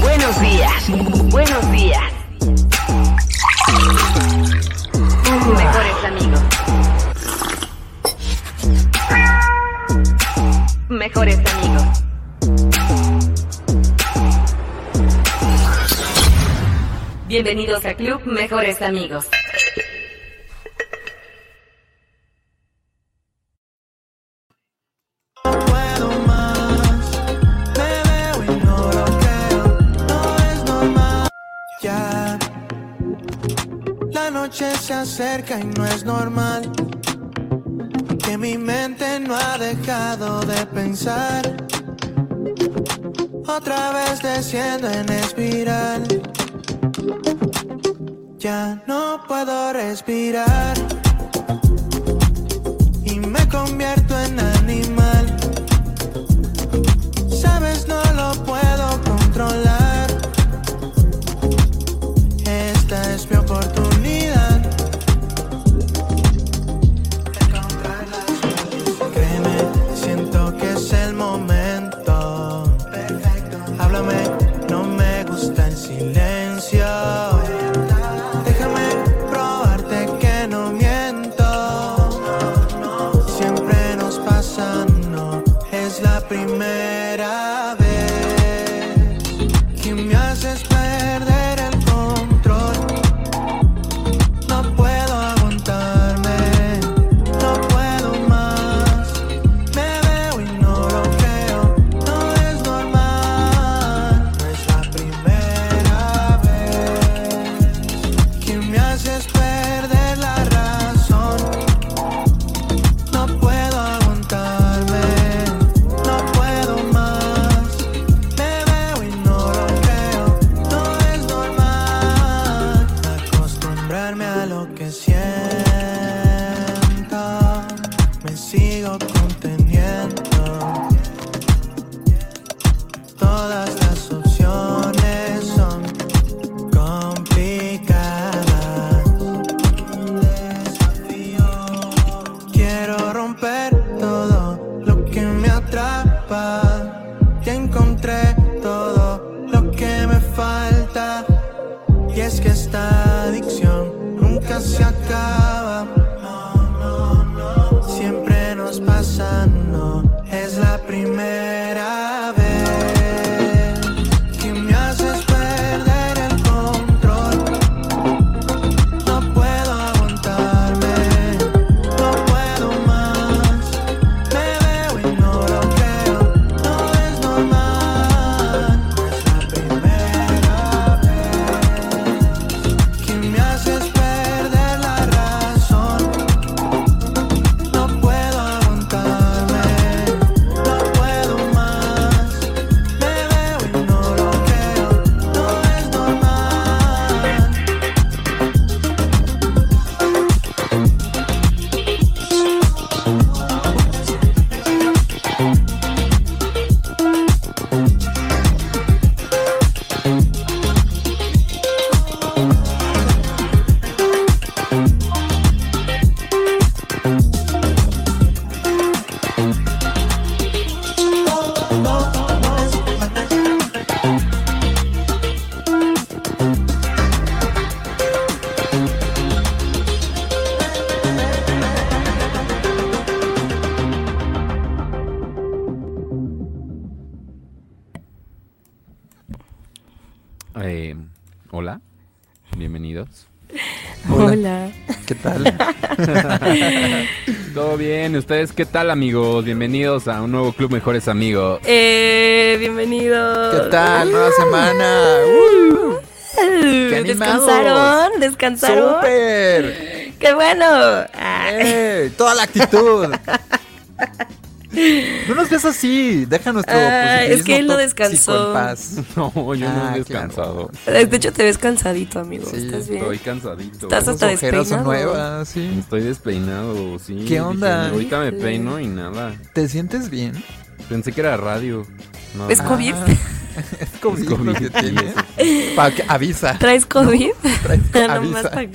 Buenos días. Buenos días. Mejores amigos. Mejores amigos. Bienvenidos a Club Mejores Amigos. Noche se acerca y no es normal que mi mente no ha dejado de pensar. Otra vez desciendo en espiral. Ya no puedo respirar. Y me convierto en animal. Sabes, no lo puedo controlar. ¿Ustedes qué tal, amigos? Bienvenidos a un nuevo Club Mejores Amigos. Eh, bienvenidos. ¿Qué tal? Nueva semana. Uh, ¡Qué! ¿Descansaron? ¿Descansaron? ¡Súper! ¡Qué bueno! Ah. ¡Eh! Toda la actitud. No nos ves así. Deja nuestro. Ah, es que él no descansó. paz. No, yo no Ah, he descansado. De hecho, te ves cansadito, amigo. Sí, ¿Estás bien? Estoy cansadito. Estás hasta despeinado. nuevas, sí. Estoy despeinado, sí. ¿Qué onda? Dije, ahorita me peino y nada. ¿Te sientes bien? Pensé que era radio. No. ¿Es COVID? Ah, es COVID, Es COVID, lo que tienes. Avisa. ¿Traes COVID? Traes- Nomás avisa.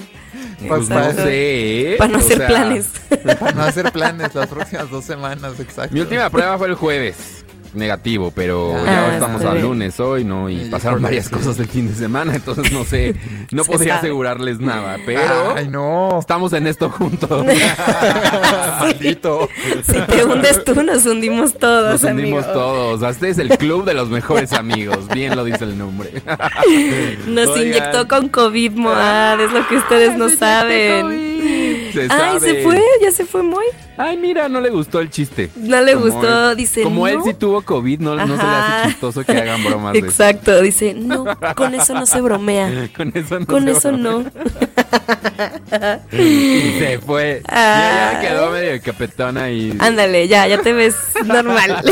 Para Pues no Exacto. sé. ¿eh? no O hacer sea, planes. Para no hacer planes las próximas dos semanas, exacto. Mi última prueba fue el jueves. Negativo, pero Ah, ya estamos a lunes hoy, ¿no? Y Sí, pasaron varias sí. cosas del fin de semana, entonces no sé, no podría asegurarles nada, pero Ay, no. estamos en esto juntos. Maldito. Si te hundes tú, nos hundimos todos, Nos hundimos amigo. todos. Este es el club de los mejores amigos. Bien lo dice el nombre. Nos Oigan. inyectó con COVID, Moad. Es lo que ustedes no saben. Se Ay, sabe. se fue, ya se fue muy. Ay, mira, no le gustó el chiste. No le Como gustó, él- dice. Como él sí tuvo COVID, no, no se le hace chistoso que hagan bromas de. Exacto, dice, no, con eso no se bromea. Con eso no. Con se eso bromea. no. Y se fue. Ya, ya quedó medio capetona y. Ándale, ya, ya te ves normal.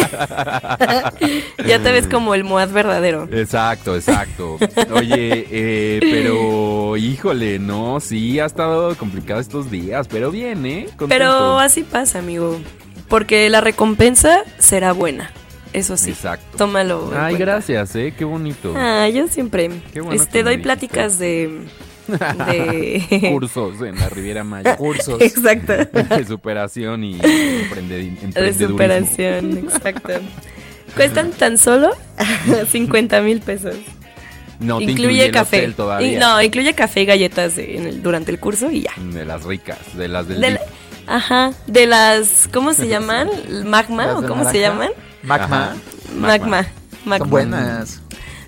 ya te ves como el Moad verdadero. Exacto, exacto. Oye, eh, pero híjole, no, sí ha estado complicado estos días, pero bien, ¿eh? Contento. Pero así pasa, amigo. Porque la recompensa será buena. Eso sí. Exacto. Tómalo. Ay, cuenta. gracias, ¿eh? Qué bonito. Ah, yo siempre. Qué bueno este, doy dijiste. pláticas de. de. Cursos en la Riviera Maya. Cursos. Exacto. de superación y De superación, exacto. Cuestan tan solo 50 mil pesos. No, te incluye el café. hotel todavía. Y- no, incluye café y galletas de- en el- durante el curso y ya. De las ricas, de las del De dip. la- ajá, de las, ¿cómo se llaman? ¿Magma o cómo se llaman? Magma. Magma. Magma. Son buenas.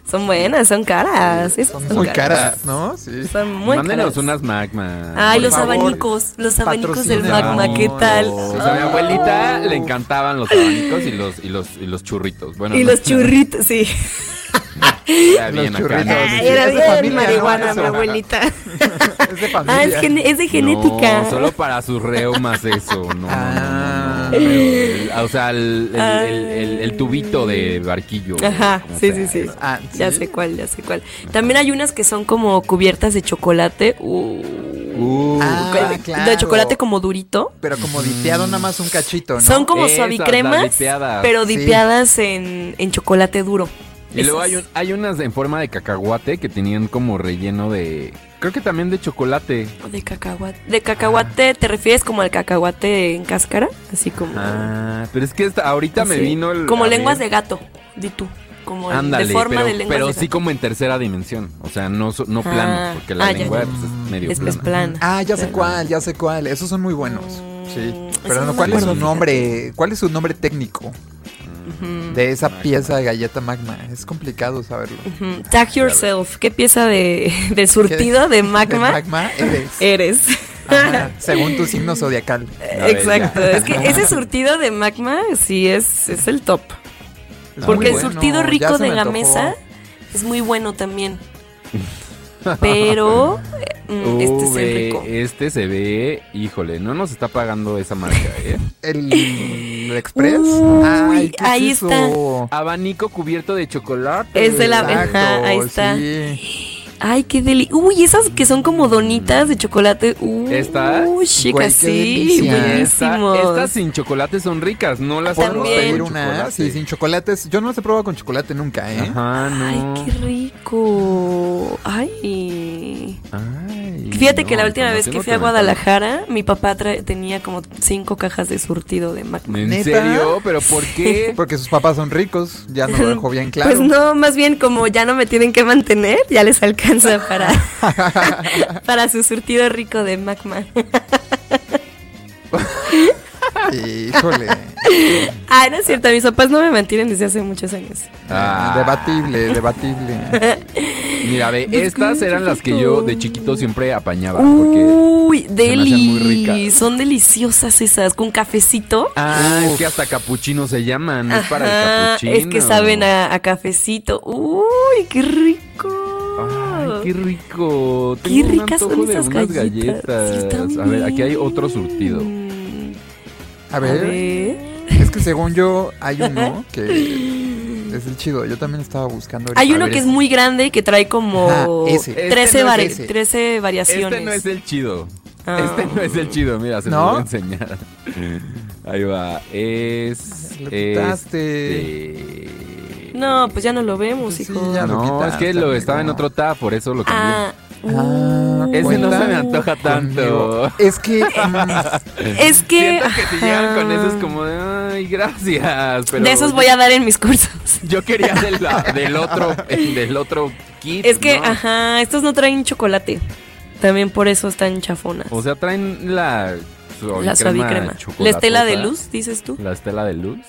Son buenas, son caras. esas Son muy caras, ¿no? Sí. Son muy Mándenos caras. unas magma. Ay, Por los favor, abanicos, los abanicos del magma, ¿qué tal? A mi abuelita le encantaban los abanicos y los, y los, y los churritos. Bueno, Y no, los churritos, sí. Los bien sí, era de marihuana mi abuelita. Es de familia. Ah, es, de genética. No, solo para sus reumas eso, no, no, no, no, Ah. el- o sea, el, el- el- el- el tubito de barquillo. Ajá, sí, sea. sí, sí. Ah, Ya sé cuál, ya sé cuál. También hay unas que son como cubiertas de chocolate. Uh, Uh, Ah, de- claro. De chocolate como durito. Pero como dipeado nada más un cachito, ¿no? Son como Esas, suavicremas, dipeadas. pero Sí. dipeadas en, en chocolate duro. Y luego hay, un- hay unas en forma de cacahuate que tenían como relleno de... Creo que también de chocolate. De cacahuate. De cacahuate, ¿te refieres como al cacahuate en cáscara? Así como. Ah, pero es que esta- ahorita me vino el... Como lenguas ver. de gato, di tú. Como Ándale, de forma pero, de lenguas pero de sí gato. como en tercera dimensión. O sea, no, so- no Ah, plano, porque la ah, lengua ya. pues, es medio Es, plana. es plana. Ah, ya sé cuál, ya sé cuál. Esos son muy buenos. Sí. Mm, Pero no, ¿cuál es su nombre? ¿Cuál es su nombre técnico De esa pieza de galleta magma? Es complicado saberlo. Tag yourself. ¿Qué pieza de, de surtido de magma De magma eres. eres? Ajá, según tu signo zodiacal. Exacto. Es que ese surtido de magma sí es, es el top. Es Porque el bueno, surtido rico de me la mesa es muy bueno también. Pero eh, mm, este es el rico. este se ve, híjole, no nos está pagando esa marca, ¿eh? El, el Express. Uy, Ay, ¿qué es ahí eso? está. Abanico cubierto de chocolate. Es de la Exacto, abeja, ahí está. sí. Ay, qué deli. Uy, esas que son como donitas de chocolate. Uy, ¿Estas? Uy, Güey, qué sí. delicia. Esta- Buenísimos. estas sin chocolate son ricas, no las También. ¿Podemos pedir con una? chocolate. Sí, sin chocolates. Yo no las he probado con chocolate nunca, ¿eh? Ajá, no. Ay, qué rico. Ay. Ay, Fíjate que no, la última vez que fui a no Guadalajara, mi papá tenía como cinco cajas de surtido de Magma. ¿En ¿Neta? serio? ¿Pero por qué? Porque sus papás son ricos. Ya nos lo dejó bien claro. Pues no, más bien como ya no me tienen que mantener, ya les alcanza para, para su surtido rico de Magma. Híjole. Ay, no es cierto, mis papás no me mantienen desde hace muchos años. Ah. Debatible, debatible. Mira, ve, estas eran las que yo de chiquito siempre apañaba. Porque. Uy, deli. Son deliciosas esas, con cafecito. Ah, Uf. es que hasta capuchino se llaman. Es para el Ajá, capuchino. es que saben a, a cafecito. Uy, qué rico. Ay, qué rico. Qué Tengo ricas son esas galletas. galletas. Sí, a ver, aquí hay otro surtido. A A ver, es que según yo, hay uno que es el chido. Yo también estaba buscando. ahorita. Hay uno ver, que es ese. muy grande y que trae como Ajá, ese. Este 13, no es vari- ese. 13 variaciones. Este no es el chido. Ah. Este no es el chido, mira, se ¿No? lo voy a enseñar. Ahí va. Es. Lo quitaste. este- No, pues ya no lo vemos, Sí, hijo. ya lo No, es que lo estaba en otro tab, por eso lo cambié. Ah, Ah, Ese no se me antoja tanto. conmigo. Es que mm, es que... Siento que si llegan con eso es como de, ay, gracias. Pero de esos voy a dar en mis cursos. Yo quería del, del otro, del otro kit. Es que, ¿no? ajá, estos no traen chocolate. También por eso están chafonas. O sea, traen la la suavicrema. La estela de luz, dices tú. La estela de luz.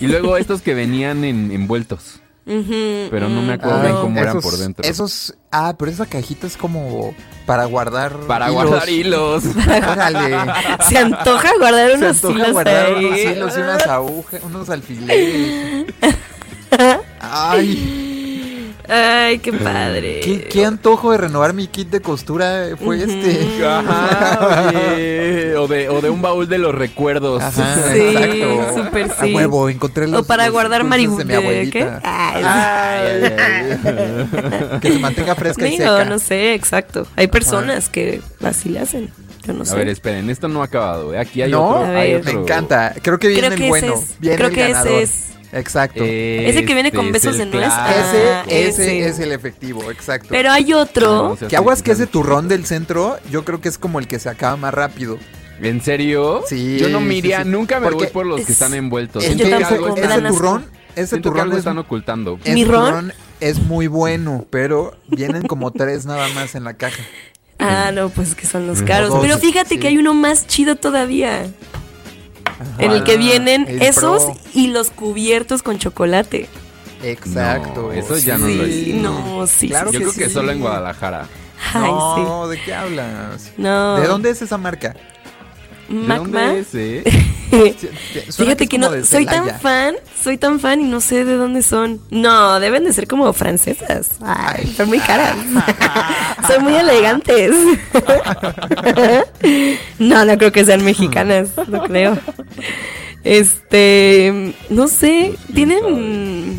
Y luego estos que venían en, envueltos. Pero no me acuerdo ay, bien cómo eran por dentro. Esos. Ah, pero esa cajita es como para guardar. Para hilos. guardar hilos. Órale. Se antoja guardar Se unos antoja hilos guardar ahí. unos hilos y unas agujas, unos alfileres. Ay, Ay, qué padre. qué, qué antojo de renovar mi kit de costura fue este. Ajá, oye. O de, o de un baúl de los recuerdos. Ajá, Sí, exacto. súper A sí. huevo, encontré los O para los guardar marihuana. abuelita. Ay, Ay, ay, ay. Que se mantenga fresca y seca. no sé, exacto. Hay personas que así le hacen. Yo no sé. A ver, esperen, esto no ha acabado. ¿eh? Aquí hay no, otro. Hay me encanta. Creo que viene Creo que el bueno. es. Viene Creo el que ganador. ese es. Exacto. Ese que viene con Este besos es de el nuez. ese, Ah, ese ese. es el efectivo, exacto. Pero hay otro. No, o sea, que aguas que ese turrón del centro, yo creo que es como el que se acaba más rápido. ¿En serio? Sí, Yo no me sí, iría, sí. nunca me Porque voy por los que es- están envueltos. Es Yo tampoco, ese, turrón, ese turrón algo es, están ocultando. ese ¿Mirrón? turrón es muy bueno, pero vienen como tres nada más en la caja. Ah, no, pues que son los caros. Pero fíjate sí. que hay uno más chido todavía. En el que vienen el esos Pro. y los cubiertos con chocolate. Exacto. No, eso ya no lo Sí, no, sí, Claro Yo que creo que solo en Guadalajara. Ay, no, ¿de qué hablas? No. ¿De dónde es esa marca? ¿De Magma. dónde es, eh? Fíjate que no de soy tan fan, soy tan fan y no sé de dónde son. No, deben de ser como francesas. Ay, son muy caras. son muy elegantes. no, no creo que sean mexicanas, no creo. Este, no sé, tienen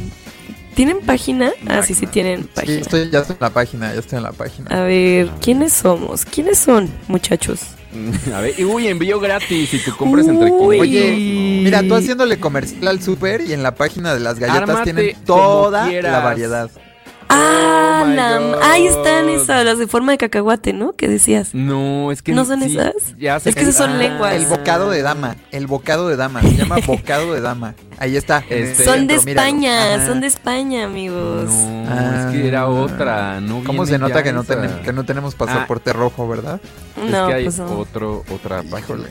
tienen página? Ah, sí, sí tienen Sí, página. estoy, ya estoy en la página, ya estoy en la página. A ver, ¿quiénes somos? ¿Quiénes son, muchachos? A ver, y uy, envío gratis si tú compras entre Uy. 500. Oye, mira, tú haciéndole comercial al súper y en la página de las galletas Ármate tienen toda la variedad. Ah, Oh ahí están esas, las de forma de cacahuate, ¿no? ¿Qué decías? No, es que ¿No son sí, esas? Ya sé Es que esas son lenguas. El bocado de dama, el bocado de dama, se llama bocado de dama. Ahí está. Este- el Son de. España, son de España, amigos. No, Ah. es que era otra, no ¿Cómo se nota que no, esa. tenem- que no tenemos pasaporte rojo, verdad? Es No, que hay pues no. otro, otra página.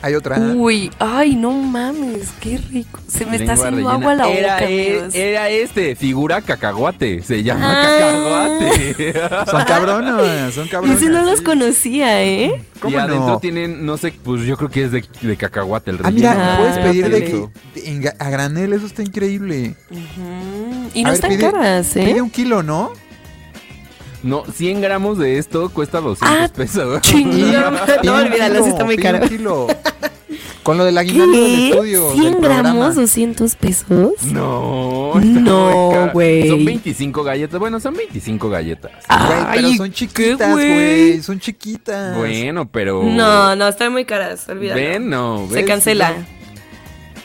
Hay otra. Uy, ay, no mames, qué rico. Se me está haciendo rellena. agua la era, boca, e- amigos. era este, figura cacahuate. Se llama Ah. cacahuate. Son cabronas, son cabronas. Ese no los conocía, ¿eh? y ¿Cómo adentro no? tienen, no sé, pues yo creo que es de, de cacahuate el Ah, relleno. mira, Ah, puedes pedir de Eso. que de- en ga- a granel, eso está increíble. Ujú. Y A no ver, están pide- caras, ¿eh? Pide un kilo, ¿no? No, 100 gramos de esto cuesta 200 Ah, pesos. chingón. No, olvídalo, está muy caro. Con lo del aguinaldo del estudio. del ¿100 programa. gramos, 200 pesos? No, está No, güey. Son 25 galletas. Bueno, son 25 galletas. Güey, pero son ¿qué, chiquitas, güey? Son chiquitas. Bueno, pero. No, no, están muy caras, olvídalo. Ven, no. Se cancela.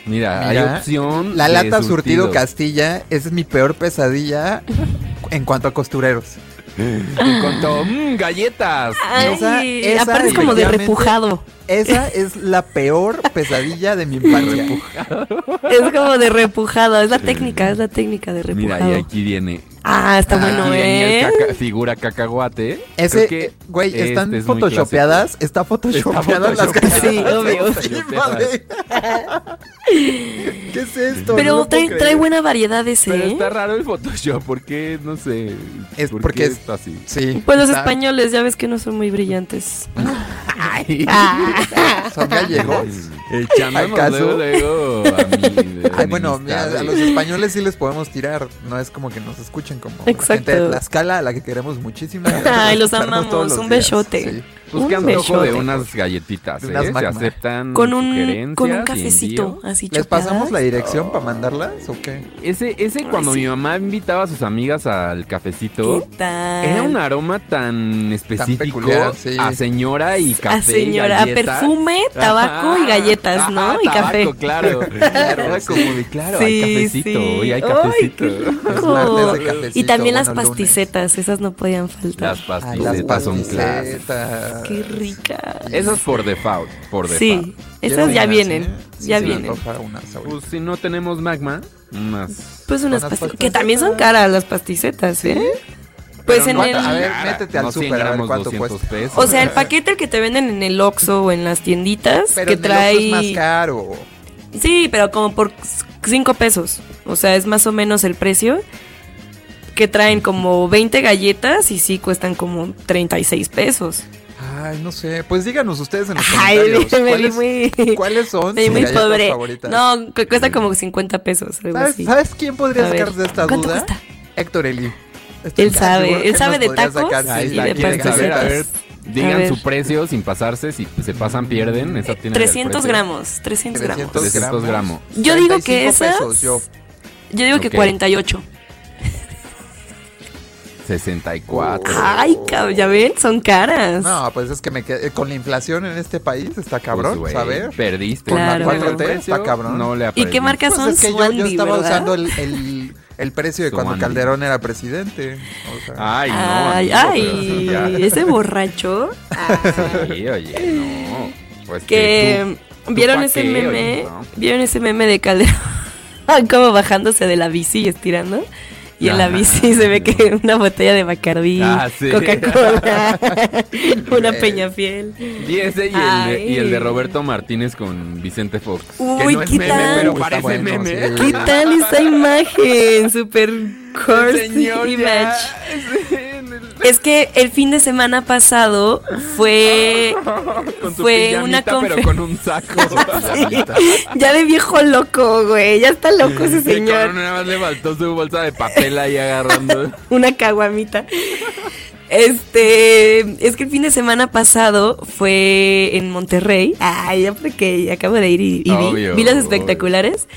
Mira, Mira, hay opción. La lata surtido surtido. Castilla, esa es mi peor pesadilla en cuanto a costureros. En cuanto, mmm, galletas. Ay, Esa- esa aparte es como de repujado. Esa es la peor pesadilla de mi infancia. Es como de repujado, es la técnica, es la técnica de Mira, repujado. y aquí viene. Ah, está Ah, bueno, ¿eh? caca- figura cacahuate. Ese, Creo que güey, este están es photoshopeadas. Está photoshopeadas las photoshopeada. Sí, obvio. ¿Qué es esto? Pero No trae, buena variedad ese, Pero ¿eh? está raro el Photoshop, porque no sé. Es ¿por porque qué es- está así. Sí. Pues los está- españoles ya ves que no son muy brillantes. Ay, Son gallegos. echándonos ¿Acaso? luego, luego a mí. de Ay, bueno, mira, a los españoles sí les podemos tirar. No es como que nos escuchen como Exacto. gente de Tlaxcala, a la que queremos muchísimo. Ay, los amamos. Un besote. Sí. Pues un que antojo de unas galletitas, ¿eh? unas Se aceptan Con un, sugerencias con un cafecito, así ¿Les pasamos la dirección para mandarlas o qué? Ese, ese cuando sí. mi mamá invitaba a sus amigas al cafecito, ¿Qué tal? era un aroma tan específico peculiar, sí. a señora y café a señora, perfume, tabaco Ajá, y galletas, ¿no? ajá, y tabaco, café. claro. Era como de, claro, hay cafecito, y hay Ay, cafecito. qué y también las lunes. pasticetas, esas no podían faltar. Las Ay, las pasticetas son clases. Qué rica. Esas por default, por default. Sí, Quiero esas ya vienen, ¿eh? Sí, ya vienen. Pues si no tenemos magma, unas... Pues unas pasticetas, que también son caras las pasticetas, ¿eh? Pues Pero en no el... A ver, métete al no 100 súper, a ver cuánto 200 cuesta. pesos. O sea, el paquete el que te venden en el Oxxo o en las tienditas, Pero que en el trae... Oxxo es más caro. Sí, pero como por 5 pesos. O sea, es más o menos el precio. Que traen como 20 galletas y sí cuestan como 36 pesos. Ay, no sé. Pues díganos ustedes en los Ay, comentarios. me ¿cuáles, muy... ¿Cuáles son me sus muy pobre. favoritas? No, cu- cuesta como 50 pesos, algo ¿Sabes, así. sabes quién podría sacar de esta ¿cuánto duda? cuesta? Héctor Eli. Estoy Él sabe, que él sabe de tacos Ahí sí, y de ¿quieren saber? A ver, digan A ver. su precio sin pasarse. Si se pasan, pierden. Esa tiene el 300 precio. gramos, 300 gramos. 300 300 gramos. Yo digo que 35 esas... pesos, yo. Yo digo que Ok. 48. 64. Ay, cabrón, ya ven, son caras. No, pues es que me quedé- con la inflación en este país está cabrón, Pues, ¿sabes? Perdiste. Claro. Con la 4T, precio, está cabrón. No le ¿Y qué aprendiste. marca Pues son? es que yo, yo Swandy, estaba ¿verdad? usando el, el, el precio de cuando Swandy. Calderón era presidente. O sea, Ay, no. Ay, amigo, pero sí, ay, ese borracho. Sí, oye, no. Pues que tú- tú vieron pa' ese qué, meme, oye, no. vieron ese meme de Calderón como bajándose de la bici y estirando. Y en la bici se ve que una botella de Bacardí, Ah, sí. Coca-Cola, una. Peñafiel. Y ese y el, de, y el de. Roberto Martínez con Vicente Fox. Uy, que no es ¿qué meme, tal? pero parece bueno, meme. sí. ¿Qué tal esa imagen? Super Señor, ya. Es que el fin de semana pasado fue Con fue una pero con un saco. Sí, ya de viejo loco, güey. Ya está loco ese Sí, señor. nada más le faltó su bolsa de papel ahí agarrando. Una caguamita. Este, es que el fin de semana pasado fue en Monterrey. Ay, ya porque acabo de ir y, y vi, Obvio, vi las obvio. espectaculares.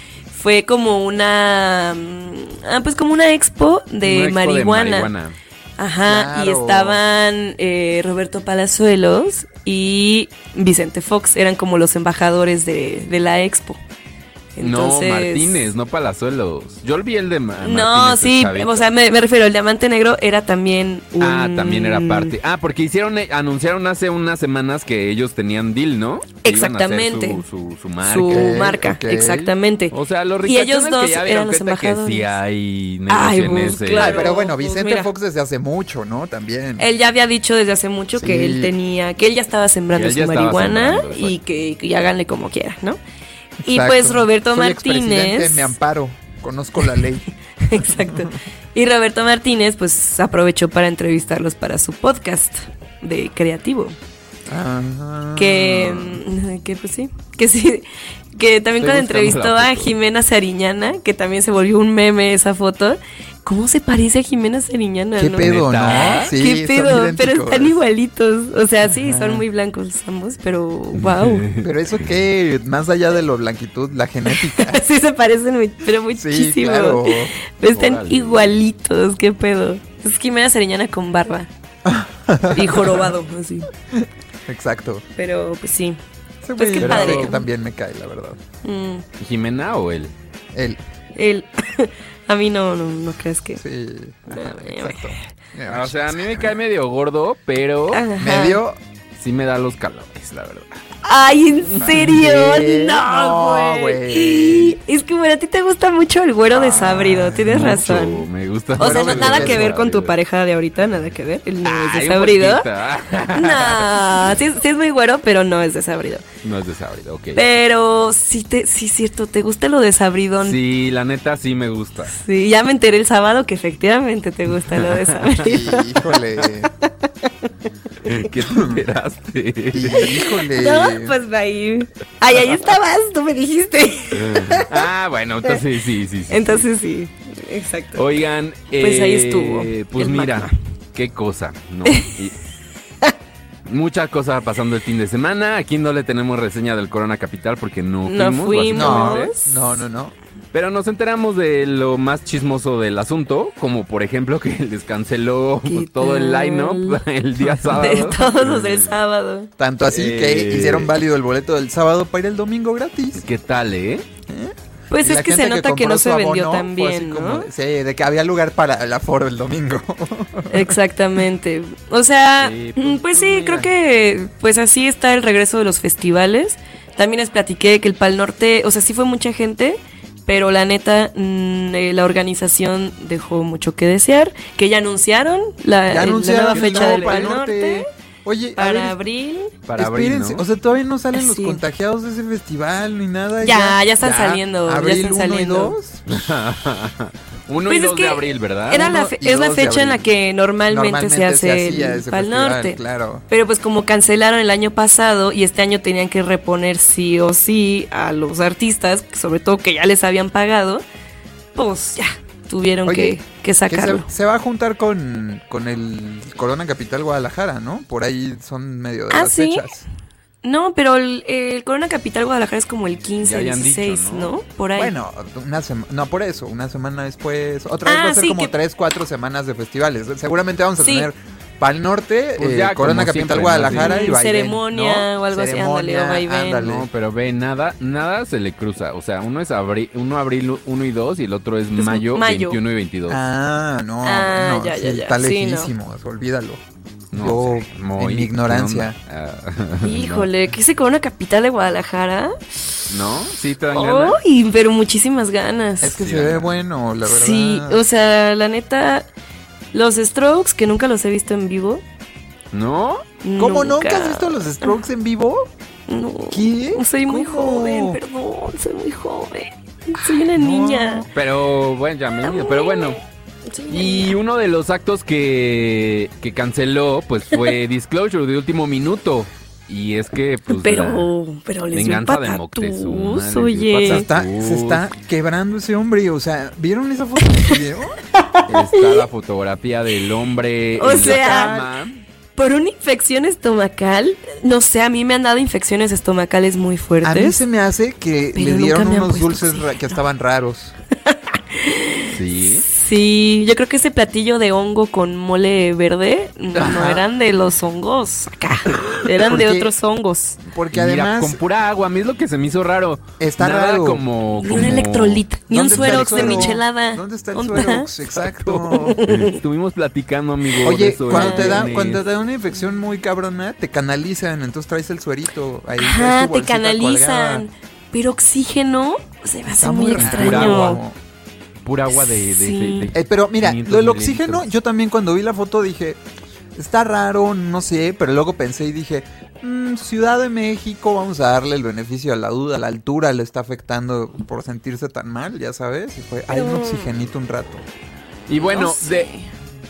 Fue como una, mm, ah, pues como una expo de, Una expo marihuana. Ajá, y estaban eh, Roberto Palazuelos y Vicente Fox, eran como los embajadores de, de la expo. Entonces- No, Martínez, no Palazuelos. Yo vi el de Ma- Martínez. No, sí, o sea, me, me refiero, el diamante negro era también un... Ah, también era parte. Ah, porque hicieron, eh, anunciaron hace unas semanas que ellos tenían deal, ¿no? Que iban a hacer Exactamente. Su, su, su marca. Su exactamente. O sea, los Y ellos dos que ya vieron eran los cuenta que embajadores. sí hay Ay, negocios en pues, ese. claro. Ay, pero bueno, pues, Vicente. Fox desde hace mucho, ¿no? También. Él ya había dicho desde hace mucho que él tenía, que él ya estaba sembrando su marihuana sembrando, y que, que háganle como quieran, ¿no? Y pues Roberto Soy Martínez. me amparo. Conozco la ley. Exacto. Y Roberto Martínez, pues aprovechó para entrevistarlos para su podcast de creativo. Ajá. Que, mm, que pues sí, que sí, que también Estoy cuando entrevistó a. Jimena Sariñana, que también se volvió un meme esa foto. ¿Cómo se parece a Jimena Sariñana? ¿Qué no? pedo, no? Sí, ¿Qué son pedo? Pero están igualitos. O sea, sí, son muy blancos ambos, pero wow. Pero eso que, más allá de lo blanquitud, la genética. sí se parecen, muy- pero Sí, muchísimo. claro. Pero están Órale. igualitos, qué pedo. Es Jimena Sariñana con barba. y jorobado, así. Exacto. Pero pues sí. Ese Pues qué padre. que también me cae, la verdad. Mm, ¿Jimena o él? Él, él. a mí no, no, no creas que. sí. Ajá, No, exacto. Ah, O sea, a mí me cae medio gordo, pero Ajá. Medio. sí me da los calores, la verdad. Ay, ¿en serio? No, güey. Es que, bueno, a ti te gusta mucho el güero desabrido, tienes Mucho, razón. Me gusta. O sea, no- nada que ver con tu pareja de ahorita, nada que ver. Él no es Ay, un desabrido. No, sí, sí es muy güero, pero no es desabrido. No es desabrido, ok. Pero sí, te, sí, cierto, ¿te gusta lo desabridón? Sí, la neta sí me gusta. Sí, ya me enteré el sábado que efectivamente te gusta lo desabrido. Híjole. ¿Qué te enteraste? Híjole. No, pues ahí. Ay, ahí estabas, tú me dijiste. ah, bueno, entonces sí, sí, sí. Entonces sí, exacto. Oigan, Pues ahí eh, estuvo Pues mira, magma. qué cosa, ¿no? Y- muchas cosas pasando el fin de semana. Aquí no le tenemos reseña del Corona Capital porque no No fuimos. fuimos. básicamente. No, no, no. Pero nos enteramos de lo más chismoso del asunto, como por ejemplo que les canceló ¿Qué todo el line-up el día sábado. De todos del sábado. Tanto así que Eh. hicieron válido el boleto del sábado para ir el domingo gratis. ¿Qué tal, eh? Pues Y es que se nota que, no se vendió abono tan bien, ¿no? sí, de que había lugar para el aforo el domingo. Exactamente. O sea, Sí, mm, pues, pues, sí, mira. creo que pues así está el regreso de los festivales. También les platiqué que el Pal Norte, o sea, sí fue mucha gente, pero la neta, mm, eh, la organización dejó mucho que desear. Que ya anunciaron la, ya nueva fecha del Pal Pal Norte Oye, para ver, abril. Para abril, o sea, todavía no salen los Sí. contagiados de ese festival ni nada. Ya, ya están saliendo, ya Abril están 1 y saliendo. 2. Uno Pues y de abril, ¿verdad? Era la Uno fe- y es la fecha en la que normalmente, se hace hacía el Pal Norte. Claro. Pero pues como cancelaron el año pasado y este año tenían que reponer sí o sí a los artistas, sobre todo que ya les habían pagado, pues ya tuvieron Oye, que, que Que sacarlo. se, se va a juntar con, con el Corona Capital Guadalajara, ¿no? Por ahí son medio de Ah, las ¿sí? fechas. No, pero el, el Corona Capital Guadalajara es como el 15, Ya habían 16, dicho, ¿no? ¿no? Por ahí. Bueno, una semana, no por eso, una semana después, otra vez Ah, va a ser sí, como que- tres, cuatro semanas de festivales. Seguramente vamos a Sí. tener Pal Norte, Pues eh, ya, Corona Capital siempre, ¿no? Guadalajara Sí. y vaivén, Ceremonia ¿no? o algo así, ándale, o. No, pero ve, nada, nada se le cruza. O sea, uno es abril, uno abril 1 y 2 y el otro es mayo, mayo. 21 y 22. Ah, no, Ah, no, ya, sí, ya, ya. está Sí, no. lejísimo, olvídalo. No Yo, sé, Moy, en mi ignorancia. ¿qué onda? Ah, Híjole, ¿qué se Corona Capital de Guadalajara? ¿No? ¿Sí te dan ganas? Uy, pero muchísimas ganas. Es que Sí, se ve bueno, la verdad. Sí, o sea, la neta, los Strokes, que nunca los he visto en vivo. ¿No? ¿Cómo nunca has visto los Strokes en vivo? No. ¿Qué? Soy muy joven, perdón, soy muy joven. Soy una niña. Pero bueno, ya me pero bueno. Y uno de los actos que, que canceló, pues fue Disclosure de último minuto. Y es que, pues. la- Pero, pero les venganza de Moctezuma, les oye. O sea, patatús. está, se está quebrando ese hombre. O sea, ¿vieron esa foto? Está la fotografía del hombre O en la sea, cama. Por una infección estomacal, no sé, a mí me han dado infecciones estomacales muy A mí fuertes. se me hace que Pero le dieron unos dulces oxígeno. que estaban raros. Sí. Sí, yo creo que ese platillo de hongo con mole verde no Ajá. eran de los hongos acá, eran de otros hongos. Porque Mira, además con pura agua, a mí es lo que se me hizo raro. Está Nada raro. como, Ni un como- electrolit, ni un ¿Dónde está el suerox de michelada. ¿Dónde está el suerox? Exacto. Estuvimos platicando, amigo. de Oye, eso cuando te, da, cuando te da una infección muy cabrona, te canalizan, entonces traes el suerito. Ahí Ajá, te canalizan. colgada. Pero oxígeno se me hace Está muy muy raro. extraño. Pura agua de. de- Sí. de- de- Eh, pero mira, 500 lo del oxígeno, yo también cuando vi la foto dije, está raro, no sé, pero luego pensé y dije, "Mm, Ciudad de México, vamos a darle el beneficio a la duda, la altura le está afectando por sentirse tan mal, ya sabes, y fue, hay un oxigenito un rato. Y bueno, No sé. de,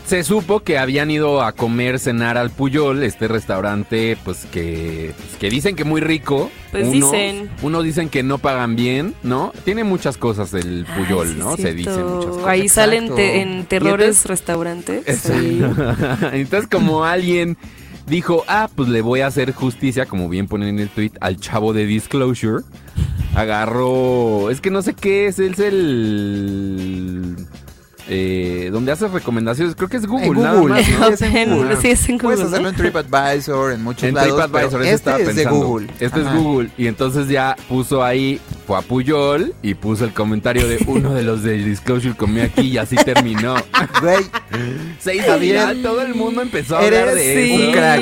se supo que habían ido a comer, cenar al Puyol, este restaurante, pues que, pues, que dicen que muy rico. Pues Unos- dicen. Unos dicen que no pagan bien, ¿no? Tiene muchas cosas el Ah, Puyol, sí, ¿no? Se dicen muchas cosas. Ahí salen te- en terrores entonces- restaurantes. Sí. Entonces, como alguien dijo, ah, pues le voy a hacer justicia, como bien ponen en el tweet, al chavo de Disclosure, agarró. Es que no sé qué es, es el. Eh, donde hace recomendaciones, creo que es Google, en nada Google, más, sí, ¿no? es en Google. sí, es en Puedes Google, hacerlo en TripAdvisor, en muchos En lados, TripAdvisor, este estaba es de pensando. Google. Este Ajá. es Google. Y entonces ya puso ahí, fue a Puyol y puso el comentario de uno de los de Disclosure comió aquí y así terminó. Güey, Se hizo Javier, viral, todo el mundo empezó a hablar de Sí, eso. un crack.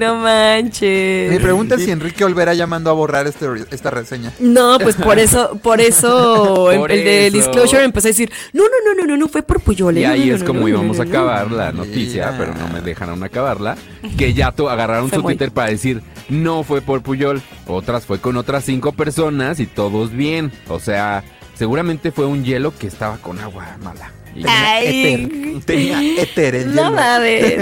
no manches. me pregunta si Enrique Olvera ya mandó a borrar este, esta reseña. No, pues por eso, por eso Por el de eso. Disclosure empezó a decir, no, no, no, no, no, no fue por Puyol. ¿eh? Y No, ahí es como íbamos a acabar no". la noticia, Ya. pero no me dejaron acabarla. Que ya to- agarraron su. Twitter para decir, no fue por Puyol. Otras fue con otras cinco personas y todos bien. O sea, seguramente fue un hielo que estaba con agua mala. Y- Ay. Éter. Tenía éter el No mames.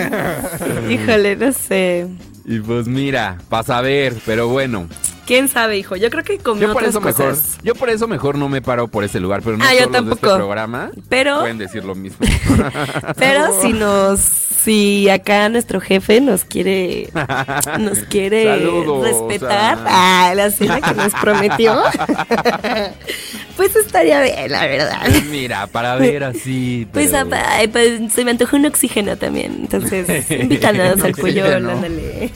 Híjole, no sé. Y pues mira, para saber, pero bueno. ¿Quién sabe, hijo? Yo creo que comió Yo por otras eso mejor, yo por eso mejor no me paro por ese lugar, pero no Ah, yo de este tampoco. programa Pero- pueden decir lo mismo. Pero si nos, si acá nuestro jefe nos quiere, nos quiere Saludos, respetar ah. a la cena que nos prometió, pues estaría bien, la verdad. Mira, para ver así. Pues, pero- ah, pues, se me antojó un oxígeno también, entonces invítanos al Oxígeno. ándale.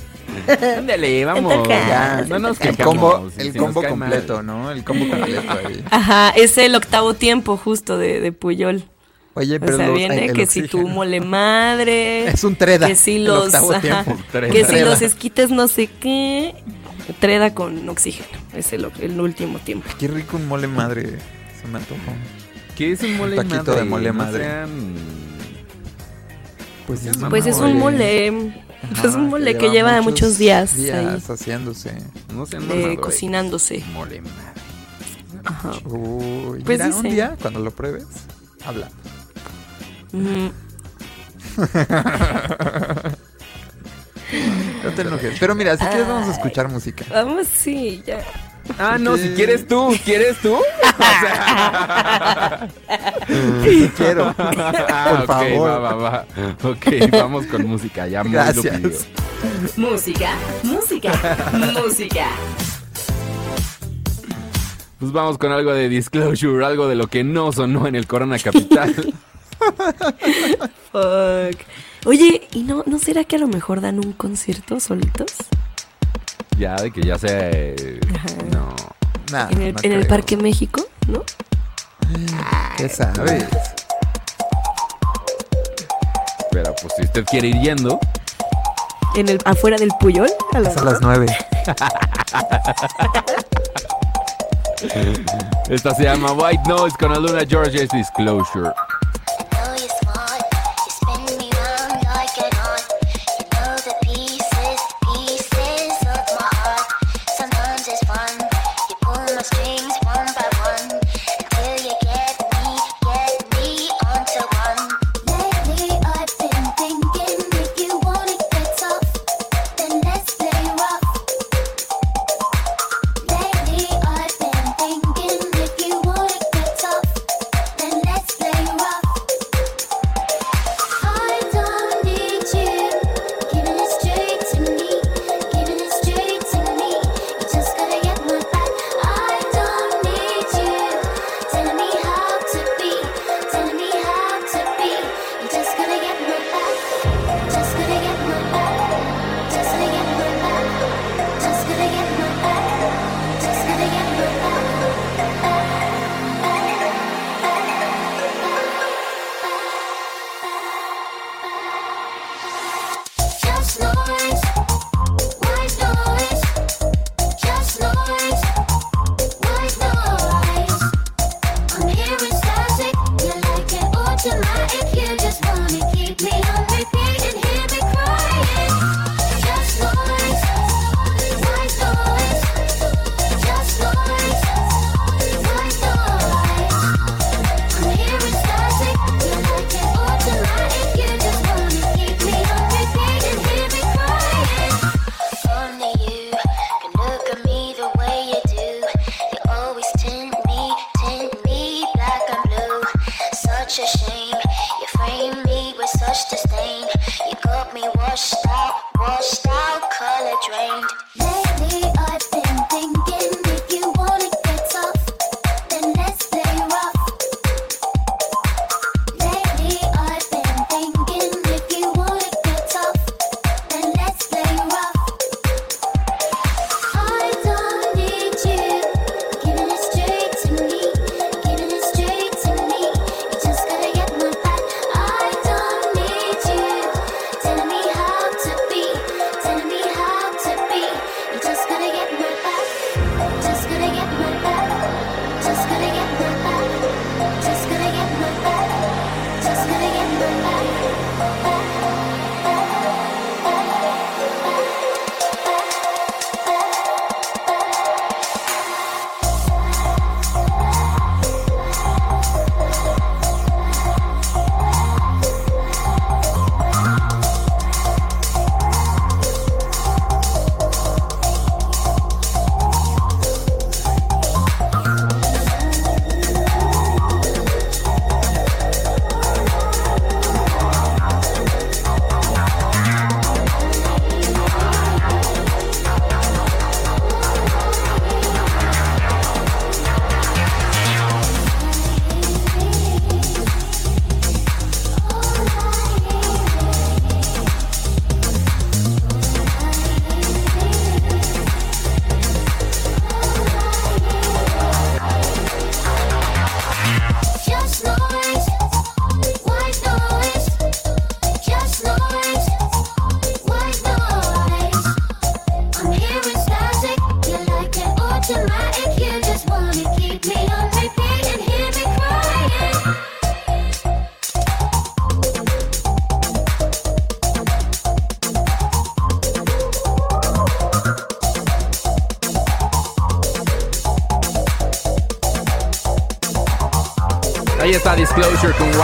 Ándale, vamos. Antoja. Ya, no nos El combo, si el combo mal. completo, ¿no? El combo completo ahí. Ajá, es el octavo tiempo justo de, de Puyol. Oye, pero o sea, los- viene el que si tu mole madre. Es un treda, Que si los. ajá. Treda. que si los esquites no sé qué. Treda con oxígeno. Es el, el último tiempo. Qué rico un mole madre. Se me antojó. ¿Qué es un mole Un taquito madre? de mole No madre. sean- Pues es Pues es un mole. Ajá, es un mole que lleva muchos días, ahí, días haciéndose. No sean eh, mamadores. cocinándose. Mole madre. Ajá. Uy, Pues mira, un dice. día cuando lo pruebes, habla. Ujú. No te enojes. Pero mira, si quieres vamos a escuchar música. Vamos, sí, ya. Ah, no, si quieres tú, ¿quieres tú? Sí quiero. Ah, Por ok, favor. va, va, va. Ok, vamos con música, ya muy lo Gracias. pidió. Música, música, música. Pues vamos con algo de Disclosure, algo de lo que no sonó en el Corona Capital. Fuck. Oye, ¿y no, no será que a lo mejor dan un concierto solitos? ya, de que ya se... Nah, en el, no en el. Parque México, ¿no? ¿Qué sabes? Pero pues si usted quiere ir yendo, En el, afuera del Puyol. A Es las nueve. esta se llama White Noise con Aluna George es Disclosure.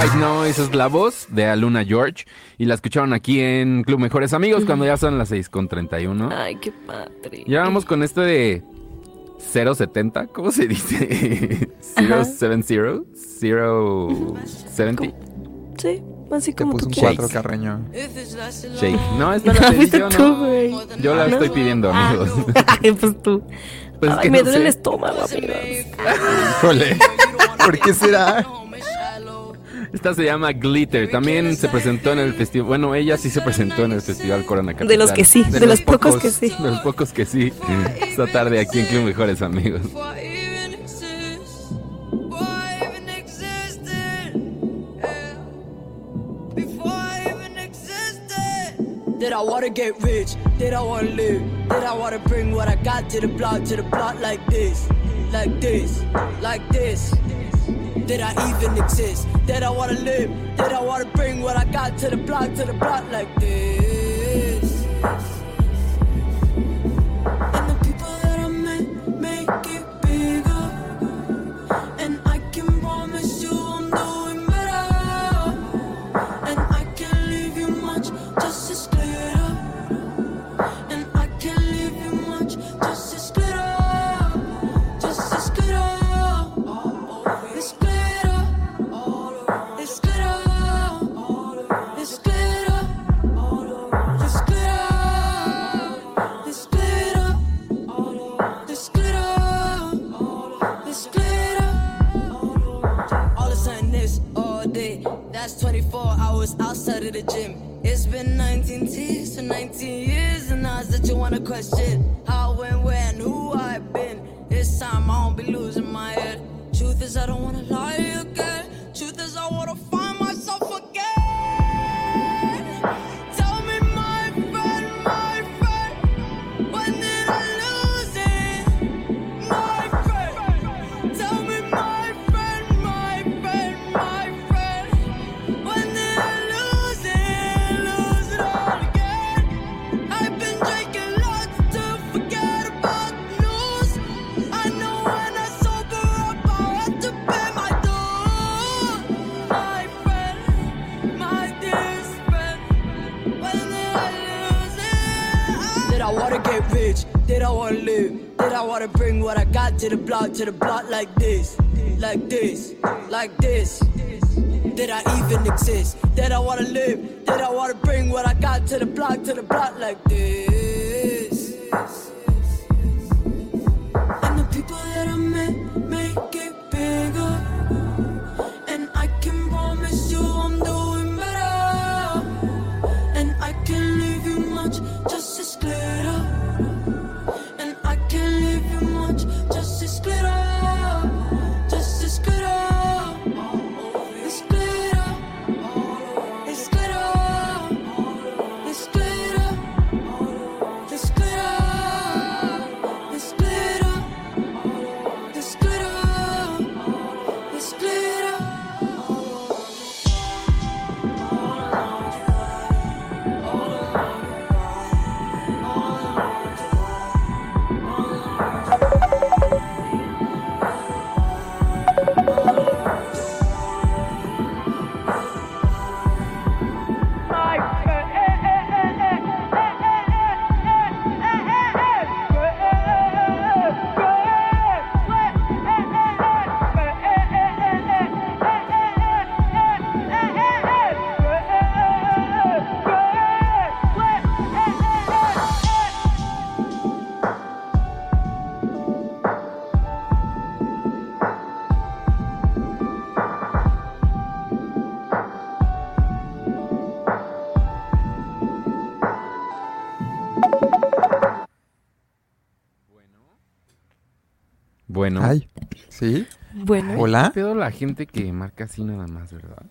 White Noise, es la voz de Aluna George. Y la escucharon aquí en Club Mejores Amigos cuando ya son las 6 con 31. Ay, qué padre. Ya vamos con este de 070, ¿cómo se dice? Ajá. 070, 070. Sí, así Te como puse tú un quieras. cuatro carreño. Shake. No, esta la pedí yo, no. Yo la No. estoy pidiendo, amigos. Ay, pues tú. Pues es Ay, que me no duele el estómago, amigos. Híjole. ¿Por qué será? Esta se llama Glitter. También se presentó en el festival. Bueno, ella sí se presentó en el festival Corona Capital. De los que sí, de, De los, los pocos, pocos. que sí. De los pocos que sí. Esta tarde aquí en Club Mejores Amigos. Did I wanna get rich? Did I wanna live? Did I wanna bring what I got to the block, to the block like this? Like this, like this. Did I even exist? Did I wanna live? Did I wanna bring what I got to the block, to the block like this? Day. 24 hours outside of the gym. It's been 19 years for 19 years, and now that you wanna question how, when, where, and who I've been. It's time I don't be losing my head. Truth is, I don't wanna lie again. Did I wanna bring what I got to the block, to the block like this, like this, like this? Did I even exist? Did I wanna live? Did I wanna bring what I got to the block, to the block like this? Bueno. Ay, ¿sí? Bueno, ¿Hola? ¿Qué pedo la gente que marca así nada más, verdad?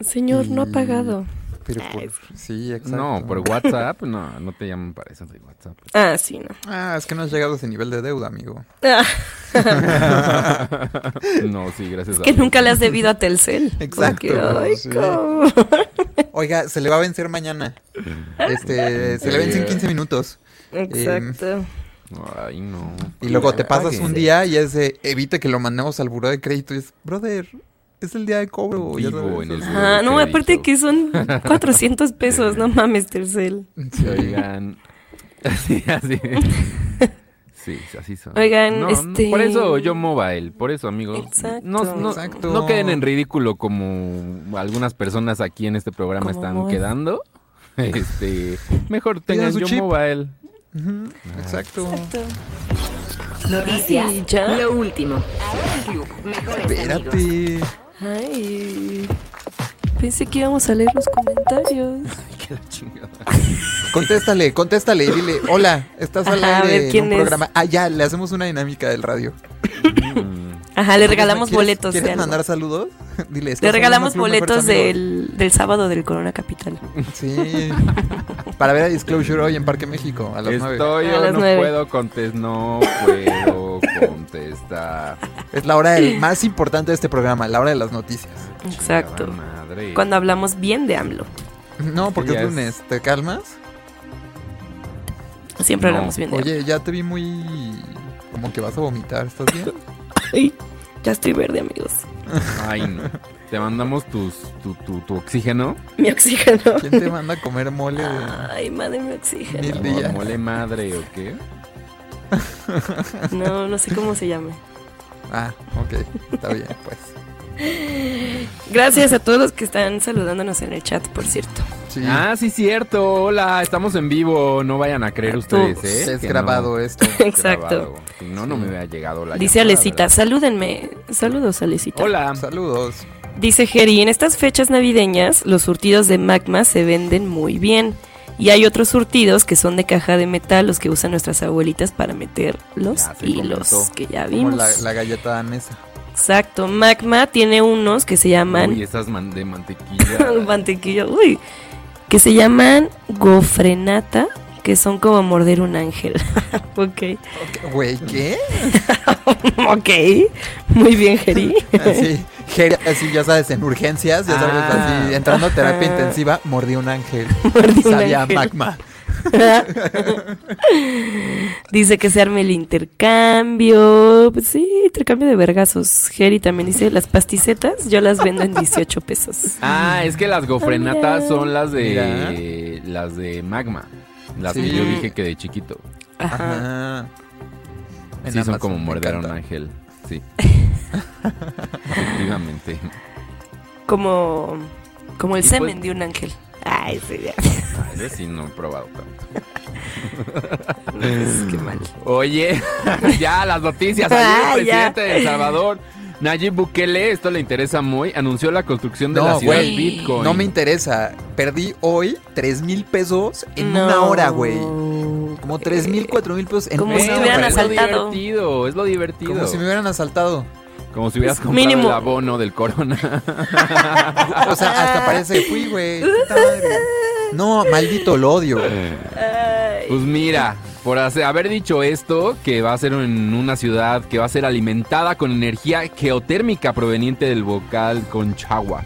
señor, no ha pagado. Pero por... Sí, exacto. No, por WhatsApp, no, no te llaman para eso de WhatsApp. Ah, sí, no. Ah, es que no has llegado a ese nivel de deuda, amigo. Ah, No, sí, gracias a que Dios. nunca le has debido a Telcel. Exacto, Porque, sí. Oiga, se le va a vencer mañana. Este, se le vence en 15 minutos. Exacto. Ay, no. Y luego te pasas un día y es de, evite que lo mandemos al buró de crédito. Y es, brother, Es el día de cobro. ya Vivo sabes. en el Ah, no, crédito. aparte que son 400 pesos, no mames, Tercel. Sí, Oigan. Así, así. Sí, así son. Oigan, No, este- Por eso yo mobile, por eso, amigos. Exacto. No, no, Exacto. no queden en ridículo como algunas personas aquí en este programa Como están vos. quedando. Este, mejor tengan su yo chip. mobile. Ujú, Exacto. Noticias. Ay, ya. Lo último. Espérate. Ay. Pensé que íbamos a leer los comentarios. Qué la chingada. Contéstale, contéstale y dile, hola, estás al Ajá, a aire en ¿quién un es? programa. Ah, ya, le hacemos una dinámica del radio. Ajá, le regalamos ¿Quieres- boletos de ¿Quieres algo. mandar saludos? Dile, ¿estás Le regalamos boletos del, del sábado del Corona Capital. Sí. Para ver a Disclosure hoy en Parque México a las nueve. Estoy A o las no puedo contestar, no puedo contestar. Es la hora del- más importante de este programa, la hora de las noticias. Exacto. Madre. Cuando hablamos bien de AMLO. No, porque es es- lunes. ¿Te calmas? Siempre No. hablamos bien de AMLO. Oye, ya te vi muy... Como que vas a vomitar. ¿Estás bien? Ay, ya estoy verde, amigos. Ay, no. Te mandamos tus, tu, tu, tu oxígeno. Mi oxígeno. ¿Quién te manda a comer mole? de- Ay, madre, mi oxígeno. Mil O días. mole madre o qué. No, no sé cómo se llame. Ah, ok. Está bien, pues. Gracias a todos los que están saludándonos en el chat, por cierto. Sí. Ah, sí, cierto. Hola, estamos en vivo. No vayan a creer ustedes, Tú. ¿eh? es Que grabado no. esto. Es Exacto. grabado. Si no, no me hubiera llegado la Dice llamada, Alecita, ¿verdad? salúdenme. Saludos, Alecita. Hola. Saludos. Dice Jerry, en estas fechas navideñas los surtidos de magma se venden muy bien. Y hay otros surtidos que son de caja de metal, los que usan nuestras abuelitas para meter los hilos, que ya Como vimos. la, la galleta danesa. Exacto, magma tiene unos que se llaman... Uy, esas man- de mantequilla. mantequilla, uy, que se llaman gofrenata, que son como morder un ángel. ok, Güey, ¿qué? ok, muy bien, Jerry. Así, Jere- así, ya sabes, en urgencias, ya sabes, Ah. así, entrando a terapia intensiva, mordí un ángel. Mordí un Sabía ángel. magma. dice que se arme el intercambio. Pues sí, intercambio de vergazos. Jerry también dice, las pasticetas yo las vendo en 18 pesos. Ah, es que las gofrenatas son las de las de magma. Las que yo dije que de chiquito. Ajá. Sí, son Amazon, como morder a un ángel. Sí. Efectivamente. Como, como el Y semen pues- de un ángel. Ay, sí, ya. Ah, ese sí no he probado tanto. Pues, qué mal. Oye, ya las noticias. Ayer Ah, el ya. presidente de El Salvador, Nayib Bukele, esto le interesa muy, anunció la construcción de No, la ciudad güey, Bitcoin. No me interesa. Perdí hoy 3 mil pesos en No. una hora, güey. Como 3 mil, 4 mil pesos en Como una si hora. hubieran pero es lo asaltado. divertido, es lo divertido. Como si me hubieran asaltado. Como si hubieras comprado mínimo. el abono del corona. O sea, hasta parece que fui, güey. No, maldito, lo odio. Pues mira, por haber dicho esto, que va a ser en una ciudad que va a ser alimentada con energía geotérmica proveniente del vocal Conchagua.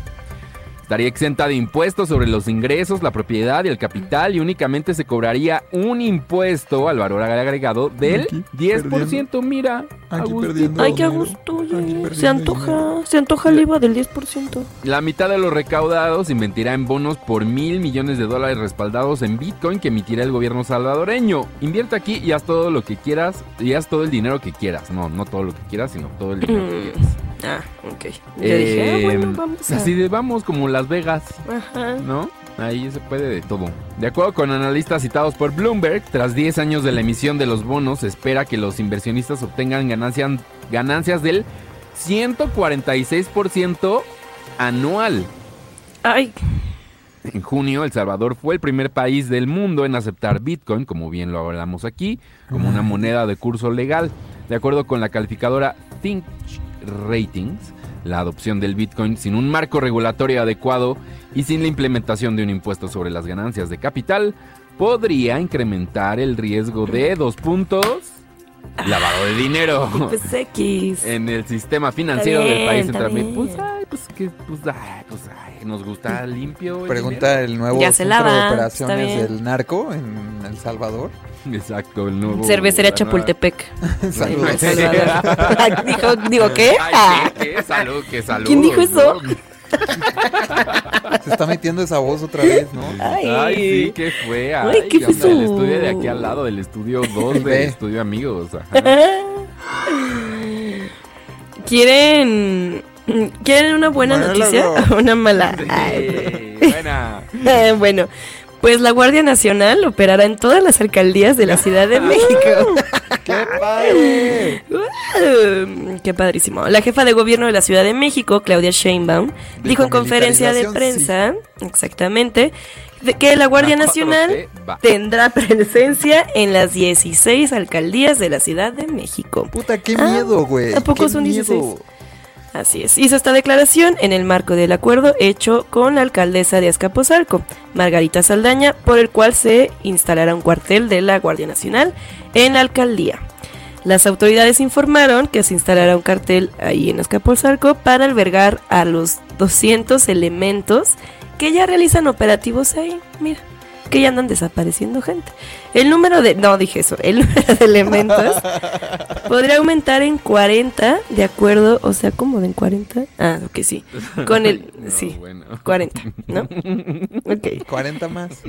Estaría exenta de impuestos sobre los ingresos, la propiedad y el capital y únicamente se cobraría un impuesto al valor agregado del Aquí, 10%. Mira, Aquí Agustín. perdiendo. Ay, qué gusto, Se antoja, se antoja el IVA del 10%. La mitad de los recaudados se invertirá en bonos por mil millones de dólares respaldados en Bitcoin que emitirá el gobierno salvadoreño. Invierte aquí y haz todo lo que quieras y haz todo el dinero que quieras. No, no todo lo que quieras, sino todo el dinero que quieras. Ah, ok. Yo dije, ah, Eh, bueno, vamos a... Así de vamos como Las Vegas, Ajá. ¿no? Ahí se puede de todo. De acuerdo con analistas citados por Bloomberg, tras 10 años de la emisión de los bonos, se espera que los inversionistas obtengan ganancias, ganancias del 146% anual. Ay, En junio, El Salvador fue el primer país del mundo en aceptar Bitcoin, como bien lo hablamos aquí, como una moneda de curso legal. De acuerdo con la calificadora Think Ratings, la adopción del Bitcoin sin un marco regulatorio adecuado y sin la implementación de un impuesto sobre las ganancias de capital podría incrementar el riesgo de dos puntos lavado de dinero. Pues X. en el sistema financiero del país central. Pues, ay, pues, que, pues, ay, pues, ay, nos gusta limpio. Pregunta el nuevo Ya se centro lava, de operaciones del narco en El Salvador. Exacto, el nuevo. Cervecería Chapultepec. Saludos. Dijo, digo, ¿qué? Ay, Ah. ¿qué? ¿Qué? Salud, qué salud. ¿Quién dijo eso? Se está metiendo esa voz otra vez, ¿no? Ay, Ay, sí, ¿qué fue? Ay, Ay, ¿qué fue El estudio de aquí al lado, del estudio 2 El de B. Estudio Amigos. ajá. ¿Quieren, ¿Quieren una buena Mala, noticia no. o una mala? Ay, buena. Bueno, pues la Guardia Nacional operará en todas las alcaldías de la Ciudad de México. ¡Qué padre! Uh, Qué padrísimo. La jefa de gobierno de la Ciudad de México, Claudia Sheinbaum, dijo en conferencia de prensa, exactamente, de que la Guardia La Nacional 4T va. tendrá presencia en las 16 alcaldías de la Ciudad de México. Puta, qué Ah, miedo, güey. ¿a poco qué son miedo. 16? Así es. Hizo esta declaración en el marco del acuerdo hecho con la alcaldesa de Azcapotzalco, Margarita Saldaña, por el cual se instalará un cuartel de la Guardia Nacional en la alcaldía. Las autoridades informaron que se instalará un cartel ahí en Azcapotzalco para albergar a los 200 elementos que ya realizan operativos ahí. Mira, que ya andan desapareciendo gente. El número de... No, dije eso. El número de elementos podría aumentar en 40 de acuerdo... O sea, ¿cómo de en 40? Ah, ok, sí. Con el... No, sí, bueno. 40, ¿no? Ok. 40 más.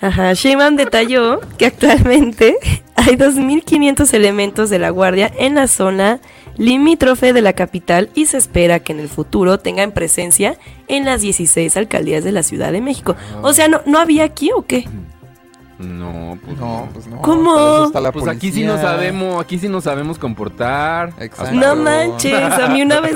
Ajá, Sheinbaum detalló que actualmente hay 2.500 elementos de la Guardia en la zona limítrofe de la capital y se espera que en el futuro tengan presencia en las 16 alcaldías de la Ciudad de México. O sea, ¿no, ¿no había aquí o qué? No, pues No, pues no. ¿Cómo? para eso está la Pues aquí sí policía. nos sabemos, aquí sí nos sabemos comportar. Exacto. No manches, a mí una vez,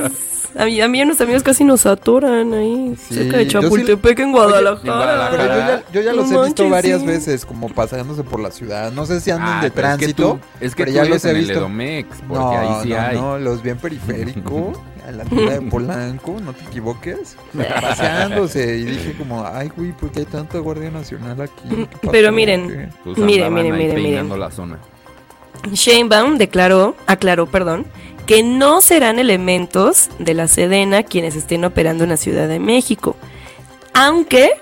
a mí, a mí y a unos amigos casi nos atoran ahí, Sí, cerca de yo sí- Chapultepec en en Guadalajara. Guadalajara. Pero yo ya, yo ya No los he visto manches, varias sí. veces como paseándose por la ciudad. No sé si andan Ah, de pero es que tránsito. tú- Es que, pero tú ya los he en el visto. Edomex, porque no, ahí sí no, hay. no, los vi en periférico, a la tienda de Polanco, no te equivoques, paseándose y dije como, ay güey, ¿por qué hay tanta Guardia Nacional aquí? Pero miren. Pues Miren, miren, miren, miren. la zona. Sheinbaum declaró, aclaró, perdón, que no serán elementos de la Sedena quienes estén operando en la Ciudad de México, aunque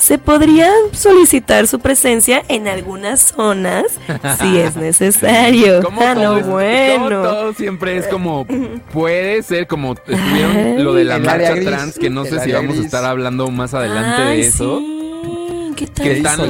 se podría solicitar su presencia en algunas zonas si es necesario. ¿Cómo Ah, todo no, es- bueno. Todo, todo siempre es como, puede ser como estuvieron lo de la marcha gris, trans, que no el sé si vamos a estar hablando más adelante Ay, de eso. sí, ¿Qué tal Que están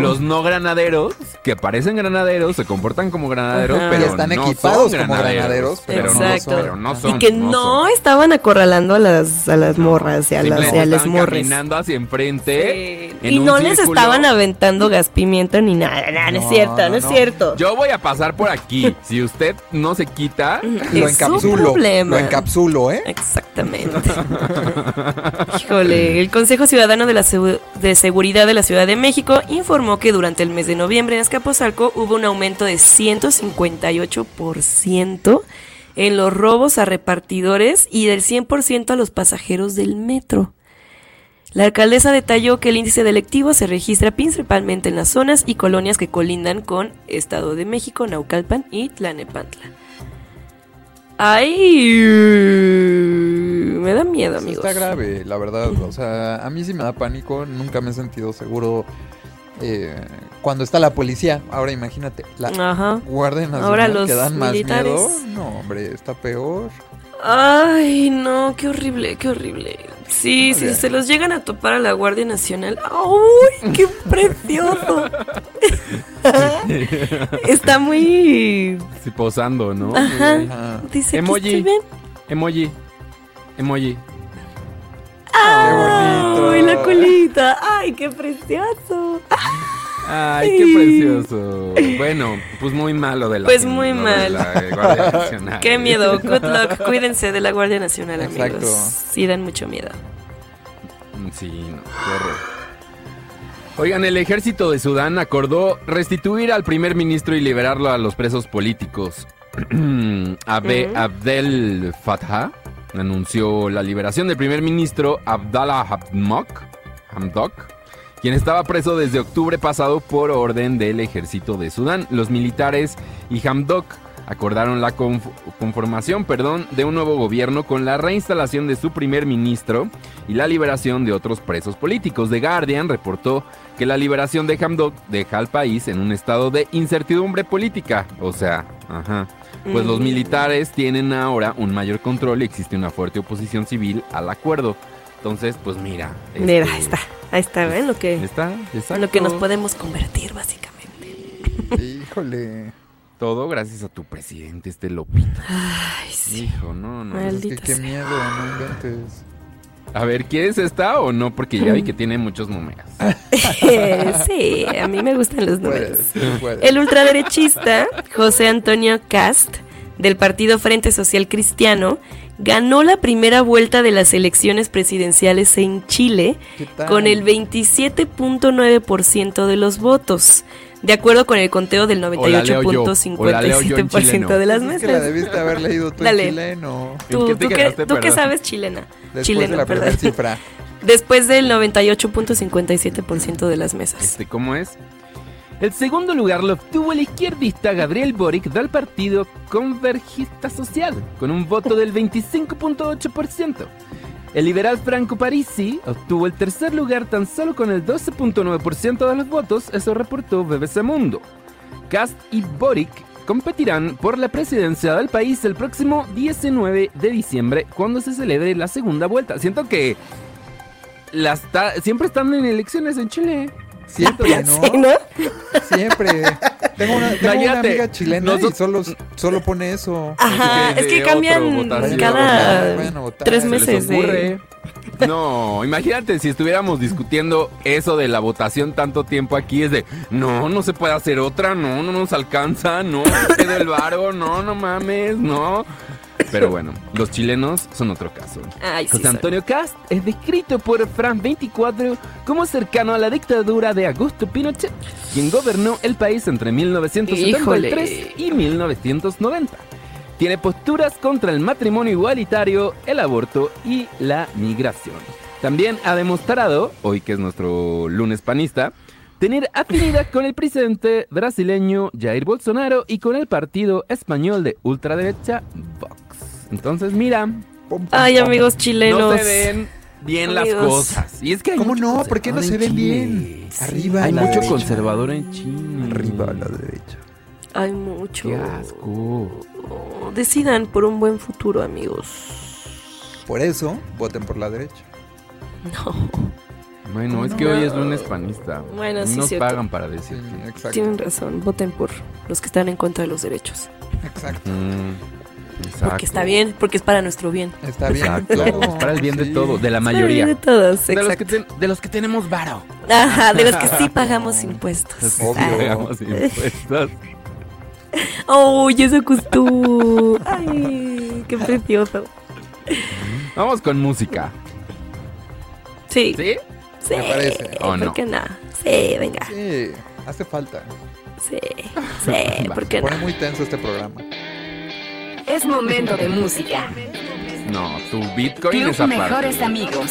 los, no granaderos, que parecen granaderos, se comportan como granaderos, Ajá. pero Y están no equipados son como granaderos, pero pero no Exacto. son. pero no son, y que no, estaban acorralando a las, a las morras y a, las, y a las estaban morras. caminando hacia enfrente. Sí. en Y un no les círculo. estaban aventando gas pimienta ni nada. No, no es No, cierto, no, es no. cierto. Yo voy a pasar por aquí. Si usted no se quita, Lo encapsulo, problema. lo encapsulo, ¿eh? Exactamente. Híjole, el Consejo Ciudadano de, la Segu- de Seguridad de la Ciudad de México informó que durante el mes de noviembre en Azcapotzalco hubo un aumento de 158% en los robos a repartidores y del 100% a los pasajeros del metro. La alcaldesa detalló que el índice delictivo se registra principalmente en las zonas y colonias que colindan con Estado de México, Naucalpan y Tlanepantla. Ay, me da miedo, amigos. Está grave, la verdad. O sea, a mí sí me da pánico. Nunca me he sentido seguro eh, cuando está la policía. Ahora imagínate, la Ajá. Guardia Nacional Ahora los que dan más militares. miedo. No, hombre, está peor. Ay, no, qué horrible, qué horrible. Sí, si bien. se los llegan a topar a la Guardia Nacional. ¡Ay, qué precioso! Está muy. sí, posando, ¿no? Ajá. Ajá. Dice Emoji. que bien. Emoji. Emoji. ¡Ay, la colita! ¡Ay, qué precioso! Ay, qué precioso. Bueno, pues muy malo de la Pues muy de mal. la Guardia Nacional. ¡Qué miedo! Good luck. Cuídense de la Guardia Nacional, amigos. Exacto. Sí, dan mucho miedo. Mm, Sí, no, qué horror. Oigan, el ejército de Sudán acordó restituir al primer ministro y liberarlo a los presos políticos. Abe- Ujú. Abdel Fattah anunció la liberación del primer ministro Abdallah Hamdok, Hamdok, quien estaba preso desde octubre pasado por orden del ejército de Sudán. Los militares y Hamdok acordaron la conf- conformación perdón, de un nuevo gobierno con la reinstalación de su primer ministro y la liberación de otros presos políticos. The Guardian reportó que la liberación de Hamdok deja al país en un estado de incertidumbre política. O sea, ajá. Pues los militares tienen ahora un mayor control y existe una fuerte oposición civil al acuerdo. Entonces, pues mira. Mira, este, ahí está. Ahí está, ¿ven? Lo que, Está, en lo que nos exacto. podemos convertir, básicamente. Híjole. Todo gracias a tu presidente, este Lopito. Ay, sí. Hijo, no, no. Es que Maldita qué miedo, no inventes. A ver, ¿quieres esta o no? Porque ya vi que tiene muchos números. sí, a mí me gustan los números. Puedes, sí puedes. El ultraderechista José Antonio Cast, del partido Frente Social Cristiano, ganó la primera vuelta de las elecciones presidenciales en Chile con el 27.9% de los votos, de acuerdo con el conteo del O la leo yo, o la leo yo en 98.57% chileno. de las Es que la mesas. debiste haber leído tú Dale. en chileno. Tú, ¿En qué te tú, qué, quedaste, tú qué sabes chilena. Después Chileno, de la primera cifra. Después del 98.57% de las mesas. Este, ¿cómo es? El segundo lugar lo obtuvo el izquierdista Gabriel Boric del partido Convergista Social, con un voto del 25.8%. El liberal Franco Parisi obtuvo el tercer lugar tan solo con el 12.9% de los votos, eso reportó BBC Mundo. Cast y Boric competirán por la presidencia del país el próximo 19 de diciembre, cuando se celebre la segunda vuelta. Siento que las siempre están en elecciones en Chile. Siempre, ¿no? Sí, ¿no? Siempre. Tengo una, tengo una amiga chilena nosotros- y solo, solo pone eso. Ajá, es que cambian cada votar. tres Se ¿Se les meses. de- ocurre? No, imagínate si estuviéramos discutiendo eso de la votación tanto tiempo aquí, es de, no, no se puede hacer otra, no, no nos alcanza, no, se queda el varo, no, no mames, no. Pero bueno, los chilenos son otro caso. Ay, sí, José son. Antonio Cast es descrito por Fran 24 como cercano a la dictadura de Augusto Pinochet, quien gobernó el país entre 1973 Híjole. y 1990. Tiene posturas contra el matrimonio igualitario, el aborto y la migración. También ha demostrado, hoy que es nuestro lunes panista, tener afinidad con el presidente brasileño Jair Bolsonaro y con el partido español de ultraderecha Vox. Entonces, mira, Pum, pum, Ay, pum. amigos chilenos. no se ven bien las cosas. Y es que hay ¿Cómo no? ¿Por qué no se en ven bien? Arriba a Hay la mucho derecha. conservador en Chile. Arriba a la derecha. Hay mucho. Qué asco. Oh, Decidan por un buen futuro, amigos. Por eso, voten por la derecha. No, Bueno, es que hoy es lunes panista. Bueno, sí, Nos cierto. pagan para decir Sí, tienen razón. Voten por los que están en contra de los derechos. Exacto. Mm, exacto. Porque está bien, porque es para nuestro bien. Está bien. Exacto. claro. Es para el bien de Sí. todo, de la Para el mayoría. bien de todos, De los, que exacto. ten- de los que tenemos varo. Ajá, de los que sí pagamos impuestos. Obvio. Ay. Pagamos impuestos. ¡Ay, eso costó! ¡Ay, qué precioso! Vamos con música. Sí, ¿Sí? sí. Me parece. ¿O ¿Por no? qué no? Sí, venga. Sí, hace falta. Sí, sí, Va. ¿por qué Se no? pone muy tenso este programa. Es momento de música. No, tu Bitcoin Club es aparte. Mejores Amigos.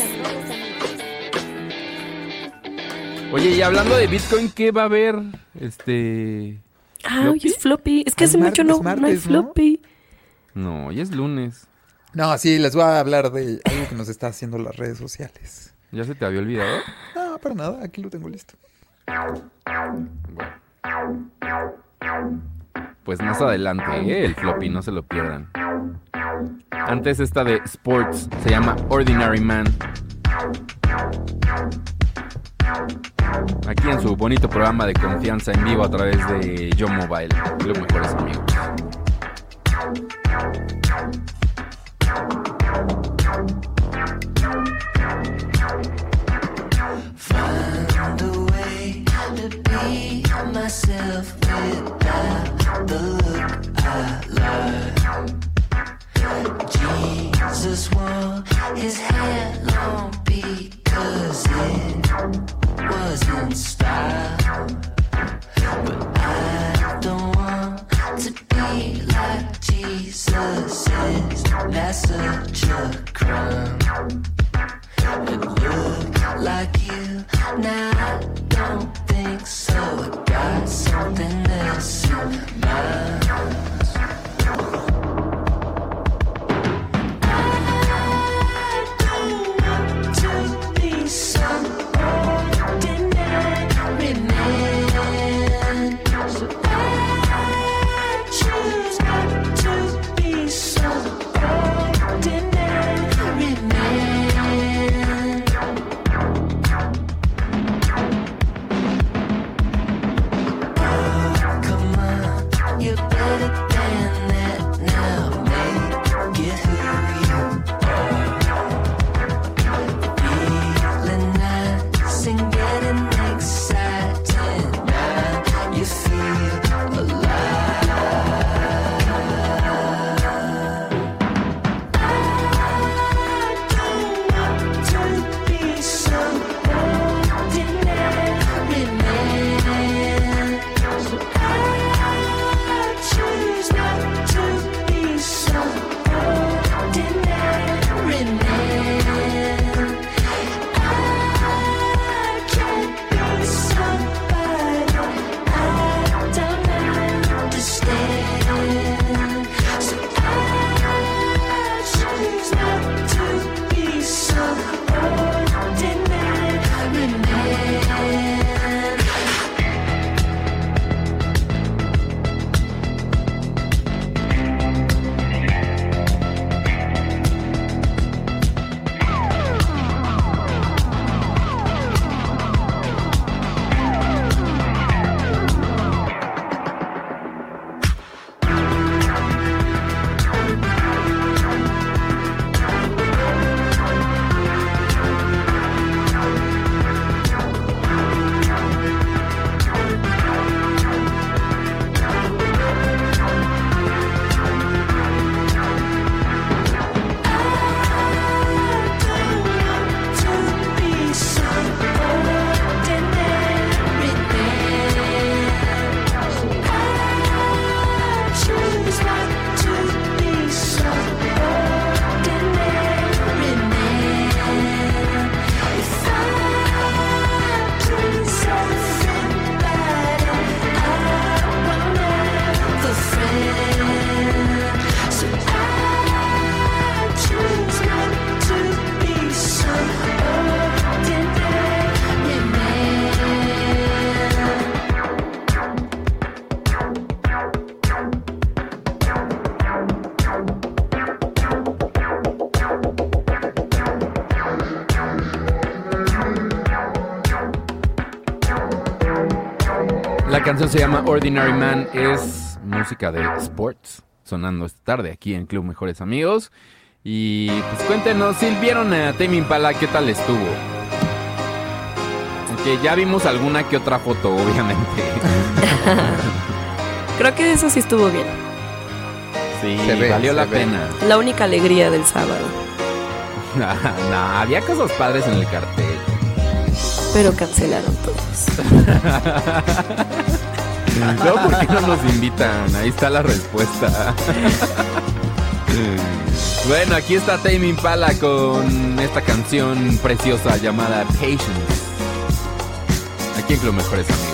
Oye, y hablando de Bitcoin, ¿qué va a haber? Este. Ah, hoy es floppy. Es que hace mucho no, martes, no hay floppy. No, hoy es lunes. No, sí, les voy a hablar de algo que nos está haciendo las redes sociales. ¿Ya se te había olvidado? No, para nada, aquí lo tengo listo. Pues más adelante, ¿eh? el floppy, no se lo pierdan. Antes esta de Sports, se llama Ordinary Man. Aquí en su bonito programa de confianza en vivo a través de Yo Mobile, los mejores amigos. Find a way to be myself without the look I like. Jesus wore his hair long because it was in style. But I don't want to be like Jesus is. That's such a crime. Like you. Now I don't think so. I got something else in mind. Canción se llama Ordinary Man, es música de sports, sonando esta tarde aquí en Club Mejores Amigos. Y pues cuéntenos si vieron a Tame Impala, ¿qué tal estuvo? Aunque ya vimos alguna que otra foto, obviamente. Creo que eso sí estuvo bien. Sí, Se ve, valió se la ve. pena. La única alegría del sábado. no, había cosas padres en el cartel. Pero cancelaron todos. Luego, ¿por qué no nos invitan? Ahí está la respuesta. bueno, aquí está Tame Impala con esta canción preciosa llamada Patience. Aquí en Club Mejores Amigos.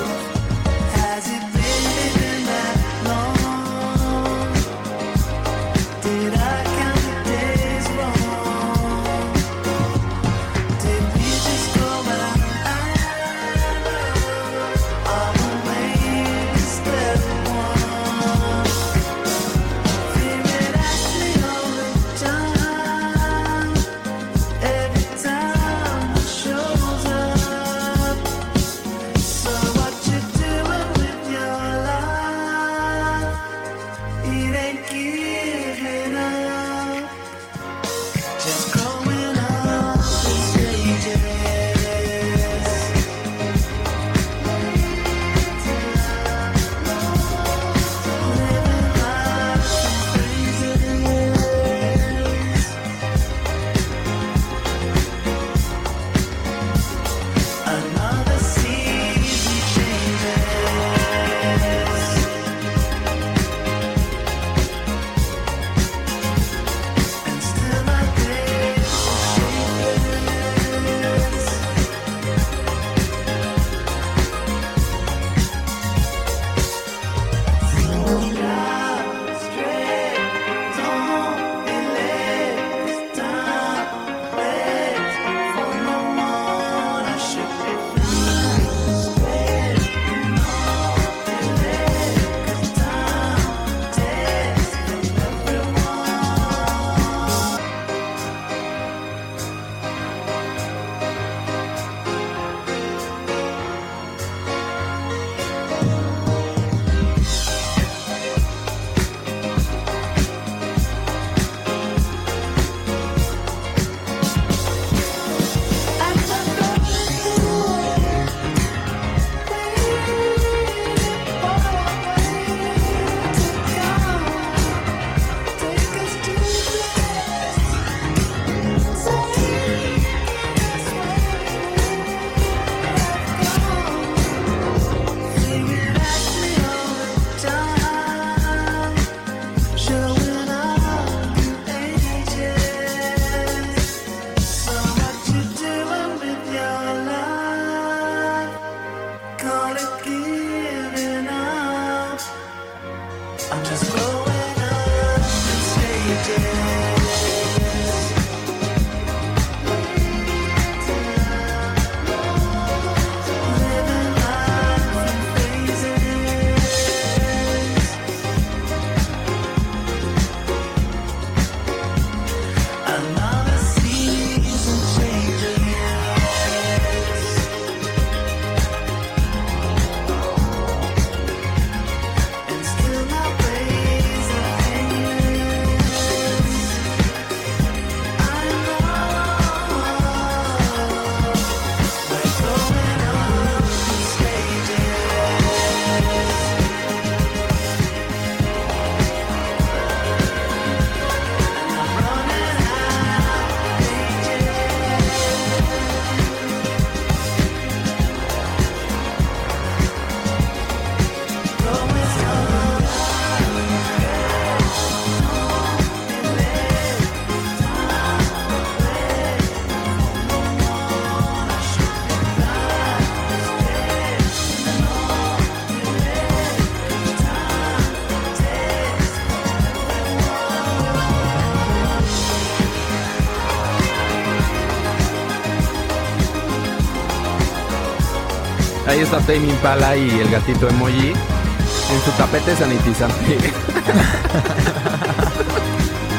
Ahí está Tame Impala y el gatito emoji en su tapete sanitizante.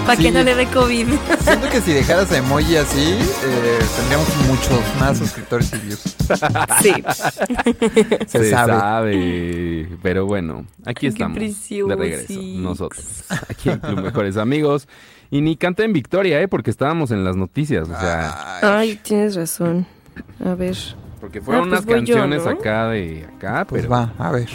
Para Sí. que no le dé COVID. Siento que si dejaras emoji así, eh, tendríamos muchos más suscriptores y views. Sí. Se, Se, sabe. sabe. Pero bueno, aquí Qué estamos. De regreso. Nosotros. Aquí en Club Mejores Amigos. Y ni canta en victoria, ¿eh? Porque estábamos en las noticias. O sea, Ay, tienes razón. A ver. Porque fueron Ah, pues unas yo, canciones ¿no? acá de acá, Pues pero. va, a ver.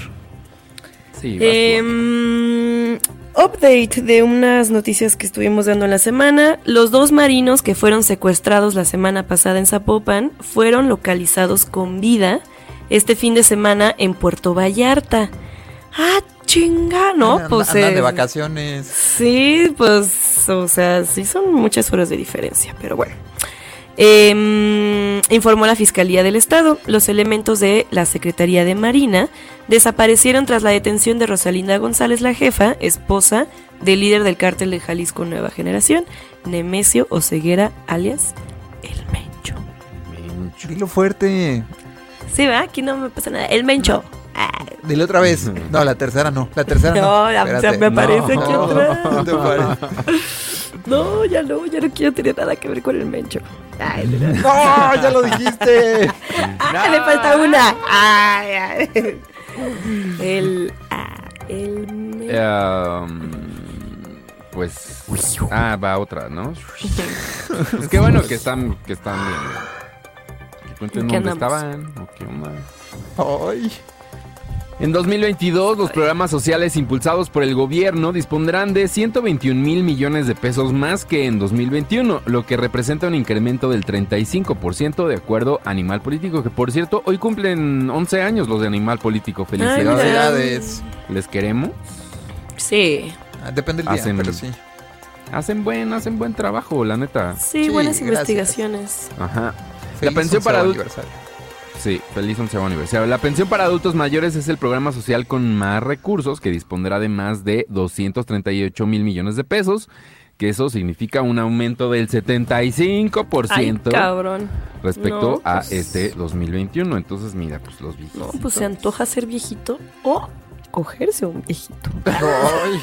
Sí, vas tú, Em, update de unas noticias que estuvimos dando en la semana. Los dos marinos que fueron secuestrados la semana pasada en Zapopan fueron localizados con vida este fin de semana en Puerto Vallarta. Ah, chinga, ¿no? Andan- pues andan de eh, vacaciones. Sí, pues, o sea, sí son muchas horas de diferencia, pero bueno. Em, informó la Fiscalía del Estado. Los elementos de la Secretaría de Marina desaparecieron tras la detención de Rosalinda González, la jefa, esposa del líder del cártel de Jalisco Nueva Generación, Nemesio Oceguera, alias El Mencho. Mencho. Dilo fuerte. Sí, va, aquí no me pasa nada. El Mencho. Ah, Dile otra vez. No, la tercera no. La tercera no. No, la- Espérate. ya me aparece aquí No, atrás. no te no, ya no, ya no quiero tener nada que ver con el Mencho. Ay, de. No, ya lo dijiste. Ah, le falta una. Ay, ay. El. ah, el. um, pues. Ah, va otra, ¿no? pues qué bueno que están, que están bien. Que cuenten ¿En qué dónde andamos? estaban. o qué onda. Ay. En 2022, los programas sociales impulsados por el gobierno dispondrán de 121 mil millones de pesos más que en 2021, lo que representa un incremento del 35% de acuerdo a Animal Político, que por cierto, hoy cumplen 11 años los de Animal Político. Felicidades. Les queremos. Sí. Ah, Depende del día, Hacen- pero sí. Hacen buen, hacen buen trabajo, la neta. Sí, Sí, buenas gracias. investigaciones. Ajá. Feliz pensión para adultos-. Sí, feliz onceavo aniversario. La pensión para adultos mayores es el programa social con más recursos que dispondrá de más de 238 mil millones de pesos, que eso significa un aumento del 75% Ay, cabrón. respecto No, a pues- este 2021. Entonces, mira, pues los viejitos. No, pues se antoja ser viejito o cogerse un viejito. Ay.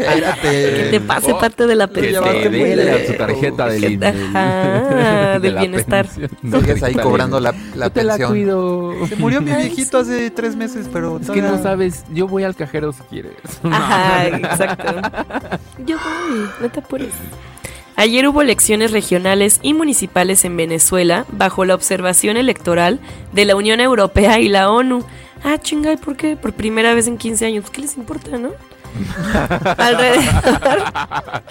Espérate. Que te pase Oh, parte de la que pensión. te su tarjeta del, del- ajá, de del bienestar. pensión. Sigues ahí cobrando la, la Yo te la cuido. Se murió mi viejito hace tres meses, pero Es que no sabes, yo voy al cajero si quieres. Ajá, exacto. Yo voy, no te apures. Ayer hubo elecciones regionales y municipales en Venezuela bajo la observación electoral de la Unión Europea y la ONU. Ah, chinga, ¿y por qué? Por primera vez en 15 años. ¿Qué les importa, no? Alrededor,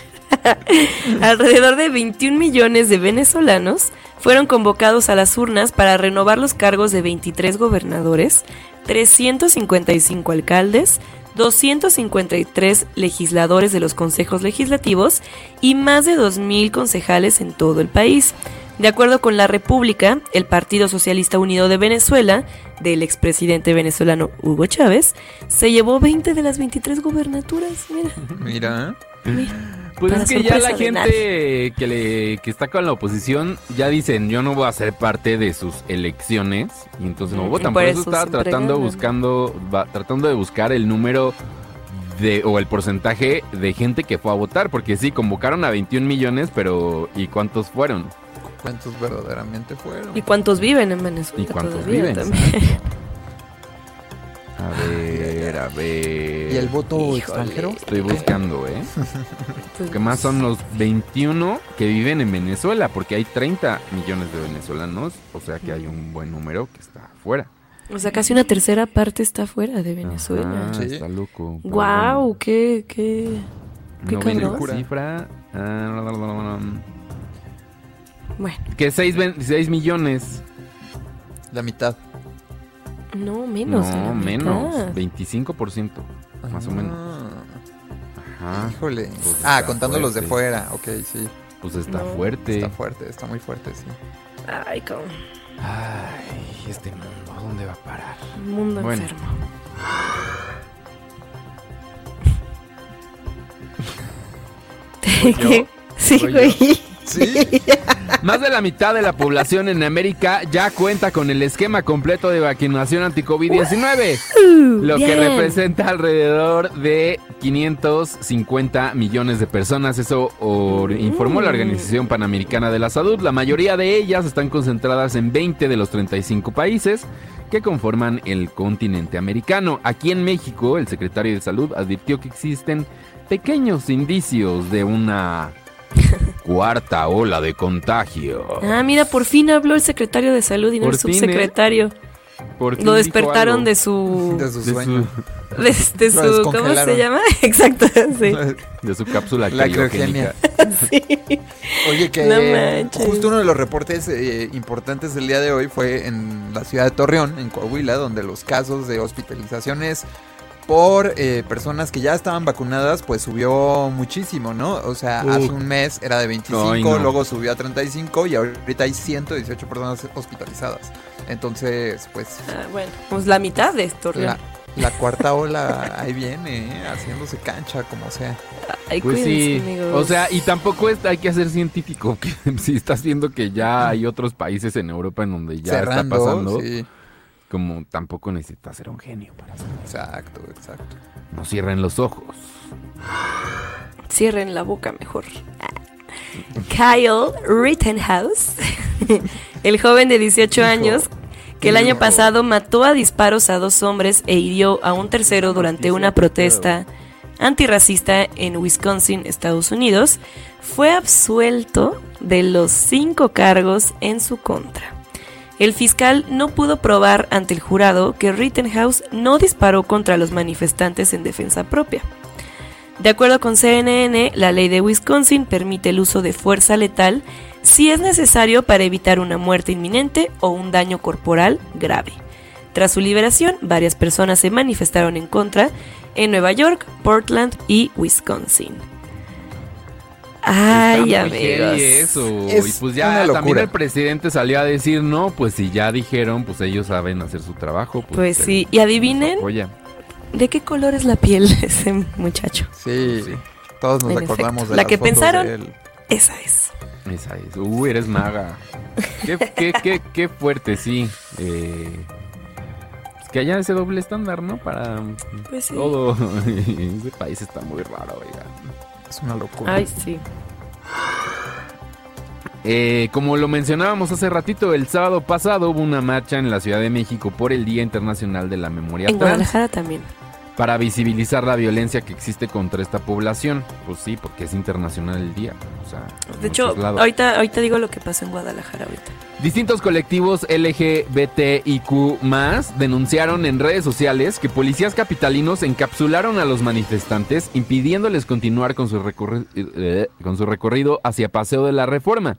alrededor de 21 millones de venezolanos fueron convocados a las urnas para renovar los cargos de 23 gobernadores, 355 alcaldes, 253 legisladores de los consejos legislativos y más de 2.000 concejales en todo el país. De acuerdo con la República, el Partido Socialista Unido de Venezuela, del expresidente venezolano Hugo Chávez, se llevó 20 de las 23 gobernaturas. Mira, Mira. Pues Para es que ya la gente que le que está con la oposición ya dicen yo no voy a ser parte de sus elecciones y entonces no Mm, votan. por Por eso eso estaba siempre tratando ganan. buscando va- tratando de buscar el número de o el porcentaje de gente que fue a votar porque sí convocaron a 21 millones pero ¿y cuántos fueron? ¿Cuántos verdaderamente fueron? ¿y cuántos viven en Venezuela? ¿Y cuántos todavía viven? también? A ver, a ver. ¿Y el voto Híjole. extranjero? Estoy buscando, ¿eh? Pues, Que más son los 21 que viven en Venezuela, porque hay 30 millones de venezolanos, o sea que hay un buen número que está afuera. O sea, casi una tercera parte está fuera de Venezuela. Ajá, Sí. Está loco. Wow, qué, qué. qué no cifra. Ah, Bueno, que 6, millones. La mitad. no, menos. no, mitad. menos. 25%. Más o menos. Ah, Ajá. Híjole. Pues ah, contando los de fuera. Ok, sí. Pues está No, fuerte. Está fuerte, está muy fuerte, sí. Ay, cómo. Ay, este mundo, ¿a dónde va a parar? Mundo Bueno. enfermo. ¿Qué? Sí, ¿Voy güey. Sí. Más de la mitad de la población en América ya cuenta con el esquema completo de vacunación anti-COVID-19, lo que bien. representa alrededor de 550 millones de personas. Eso or- informó la Organización Panamericana de la Salud. La mayoría de ellas están concentradas en 20 de los 35 países que conforman el continente americano. Aquí en México, el secretario de Salud advirtió que existen pequeños indicios de una cuarta ola de contagio. Ah, mira, por fin habló el secretario de salud y no Por el fin, ¿eh? subsecretario. Por fin Lo despertaron de su... De su de sueño. su, De, de Lo su ¿Cómo se llama? Exacto, sí. de su cápsula La criogénica. criogenia. Oye, que No manches. justo uno de los reportes eh, importantes del día de hoy fue en la ciudad de Torreón, en Coahuila, donde los casos de hospitalizaciones por eh, personas que ya estaban vacunadas, pues subió muchísimo, ¿no? O sea, Uh. hace un mes era de 25, Ay, no. luego subió a 35 y ahorita hay 118 personas hospitalizadas. Entonces, pues Ah, bueno, pues la mitad de esto. la, la cuarta ola ahí viene, ¿eh? haciéndose cancha, como sea. Ay, Pues cuídense, sí, amigos. o sea, y tampoco es, hay que ser científico, que si estás viendo que ya hay otros países en Europa en donde ya Cerrando, está pasando, sí. Como tampoco necesitas ser un genio para hacerlo. Exacto, exacto. No cierren los ojos. Cierren la boca mejor. Kyle Rittenhouse, el joven de 18 años, que el año pasado mató a disparos a dos hombres e hirió a un tercero durante una protesta antirracista en Wisconsin, Estados Unidos, fue absuelto de los cinco cargos en su contra. El fiscal no pudo probar ante el jurado que Rittenhouse no disparó contra los manifestantes en defensa propia. De acuerdo con CNN, la ley de Wisconsin permite el uso de fuerza letal si es necesario para evitar una muerte inminente o un daño corporal grave. Tras su liberación, varias personas se manifestaron en contra en Nueva York, Portland y Wisconsin. Ay, amigos. eso. Es y pues una ya locura. también el presidente salió a decir, no, pues si ya dijeron, pues ellos saben hacer su trabajo. Pues, Pues sí, y adivinen de qué color es la piel de ese muchacho. Sí, todos nos En acordamos efecto. de La que pensaron. de él. Esa es. Esa es. Uy, eres maga. Qué, qué, qué, qué fuerte, sí. Eh, es que haya ese doble estándar, ¿no? Para Pues sí. todo. Ese país está muy raro, oiga. Es una locura. Ay, sí. Eh, como lo mencionábamos hace ratito, el sábado pasado hubo una marcha en la Ciudad de México por el Día Internacional de la Memoria En Trans Guadalajara también. Para visibilizar la violencia que existe contra esta población. Pues sí, porque es internacional el día. O sea, De hecho, lados. ahorita, ahorita digo lo que pasó en Guadalajara ahorita. Distintos colectivos LGBTIQ denunciaron en redes sociales que policías capitalinos encapsularon a los manifestantes impidiéndoles continuar con su, eh, con su recorrido hacia Paseo de la Reforma.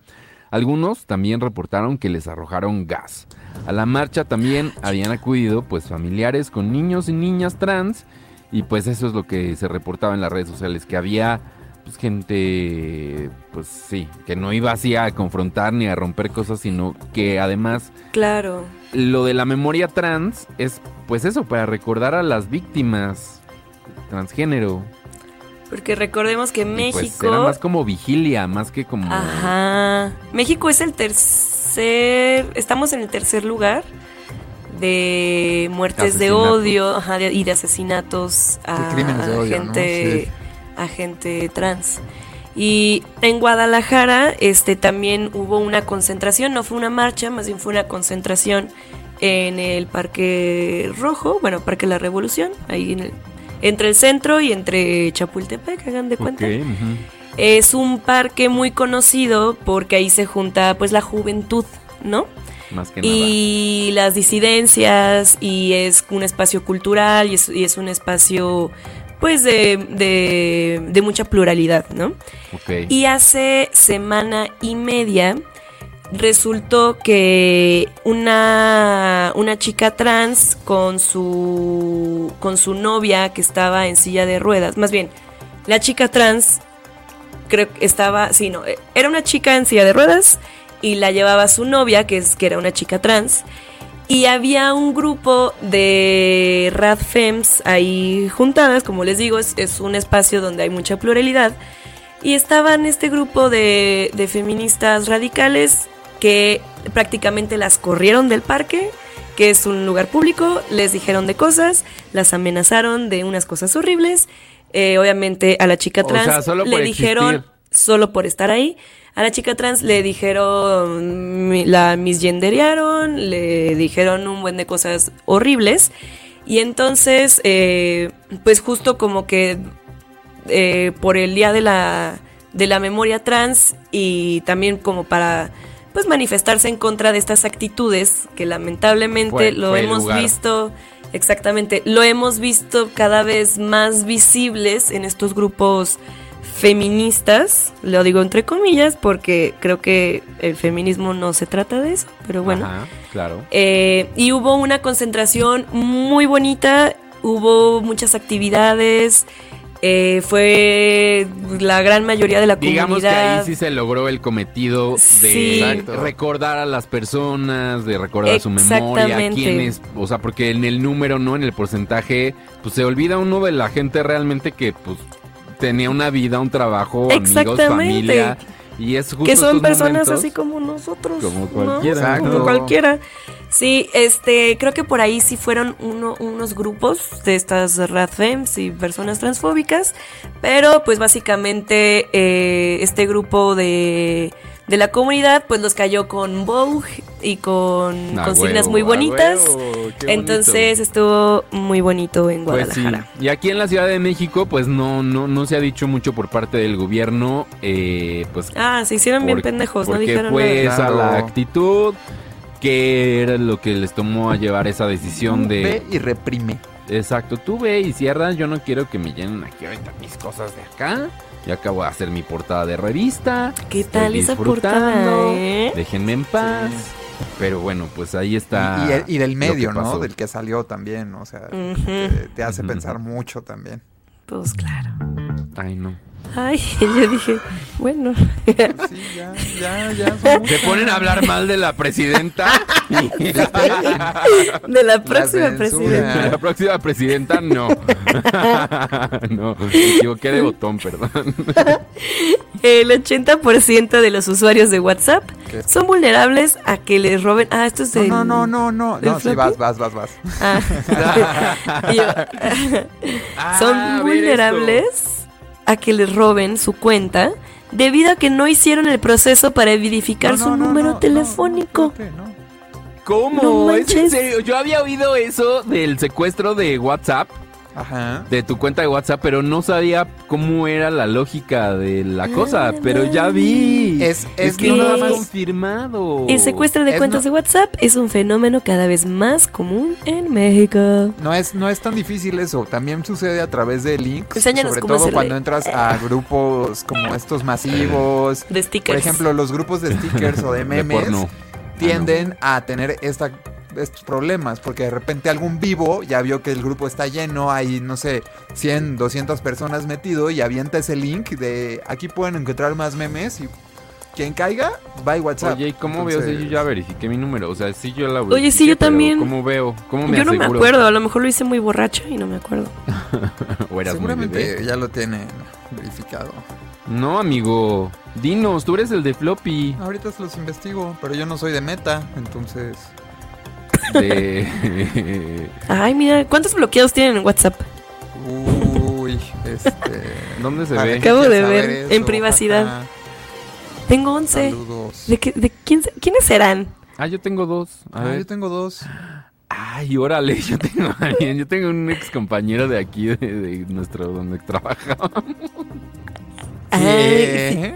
Algunos también reportaron que les arrojaron gas. A la marcha también habían acudido pues familiares con niños y niñas trans y pues eso es lo que se reportaba en las redes sociales, que había pues, gente, pues sí, que no iba así a confrontar ni a romper cosas, sino que además Claro. lo de la memoria trans es pues eso, para recordar a las víctimas transgénero. Porque recordemos que pues, México. era más como vigilia, más que como... Ajá. México es el tercer. Estamos en el tercer lugar de muertes de odio ajá, de- y de asesinatos a, De crímenes de odio, ¿no? gente, Sí. a gente trans. Y en Guadalajara este, también hubo una concentración, no fue una marcha, más bien fue una concentración en el Parque Rojo, bueno, Parque La Revolución, ahí en el- entre el centro y entre Chapultepec, hagan de cuenta. Es un parque muy conocido porque ahí se junta pues la juventud, ¿no? Más que nada. Y las disidencias y es un espacio cultural y es, y es un espacio pues de, de, de mucha pluralidad, ¿no? Ok. Y hace semana y media resultó que una, una chica trans con su, con su novia que estaba en silla de ruedas, más bien, la chica trans creo que estaba, sí, no, eh, era una chica en silla de ruedas y la llevaba su novia, que, es, que era una chica trans. Y había un grupo de radfems ahí juntadas, como les digo, es, es un espacio donde hay mucha pluralidad. Y estaban este grupo de, de feministas radicales que prácticamente las corrieron del parque, que es un lugar público, les dijeron de cosas, las amenazaron de unas cosas horribles. Eh, obviamente a la chica O trans sea, solo le dijeron existir. solo por estar ahí. A la chica trans le dijeron, la misgenderearon, le dijeron un buen de cosas horribles. Y entonces, eh, pues justo como que eh, por el día de la, de la memoria trans y también como para pues manifestarse en contra de estas actitudes que lamentablemente Fue- lo fue hemos visto exactamente lo hemos visto cada vez más visibles en estos grupos feministas lo digo entre comillas porque creo que el feminismo no se trata de eso pero bueno Ajá, claro. eh, y hubo una concentración muy bonita, hubo muchas actividades, eh, fue la gran mayoría de la Digamos que comunidad. ahí sí se logró el cometido de Sí. Recordar a las personas, de recordar su memoria, quiénes, o sea, porque en el número, ¿no? En el porcentaje, pues se olvida uno de la gente realmente que, pues, tenía una vida, un trabajo, amigos, familia. Y es justo que son personas momentos así como nosotros. como ¿no? cualquiera. Exacto. Como cualquiera. Sí, este, creo que por ahí sí fueron uno- unos grupos de estas radfems y personas transfóbicas, pero pues básicamente eh, este grupo de, de la comunidad pues los cayó con Vogue y con Ah, consignas huevo, muy ah, bonitas. huevo, bonito. Entonces estuvo muy bonito en Pues sí. Guadalajara. Y aquí en la Ciudad de México, pues no, no, no se ha dicho mucho por parte del gobierno, eh, pues Ah, se hicieron bien pendejos, no dijeron fue nada. esa la actitud que era lo que les tomó a llevar esa decisión de Ve y reprime. exacto tú ve y cierra yo no quiero que me llenen aquí ahorita mis cosas de acá ya acabo de hacer mi portada de revista ¿Qué estoy tal esa disfrutando, portada, eh? déjenme en paz pero bueno pues ahí está Y, y- y del medio, ¿no? Del que salió también, o sea, te, te hace pensar mucho también. Pues claro. ay no Ay, yo dije, bueno. Sí, ya, ya, ya. son se ponen a hablar mal de la presidenta De la próxima censura. presidenta. La próxima presidenta no. no, me equivoqué de botón, perdón. El 80% de los usuarios de WhatsApp ¿Qué? son vulnerables a que les roben. Ah, esto es de. No, no, no, no, no. ¿del No, sí, vas, vas, vas, vas. Ah. Yo, son Ah, ver vulnerables a que les roben su cuenta debido a que no hicieron el proceso para verificar No, su no, número telefónico. ¿Cómo? ¿Es en serio? Yo había oído eso del secuestro de WhatsApp, Ajá. de tu cuenta de WhatsApp, pero no sabía cómo era la lógica de la cosa. Pero ya vi. Es- es que no más confirmado. El secuestro de Es cuentas no- de WhatsApp es un fenómeno cada vez más común en México. No es, no es tan difícil eso. También sucede a través de links. Enséñanos sobre todo hacerle. cuando entras a grupos como estos masivos. De stickers. Por ejemplo, los grupos de stickers o de De memes porno. tienden a tener esta, estos problemas. Porque de repente algún vivo ya vio que el grupo está lleno. Hay, no sé, 100, 200 personas metido y avienta ese link de aquí pueden encontrar más memes y quien caiga va a WhatsApp. Oye, ¿y cómo veo si yo ya verifiqué mi número? O sea, sí yo la Oye, sí, verifiqué, yo también. ¿Cómo veo? ¿Cómo me Yo no me acuerdo, a lo mejor lo hice muy borracha y no me acuerdo. ¿O eras muy Seguramente bebé? ya lo tienen verificado. No, amigo. Dinos, tú eres el de floppy. Ahorita se los investigo, pero yo no soy de meta, entonces. Ay, mira, ¿cuántos bloqueados tienen en WhatsApp? Uy, este. ¿Dónde se ¿para ve? Acabo de ver en privacidad. Tengo 11. Saludos. ¿De, qué- de quién, quiénes serán? Ah, yo tengo dos. A Ah, ver. yo tengo dos. Ay, órale, yo tengo. Yo tengo un ex compañero de aquí, de, de nuestro, donde trabajaba. Ay, ¿Qué?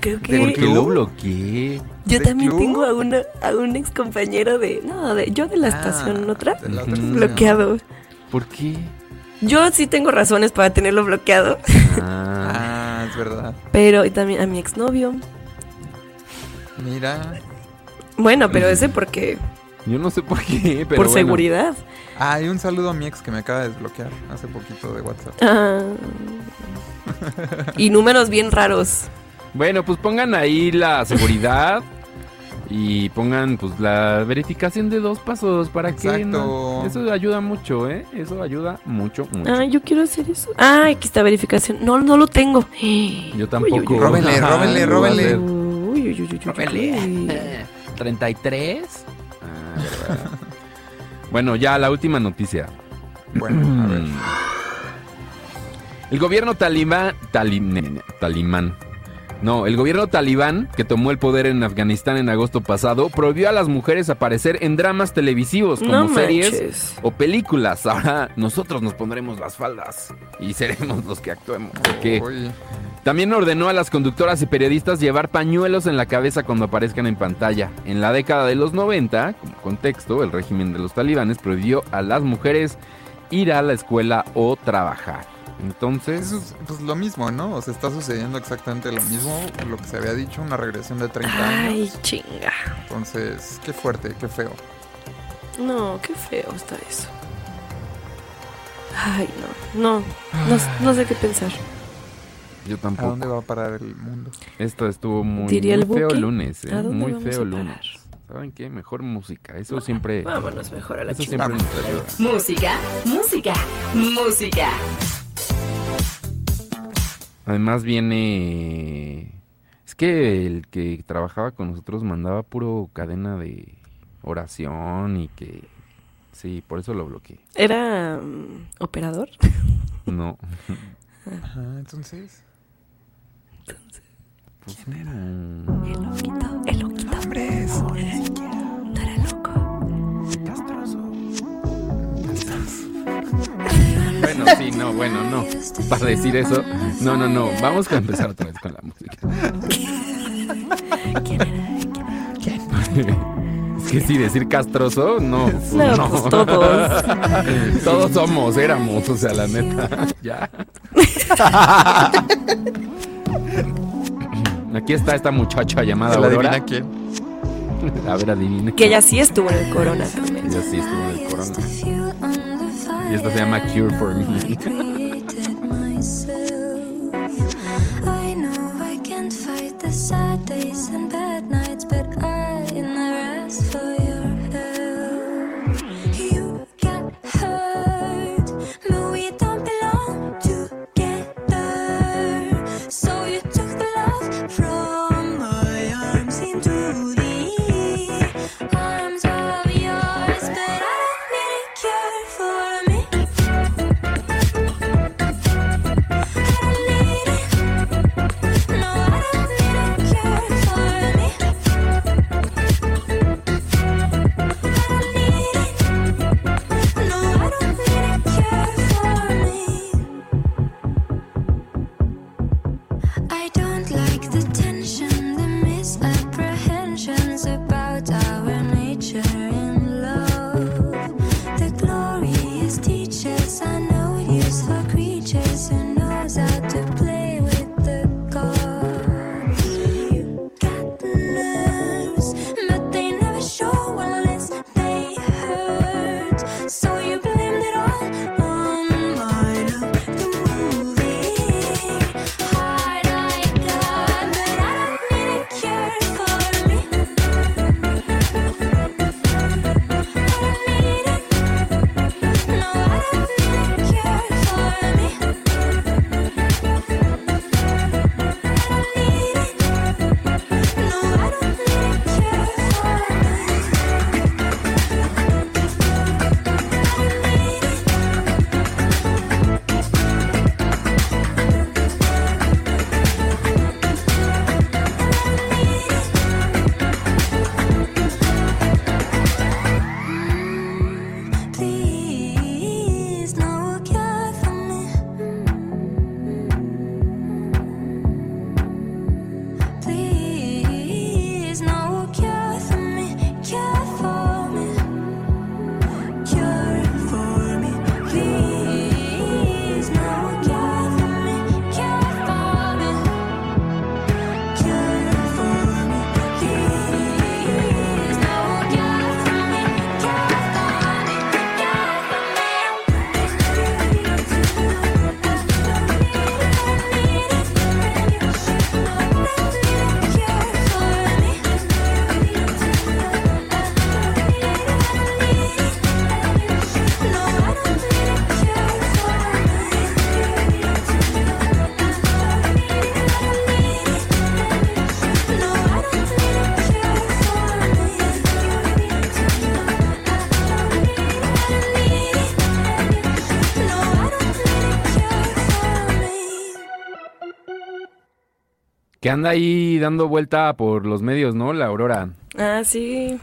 creo ¿De que ¿Por qué club? lo bloqueé? Yo ¿Del también club? tengo a, una, a un ex compañero de... No, de, yo de la Ah, estación, ¿otra? la otra Ujú. estación. Bloqueado. ¿Por qué? Yo sí tengo razones para tenerlo bloqueado. Ah, Ah, es verdad. Pero y también a mi exnovio. Mira. Bueno, pero ese porque... yo no sé por qué, pero por bueno. seguridad. Ah, y un saludo a mi ex que me acaba de desbloquear hace poquito de WhatsApp. Ah. y números bien raros. Bueno, pues pongan ahí la seguridad Y pongan pues la verificación de dos pasos para que Exacto. no- eso ayuda mucho, ¿eh? Eso ayuda mucho, mucho. Ah, yo quiero hacer eso. Ah, aquí está verificación. No, no lo tengo. Yo tampoco. Róbenle, róbenle, róbenle. Uy, uy, uy, uy, uy, uy. 33. Ah, bueno, ya la última noticia. Bueno, a ver. El gobierno talibán, tali- talimán. No, el gobierno talibán, que tomó el poder en Afganistán en agosto pasado, prohibió a las mujeres aparecer en dramas televisivos como No series o películas. Ahora nosotros nos pondremos las faldas y seremos los que actuemos. Porque también ordenó a las conductoras y periodistas llevar pañuelos en la cabeza cuando aparezcan en pantalla. En la década de los 90, como contexto, el régimen de los talibanes prohibió a las mujeres ir a la escuela o trabajar. Entonces, es pues, lo mismo, ¿no? O sea, está sucediendo exactamente lo mismo, lo que se había dicho, una regresión de 30 Ay, años. chinga. Entonces, qué fuerte, qué feo. No, qué feo está eso. Ay, no. No, no, no sé qué pensar. yo ¿A tampoco. dónde va a parar el mundo? Esto estuvo muy, Diría muy el feo lunes, ¿eh? ¿a dónde Muy vamos feo a lunes. ¿Saben qué? Mejor música. Eso siempre. Vámonos mejor a la Eso siempre nos ayuda. Música, música, música. Además viene... Es que el que trabajaba con nosotros mandaba puro cadena de oración y que... Sí, por eso lo bloqueé. ¿Era mm, operador? No. Ajá, entonces. Pues, mm, El loquito, el loquito. Hombres. Loco. Bueno, sí, no, bueno, no. Para decir eso, no, no, no. Vamos a empezar otra vez con la música. Es que sí, decir castroso, no. pues No, no. pues todos. Todos somos, éramos, o sea, la neta. Ya. Aquí está esta muchacha llamada ¿La Aurora. adivina quién? A ver, adivine. Que ella sí estuvo en el corona también. Ella sí estuvo en el corona. Y esto se llama Cure for Me. anda ahí dando vuelta por los medios, ¿no? La Aurora. Ah, sí.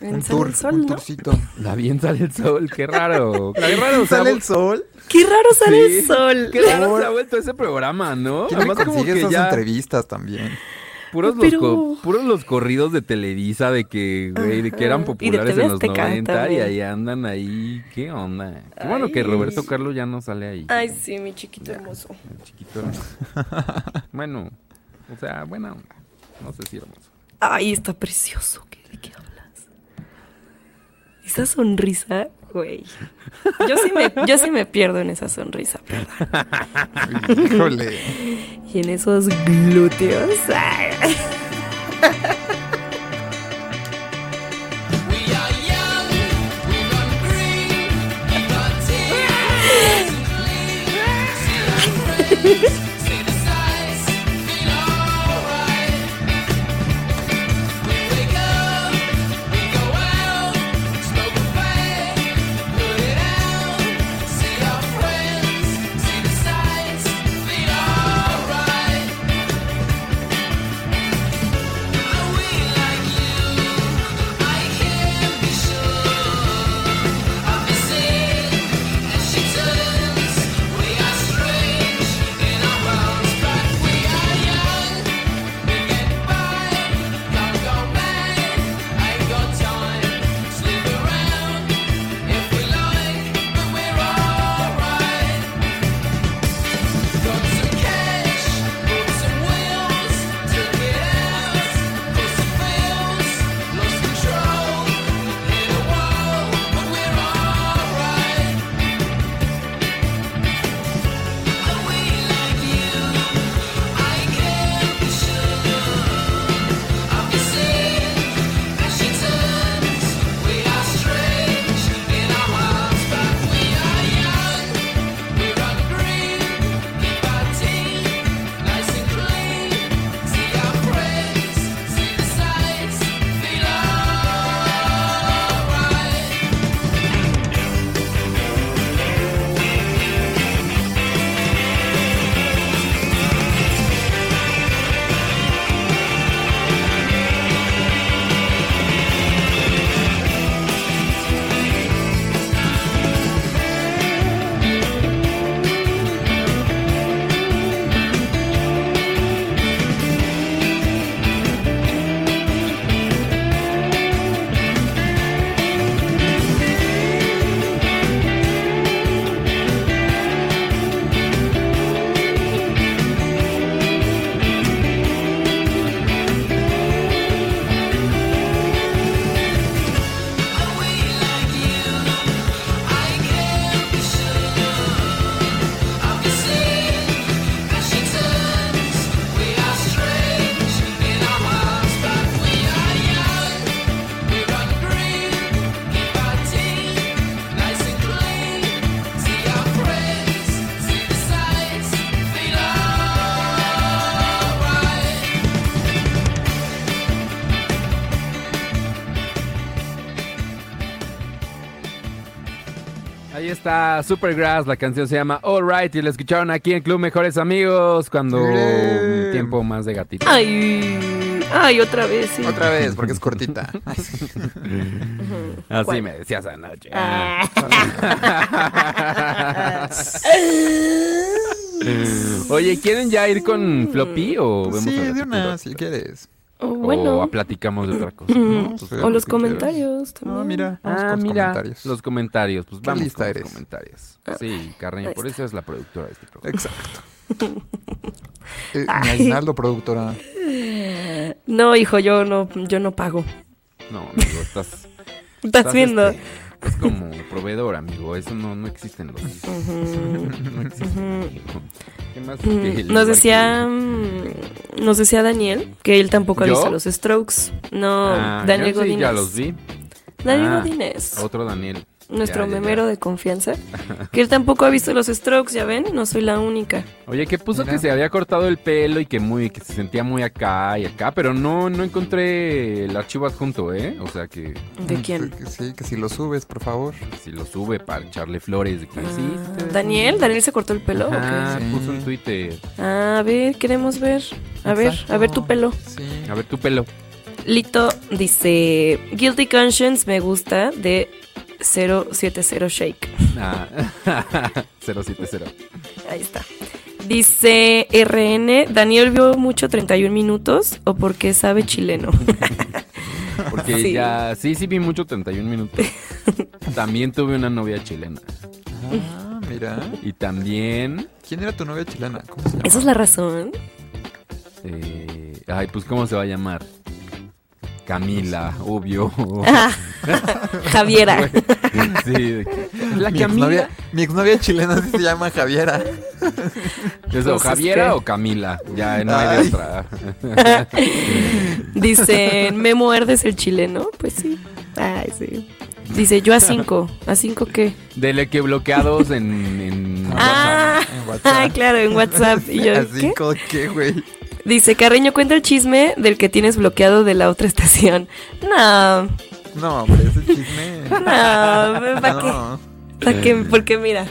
En Un tour, el Sol, un ¿no? tourcito. La bien sale el sol, qué raro. Qué raro se ha ¿Sale el sol? Qué raro sale Sí. el sol. Qué raro se ha vuelto ese programa, ¿no? ¿Quién Además, como que esas ya entrevistas también? puros, los Pero- co- puros los corridos de Televisa de que, güey, de que eran. Y populares en los Azteca 90 y también. ahí andan ahí. ¿Qué onda? Qué bueno que. Roberto Carlos ya no sale ahí. Ay, sí, mi chiquito hermoso. El chiquito. bueno, o sea, buena onda. No sé si hermoso. Ay, está precioso. ¿Qué- ¿De qué hablas? Esa sonrisa, güey. Yo sí me, yo sí me pierdo en esa sonrisa, perdón. Híjole. Y en esos glúteos. ay. está Supergrass, la canción se llama All Right y la escucharon aquí en Club Mejores Amigos cuando un tiempo más de gatito. Ay, ay, otra vez, sí. Otra vez, porque es cortita. Así ¿Cuál? me decías anoche. Ah. Oye, ¿quieren ya ir con Floppy o vemos sí, a de una, si quieres. O bueno. platicamos de otra cosa. No, pues, o lo los comentarios también. Ah, mira, vamos Ah, con los mira, comentarios. los comentarios. Pues ¿Qué vamos lista con los eres? comentarios. Sí, Carreño, por eso es la productora de este programa. Exacto. Eh, mi aguinaldo, productora. No, hijo, yo no, yo no pago. No, amigo, estás... ¿Estás viendo? este, Es como proveedor, amigo. Eso no, no existen los... no existen. ¿Qué más? Que el- Nos decía, mm, nos decía Daniel que él tampoco ha visto los Strokes. No, Ah, Daniel yo sí, Godínez. ya los vi. Daniel Ah, Godínez. Otro Daniel. Nuestro Ya, ya, ya. memero de confianza, que él tampoco ha visto los strokes, ya ven, no soy la única. Oye, que puso Mira. que se había cortado el pelo y que muy que se sentía muy acá y acá, pero no no encontré el archivo adjunto, ¿eh? O sea que ¿De Mm, quién? Sí, que si lo subes, por favor. si lo sube para echarle flores de que Ah, Daniel, Daniel se cortó el pelo. Sí. puso en Twitter. Ah, a ver, queremos ver. A ver, a ver tu pelo. Sí. A ver tu pelo. Lito dice, Guilty Conscience me gusta de 070 Shake. Ah, 070. Ahí está. Dice RN, Daniel vio mucho 31 minutos o porque sabe chileno. Porque Sí. ya sí sí vi mucho 31 minutos. También tuve una novia chilena Ah, mira. y también ¿Quién era tu novia chilena? ¿Cómo se llama? Esa es la razón. eh, ay, pues cómo se va a llamar? Camila, obvio. Ah, Javiera. sí, la mi Camila. exnovia, mi exnovia chilena sí se llama Javiera. ¿Es o Pues es Javiera que- o Camila? Ya no hay de Ay. otra. Dice, Memo Herdes el chileno. Pues sí. Ay, sí. Dice, yo a 5. ¿A 5 qué? Dele que bloqueados en, en Ah, en WhatsApp. ay, claro, en WhatsApp. Y yo, Así ¿qué? como que, güey. Dice, Carreño, cuenta el chisme del que tienes bloqueado de la otra estación. No, No, hombre, ese chisme. no, ¿para qué? No. ¿Para qué? Porque mira,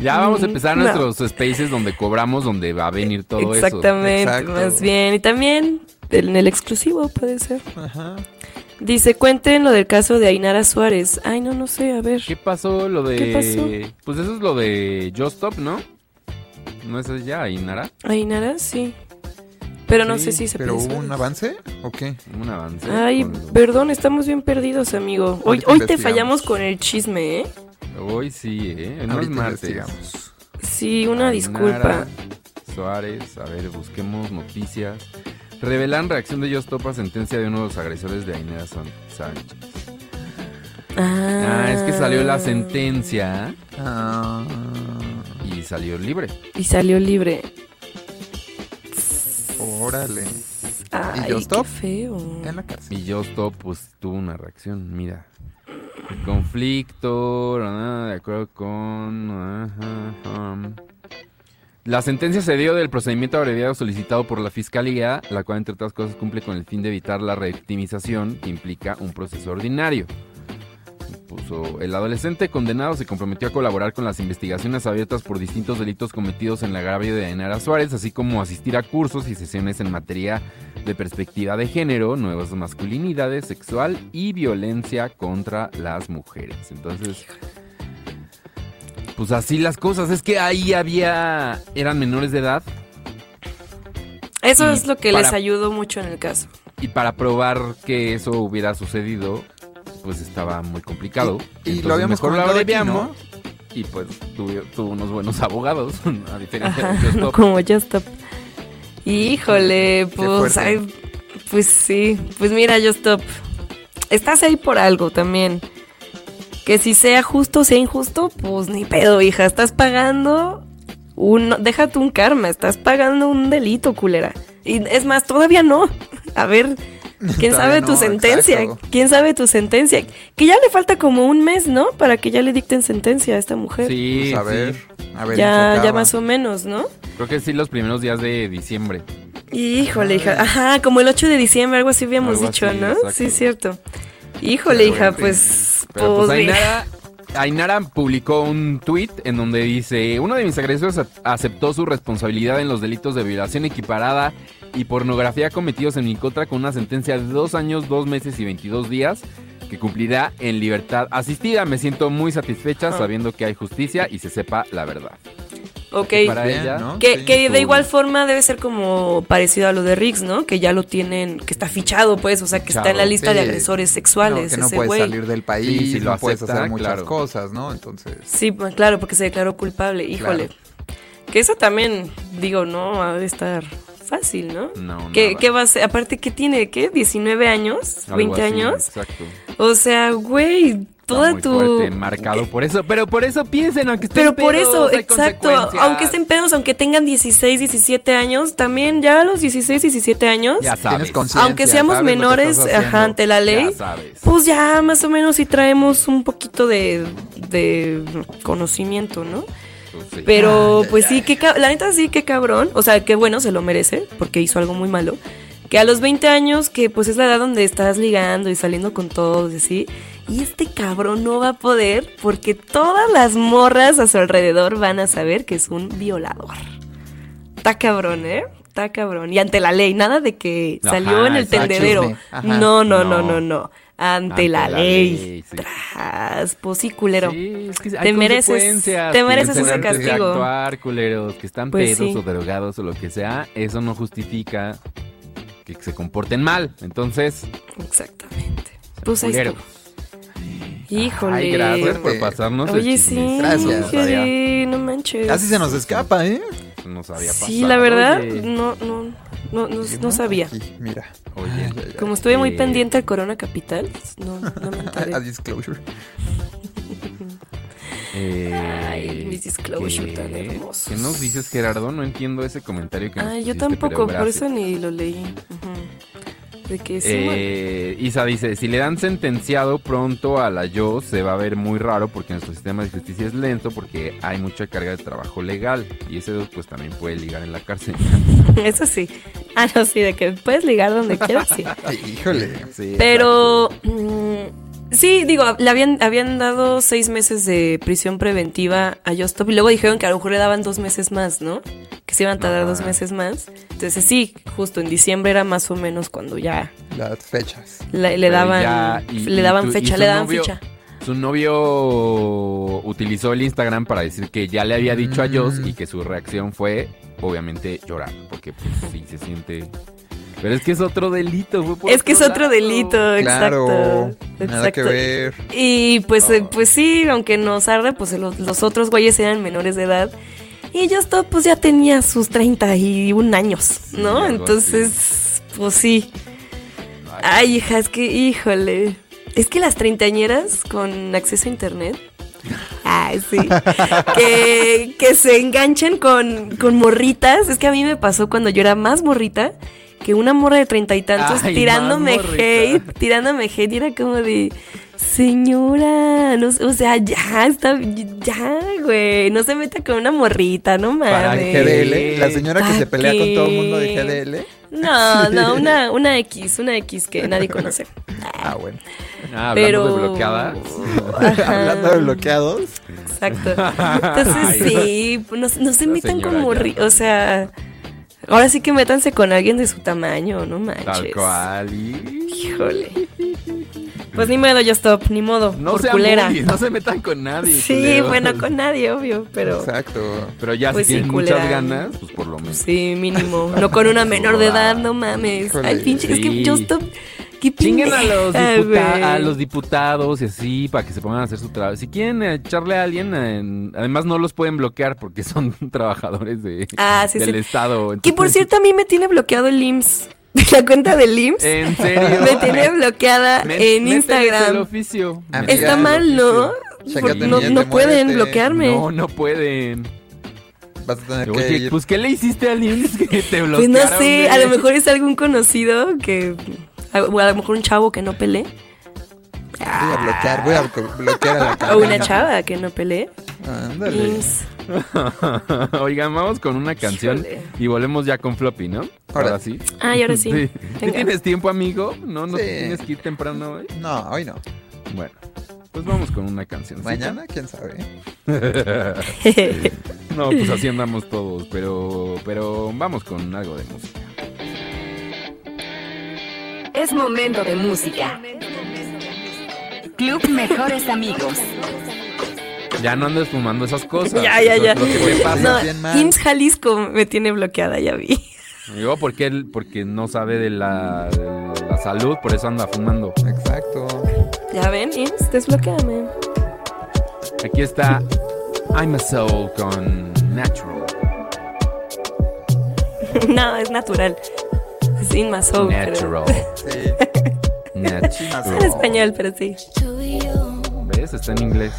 Ya vamos a empezar No. nuestros spaces donde cobramos, donde va a venir todo eso. exactamente, más bien. Y también en el exclusivo puede ser. Ajá. Dice, cuenten lo del caso de Ainara Suárez. Ay, no, no sé, a ver. ¿Qué pasó lo de...? ¿Qué pasó? Pues eso es lo de Just Stop, ¿no? ¿No es ya Ainara? Ainara, sí. Pero no Sí, sé si se ¿Pero pensó. hubo un avance o qué? Un avance. Ay, con perdón, estamos bien perdidos, amigo. Hoy, hoy te fallamos con el chisme, ¿eh? Hoy sí, ¿eh? No es Ahorita martes. investigamos. Sí, una disculpa. Suárez, a ver, busquemos noticias. Revelan reacción de Just Stop a sentencia de uno de los agresores de San- Sánchez. Ah, Ah, es que salió la sentencia Ah, y salió libre. Y salió libre. Órale. Ay, Just Stop? qué feo. En la cárcel. Y Just Stop, pues tuvo una reacción, mira. El conflicto, ah, de acuerdo con... ajá, um. La sentencia se dio del procedimiento abreviado solicitado por la Fiscalía, la cual entre otras cosas cumple con el fin de evitar la revictimización que implica un proceso ordinario. Puso, el adolescente condenado se comprometió a colaborar con las investigaciones abiertas por distintos delitos cometidos en el agravio de Ainara Suárez, así como asistir a cursos y sesiones en materia de perspectiva de género, nuevas masculinidades, sexual y violencia contra las mujeres. Entonces, pues así las cosas. Es que ahí había, eran menores de edad Eso es lo que para- les ayudó mucho en el caso. y para probar que eso hubiera sucedido, pues estaba muy complicado. Y- y lo habíamos mejor. Y pues tuvo, tuvo unos buenos abogados, a diferencia Ajá, de Just Stop. como está. Híjole, pues, ay, pues sí, pues mira, stop. Estás ahí por algo también. Que si sea justo o sea injusto, pues ni pedo, hija. Estás pagando un. Déjate un karma, estás pagando un delito, culera. Y es más, todavía no. A ver, ¿quién sabe tu no, sentencia? exacto. ¿Quién sabe tu sentencia? Que ya le falta como un mes, ¿no? Para que ya le dicten sentencia a esta mujer. Sí, Pues a sí. ver, a ver. ya, ya más o menos, ¿no? Creo que sí, los primeros días de diciembre. Híjole, hija. Ajá, como el 8 de diciembre, algo así habíamos Algo dicho, así, ¿no? exacto. Sí, cierto. Híjole, Pero hija, pues. Pero pues. Ainara, Ainara publicó un tweet en donde dice, uno de mis agresores aceptó su responsabilidad en los delitos de violación equiparada y pornografía cometidos en mi contra con una sentencia de dos años, dos meses y 22 días que cumplirá en libertad asistida. Me siento muy satisfecha Ah. sabiendo que hay justicia y se sepa la verdad. Ok. Para Bien, ella, ¿no? Que, Sí, que de igual forma debe ser como parecido a lo de Riggs, ¿no? Que ya lo tienen, que está fichado, pues, o sea, que está en la lista de agresores No, sexuales, que no ese puedes salir del país, Sí, si lo no puedes hacer muchas claro. cosas, ¿no? Entonces, Sí, pues, claro, porque se declaró culpable, híjole. Que eso también, digo, no, ha de estar fácil, ¿no? No, ¿Qué, nada. qué va a ser? Aparte, ¿qué tiene? ¿Qué? ¿19 años? Algo ¿20 así, años? Exacto. O sea, güey, toda Está tu... muy fuerte, marcado por eso, pero por eso piensen, aunque estén Pero por pedos, eso, hay exacto, aunque estén pedos, aunque tengan 16, 17 años, también ya a los 16, 17 años, Ya sabes. aunque seamos sabes menores ajá, ante la ley, Ya sabes. pues ya más o menos sí traemos un poquito de, de conocimiento, ¿no? Sí. Pero pues sí, que la neta sí, qué cabrón. O sea, qué bueno, se lo merece, porque hizo algo muy malo. Que a los 20 años, que pues es la edad donde estás ligando y saliendo con todos, y así. Y este cabrón no va a poder porque todas las morras a su alrededor van a saber que es un violador. Está cabrón, ¿eh? Está cabrón. Y ante la ley, nada de que Ajá, salió en el tendedero. Ajá. No, no, no, No. no, no. Ante, Ante la, la ley. ley, sí. Tras, pues sí, culero. Sí, es que Te mereces- te mereces no ese castigo. actuar, culeros, que están Pues pedos sí. o drogados o lo que sea, eso no justifica que se comporten mal. Entonces, Exactamente. Pues ahí culero. está. Híjole. Ay, gracias por pasarnos el Oye, sí. chismecito. Gracias. Sí, no manches. Casi se nos escapa, ¿eh? Nos había pasado. Sí, la verdad, oye. no, no, no, no, no sabía. Aquí, mira. Oye, ay. Como estuve muy Eh. pendiente al Corona Capital, no, no me enteré. A disclosure. eh, Ay, mis disclosure ¿qué- tan hermosos. ¿Qué nos dices, Gerardo? No entiendo ese comentario que nos Ay, yo pusiste, tampoco, por eso ni lo leí. De que sí, Eh, Isa dice, si le dan sentenciado pronto a la yo, se va a ver muy raro porque nuestro sistema de justicia es lento porque hay mucha carga de trabajo legal y ese dos pues también puede ligar en la cárcel. eso sí. Ah, no, sí, de que puedes ligar donde quieras, sí. Ay, híjole. Sí, Pero sí, digo, le habían, habían dado seis meses de prisión preventiva a Justop y luego dijeron que a lo mejor le daban dos meses más, ¿no? Que se iban a tardar Ajá. dos meses más. Entonces sí, justo en diciembre era más o menos cuando ya Las fechas. la- le daban, ya- y- le y daban tu- fecha, le daban novio- fecha. Su novio utilizó el Instagram para decir que ya le había dicho a Joss Mm. y que su reacción fue obviamente llorar porque pues sí se siente... Pero es que es otro delito. fue por Es que es otro lado. delito, Claro. exacto. Nada que exacto. ver. Y pues, Oh. eh, pues sí, aunque nos arde, pues los, los otros güeyes eran menores de edad. Y Justo pues ya tenía sus 31 años, ¿no? Entonces, pues sí. Ay, hija, es que, híjole. Es que las treintañeras con acceso a internet. Ay, sí. que, que se enganchen con, con morritas. Es que a mí me pasó cuando yo era más morrita que una morra de treinta y tantos Ay, tirándome hate, tirándome hate. Y era como de, señora, no, sé, o sea, ya, está, ya, güey. No se meta con una morrita, no Para mames. GDL. La señora que se ¿Pa' pelea con todo el mundo de? GDL. No, no, una, una X, una X que nadie conoce. Ah, bueno. Ah, hablando Pero. de bloqueadas. Hablando de bloqueados. Exacto. Entonces sí, no, no se metan como ya. o sea, ahora sí que métanse con alguien de su tamaño, no manches. Tal cual. y- Híjole. Pues ni modo, yo stop, ni modo, No por culera. no se metan con nadie. sí, bueno, con nadie, obvio, pero Exacto. Pero ya Pues si sí, tienen muchas ganas, pues por lo menos. sí, mínimo, no con una menor de edad, no mames. Híjole. Ay, pinche, es que Sí. yo stop. Qué Chinguen a los, pendeja, diputa- güey. a los diputados y así para que se pongan a hacer su trabajo. Si quieren echarle a alguien, en- además no los pueden bloquear porque son trabajadores de, Ah, sí, del sí. Estado. Que por Entonces, cierto a mí me tiene bloqueado el IMSS. La cuenta del IMSS. ¿En serio? Me tiene bloqueada Me- en el Instagram. oficio. Amiga, Está mal, ¿no? Chécate no, pueden bloquearme. No, no pueden. Vas a tener que Oye, ir. pues ¿qué le hiciste al IMSS que te Pues bloquearon? no sé, a lo mejor es algún conocido que. O a lo mejor un chavo que no pelee. Voy a bloquear, voy a blo- bloquear a la O cabina. una chava que no pelee. Ándale. Oigan, vamos con una canción Híjole. y volvemos ya con Floppy, ¿no? Ahora. Ahora sí. Ah, y ahora sí. ¿Sí tienes tiempo, amigo? ¿No, no Sí. tienes que ir temprano hoy? No, hoy no. Bueno, pues vamos con una canción. Mañana, quién sabe. No, pues así andamos todos, pero, pero vamos con algo de música. Es momento de música. Club Mejores Amigos. Ya no andes fumando esas cosas. ya, ya, eso ya. es lo que te pasa. No, bien mal. IMSS Jalisco me tiene bloqueada, ya vi. Yo, porque él, porque no sabe de la, de la salud, por eso anda fumando. Exacto. Ya ven, IMSS, desbloqueame. Aquí está I'm a Soul con Natural. no, es natural. Es in my soul, creo. Natural. Sí. Natural. En español, pero sí. ¿Ves? Está en inglés.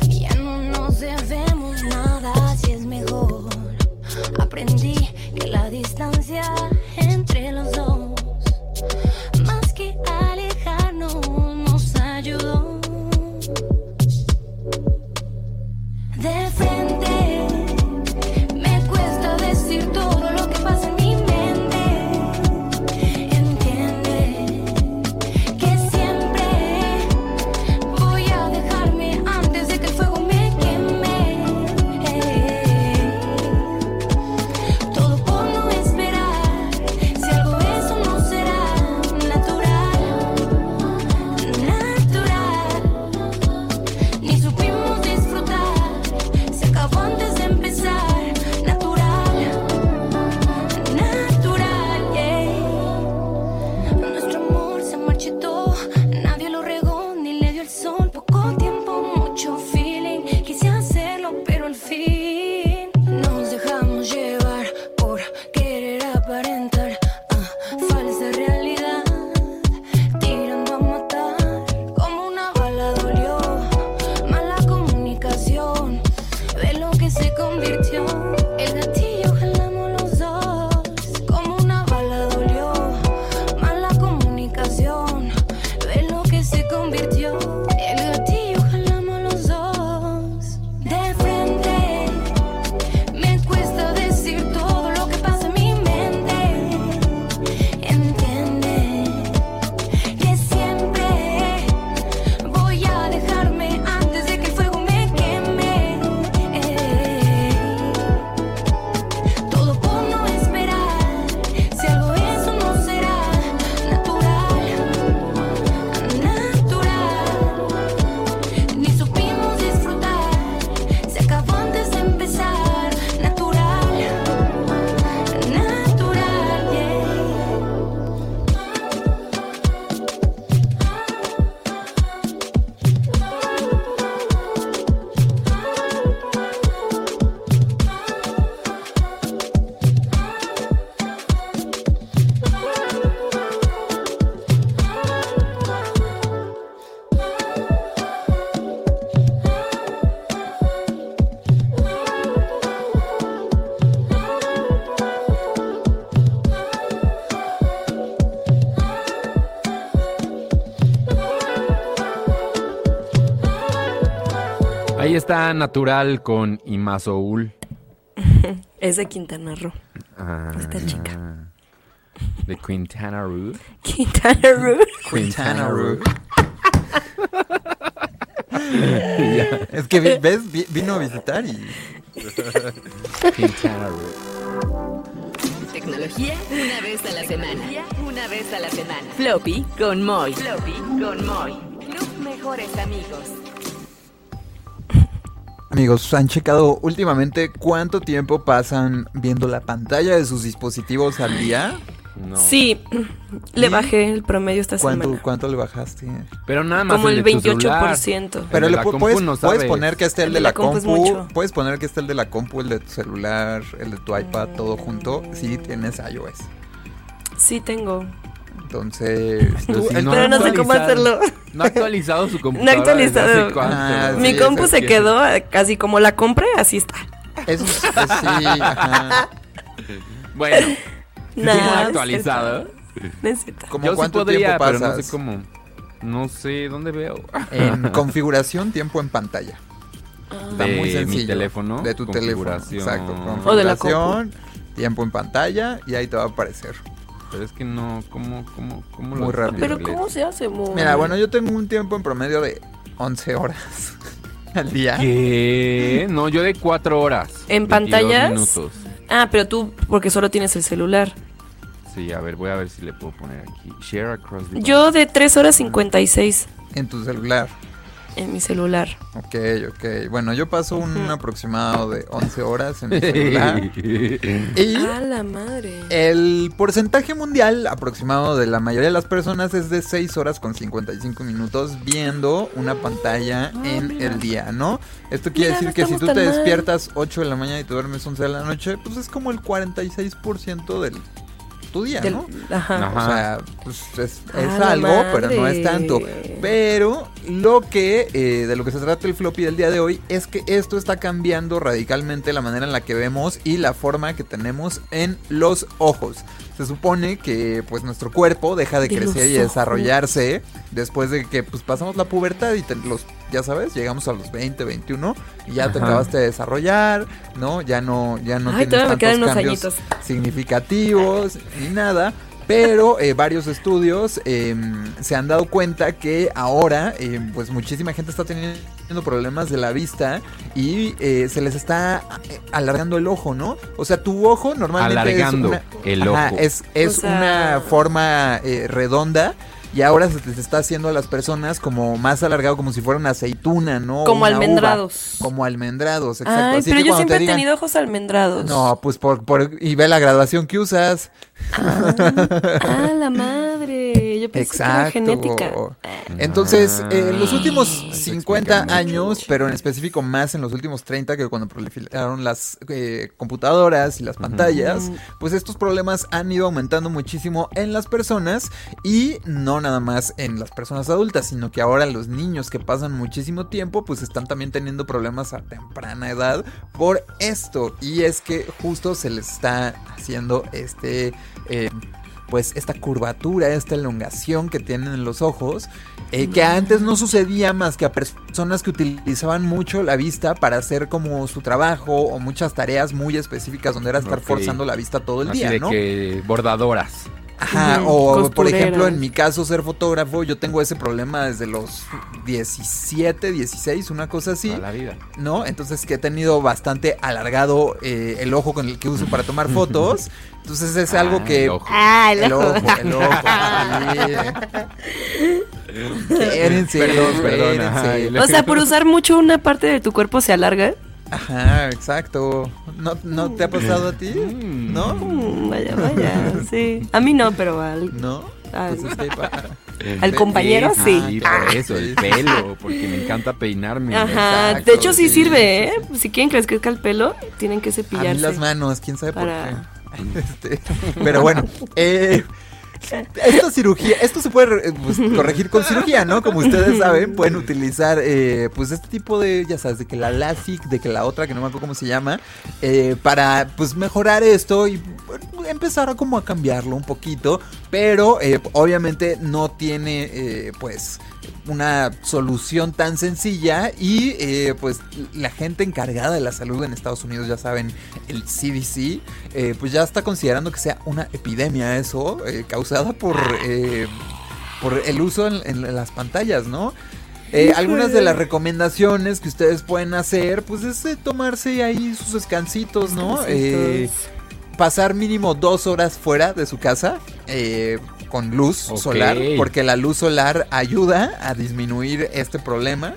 Está Natural con Imazoul. Es de Quintana Roo. Ah, Esta chica. De Quintana Roo. Quintana Roo. Quintana Roo. es que ves, Vi- vino a visitar y Quintana Roo. Tecnología una vez a la semana. Una vez a la semana. Floppy con Moy. Floppy con Moy. Club Mejores Amigos. Amigos, ¿han checado últimamente cuánto tiempo pasan viendo la pantalla de sus dispositivos al día? No. Sí, le ¿Y? bajé el promedio esta ¿Cuánto, semana. cuánto le bajaste? Pero nada más Como el celular. 28%. El Pero le puedes, no puedes sabes. poner que esté el, El de de la la compu es compu, mucho. puedes poner que esté el de la compu, el de tu celular, el de tu iPad, todo junto, si tienes iOS. Sí tengo. Entonces, tú- si el- Pero no sé cómo hacerlo. No ha actualizado su computadora. No ha actualizado. hace cuánto. Ah, Mi compu se quedó casi como la compré, así está. eso es- es- sí, ajá. Bueno, ¿sí Nah, no no actualizado. No. ¿Cómo Yo sí cuánto podría, tiempo pero pasas? no sé cómo. No sé dónde veo. En configuración, tiempo en pantalla. Está De muy mi sencillo. teléfono, De tu teléfono. configuración. Exacto. O de la Configuración, tiempo en pantalla y ahí te va a aparecer. Pero es que no, ¿cómo, cómo, cómo Muy lo rápido. Pero inglés? ¿cómo se hace, mo? Mira, bueno, yo tengo un tiempo en promedio de 11 horas al día. ¿Qué? No, yo de cuatro horas. ¿En 22 pantallas? minutos. Ah, pero tú, porque solo tienes el celular. Sí, a ver, voy a ver si le puedo poner aquí. Share across the Yo de 3 horas 56. En tu celular. En mi celular. Ok, ok. Bueno, yo paso un aproximado de 11 horas en mi celular. y A la madre. el porcentaje mundial aproximado de la mayoría de las personas es de 6 horas con 55 minutos viendo una pantalla en el día, ¿no? Esto quiere Ah, no decir que si tú te mal. despiertas 8 de la mañana y te duermes 11 de la noche, pues es como el 46% del tu día, Del- ¿no? Ajá. O sea, pues es, es Ah, algo, pero no es tanto. Pero lo que, eh, de lo que se trata el floppy del día de hoy, es que esto está cambiando radicalmente la manera en la que vemos y la forma que tenemos en los ojos. Se supone que pues nuestro cuerpo deja de, De crecer y desarrollarse después de que pues pasamos la pubertad y te- los ya sabes, llegamos a los 20, 21 y ya te acabaste de desarrollar, ¿no? Ya no ya no Ay, tienes tantos quedan unos cambios añitos. significativos ni nada. Pero eh, varios estudios eh, se han dado cuenta que ahora, eh, pues muchísima gente está teniendo problemas de la vista y eh, se les está eh, alargando el ojo, ¿no? O sea, tu ojo normalmente Alargando es una, el Ajá, ojo. es, es O sea- una forma eh, redonda. Y ahora se te está haciendo a las personas como más alargado, como si fuera una aceituna, ¿no? Como Una uva. almendrados. Como almendrados, exacto. Ay, Así pero que yo te siempre he tenido ojos almendrados. No, pues por, por... Y ve la graduación que usas. Ah, la madre. Yo pensé que era genética. Entonces, eh, en Ah, los últimos se 50 explica mucho. años, pero en específico más en los últimos 30, que cuando proliferaron las eh, computadoras y las pantallas, pues estos problemas han ido aumentando muchísimo en las personas y no nada más en las personas adultas, sino que ahora los niños que pasan muchísimo tiempo, pues están también teniendo problemas a temprana edad por esto. Y es que justo se les está haciendo este... eh, pues esta curvatura, esta elongación que tienen en los ojos, eh, que antes no sucedía más que a personas que utilizaban mucho la vista para hacer como su trabajo o muchas tareas muy específicas donde era estar forzando la vista todo el Así día, de ¿no? que bordadoras. Ajá, o por ejemplo, en mi caso ser fotógrafo, yo tengo ese problema desde los 17, 16, una cosa así. Toda la vida. ¿no? Entonces que he tenido bastante alargado eh, el ojo con el que uso para tomar fotos. Entonces es algo Ah, que... el ojo. Ah, El ojo, el ojo. sí. Espérense, Perdón, perdón, ajá, O sea, por usar mucho una parte de tu cuerpo se alarga. Ajá, exacto. ¿No, ¿No te ha pasado a ti? Mm. ¿No? Mm, vaya, vaya, sí. A mí no, pero al, ¿No? al- Pues es que pa- al compañero sí. Sí, por eso, el pelo, porque me encanta peinarme. Ajá, Exacto, de hecho sí, sí, sirve, ¿eh? Si quieren que les crezca el pelo, tienen que A mí cepillarse. las manos, quién sabe Para- por qué. Este, pero bueno, eh, esta cirugía, esto se puede eh, pues, corregir con cirugía, ¿no? Como ustedes saben, pueden utilizar eh, pues este tipo de, ya sabes, de que la LASIK, de que la otra, que no me acuerdo cómo se llama, eh, para pues mejorar esto y empezar a como a cambiarlo un poquito, pero obviamente no tiene pues una solución tan sencilla y eh, pues la gente encargada de la salud en Estados Unidos, ya saben, el CDC, eh, pues ya está considerando que sea una epidemia eso, eh, causada por, eh, por el uso en, en las pantallas, ¿no? Eh, algunas de las recomendaciones que ustedes pueden hacer, pues es eh, tomarse ahí sus descansitos, ¿no? Eh, pasar mínimo dos horas fuera de su casa eh, con luz solar, porque la luz solar ayuda a disminuir este problema,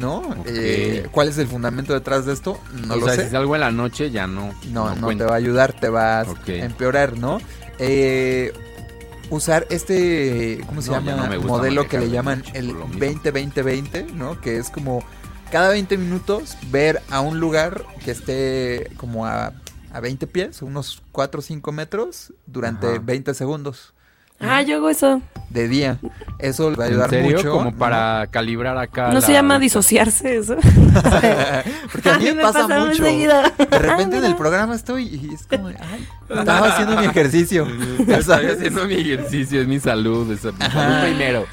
¿no? Eh, ¿Cuál es el fundamento detrás de esto? No o lo sea, sé. si salgo en la noche ya no. No, no, te va a ayudar, te va a Ok. empeorar, ¿no? Eh, usar este, ¿cómo se No, llama? no Modelo que le llaman el por lo mismo. 20-20-20, ¿no? Que es como cada 20 minutos ver a un lugar que esté como a, a 20 pies, unos 4 o 5 metros, durante Ajá. 20 segundos Ah, yo hago eso. de día. Eso le va a ¿En ayudar serio? mucho. Como ¿no? para calibrar acá. ¿No la- se llama disociarse eso? Porque a mí me pasa, pasa mucho. De repente en el programa estoy y es como, ay, estaba haciendo mi ejercicio. Sabes. haciendo mi ejercicio, es mi salud, es mi salud primero.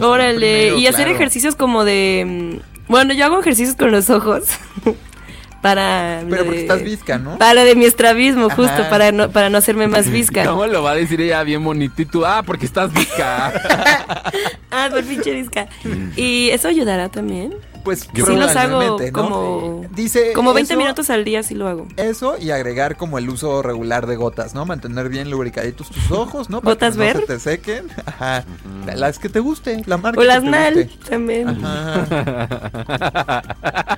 Órale, Primero, y hacer claro. ejercicios como de... mm, Bueno, yo hago ejercicios con los ojos. Para... Pero porque de- estás visca, ¿no? Para de mi estrabismo, justo, para no, para no hacerme más visca. ¿Cómo lo va a decir ella bien bonito y tú? Ah, porque estás visca. Ah, por pinche visca. ¿Y eso ayudará también? Pues Sí los hago probablemente, ¿no? como, Dice como 20 eso- minutos al día sí lo hago. Eso y agregar como el uso regular de gotas, ¿no? Mantener bien lubricaditos tus ojos, ¿no? Para ¿Gotas que no ver? se te sequen. Ajá. Las que te gusten, la marca O que las te NAL guste. también. Ajá.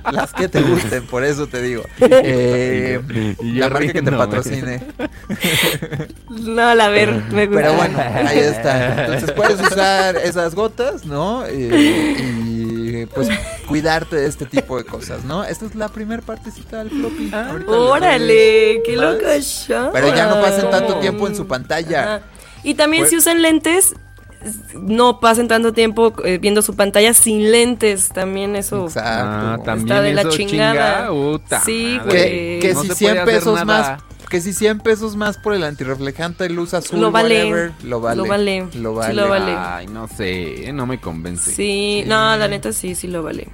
Las que te gusten, por eso te digo. Eh, Y la yo marca que te patrocine. No, la ver, me gusta. Pero bueno, ahí está. Entonces puedes usar esas gotas, ¿no? Eh, y pues cuidarte de este tipo de cosas, ¿no? Esta es la primera partecita del floppy. Ah, Órale, qué loco show. Pero ya no pasen tanto tiempo en su pantalla. Ajá. Y también Pues- si usan lentes, no pasen tanto tiempo eh, viendo su pantalla sin lentes. También eso Exacto. Ah, también está de la chingada. Sí, güey. Que, que No si se 100 puede hacer pesos nada. más, que si 100 pesos más por el antirreflejante luz azul, Lo vale. whatever, lo vale. Lo vale. Lo Sí, vale. lo vale. Ay, no sé, no me convence. Sí, no, la neta sí, sí lo vale.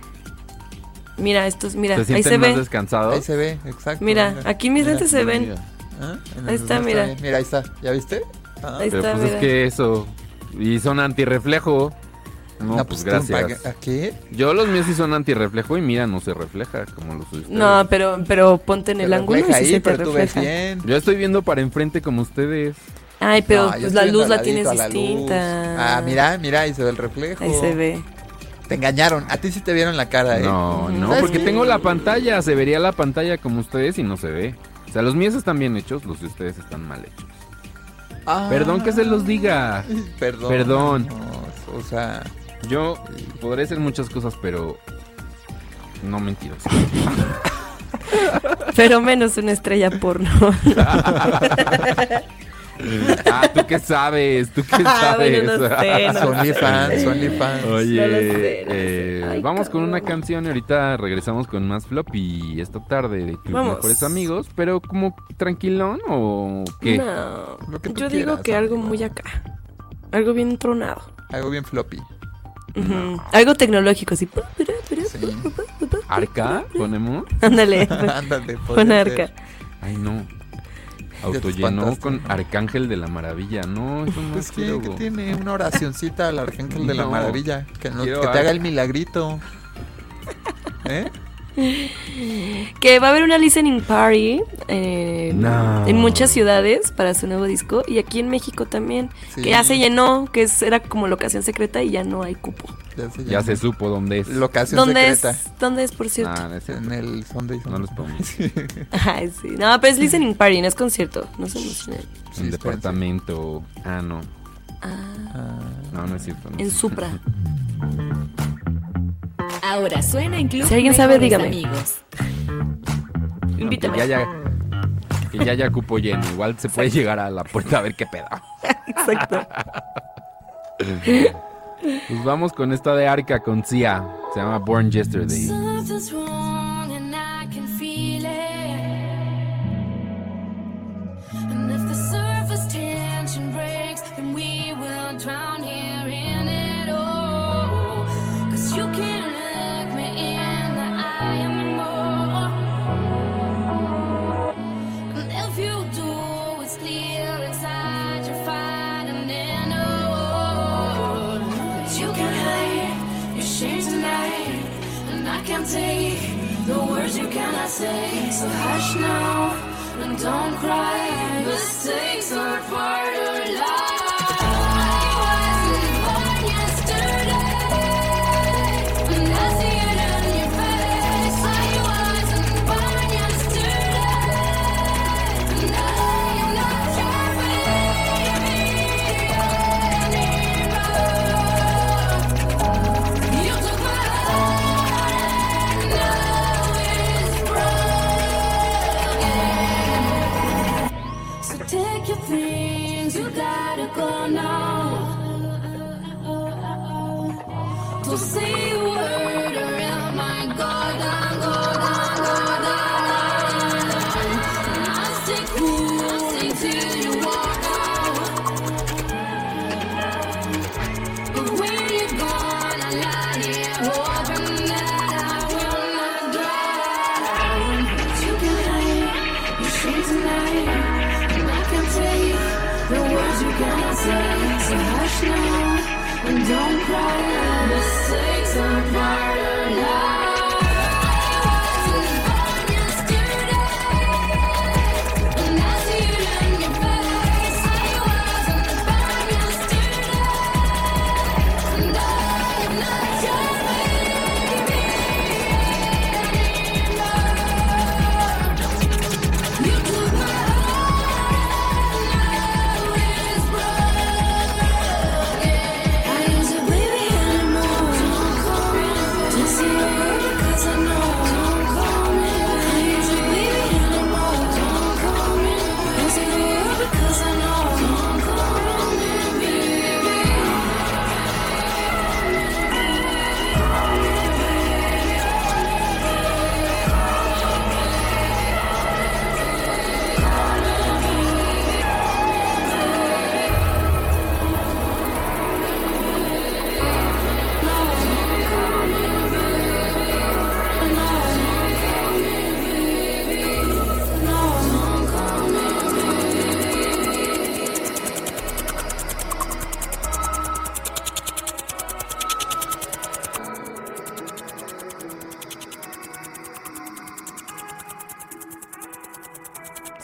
Mira, estos, mira, ¿Te ahí se más ve. descansados? Ahí se ve, exacto. Mira, aquí mis lentes se ven. Mira. Ah, Ahí está, mira. bien. Mira, ahí está. ¿Ya viste? Ah. Ahí Pero está, pues mira. es que eso. Y son antirreflejo. No, No, pues tú, gracias. ¿a qué? Yo los míos sí son antirreflejo y mira, no se refleja como los de ustedes. No, pero, pero ponte en Se el ángulo y ahí, se te refleja. bien. Yo estoy viendo para enfrente como ustedes. Ay, pero No, pues la luz la tienes la distinta. Ah, mira, mira, ahí se ve el reflejo. Ahí se ve. Te engañaron. A ti sí te vieron la cara, ¿eh? No, no, ¿Sabes porque qué? tengo la pantalla. Se vería la pantalla como ustedes y no se ve. O sea, los míos están bien hechos, los de ustedes están mal hechos. Ah. Perdón que se los diga. Perdón. Perdón. no, o sea, Yo podré hacer muchas cosas, pero no mentiros. Pero menos una estrella porno. ah, ¿tú qué sabes? ¿Tú qué Ah, sabes? bueno, no sé, no Son sé. fans, son fans. Oye, No sé, eh. Ay, vamos con una canción y ahorita regresamos con más floppy esta tarde de tus Vamos. mejores amigos, pero como tranquilón o qué? No, Lo que tú yo quieras, digo que algo muy acá. Algo bien tronado. Algo bien floppy. Algo tecnológico, así. Sí. ¿Arca? ¿Ponemos? Ándale. Ándale, Con arca. ser. Ay, no. Autollenó con Arcángel de la Maravilla. No, eso no Pues que, que tiene una oracioncita al Arcángel de la. Maravilla. Que, no- que te haga el milagrito. ¿Eh? Que va a haber una listening party eh, No. en muchas ciudades para su nuevo disco. Y aquí en México también. Sí. Que ya se llenó, que es- era como locación secreta y ya no hay cupo. Ya se, Ya llama. se supo dónde es. Locación ¿Dónde secreta. es? ¿Dónde es, por cierto? Ah, no es. En el Sunday. No los podemos. Ay, sí. No, pero es listening party, no es concierto. No se emocionen. Sí, En departamento. Ah, no. Ah, No, no es cierto. no En es cierto. Supra. Ahora suena en Club Si alguien sabe, dígame. Amigos. Invítame. Que ya, ya, que ya haya cupo lleno. Igual se puede llegar a la puerta a ver qué pedo. Exacto. Pues vamos con esta de Arca con Sia. Se llama Born Yesterday.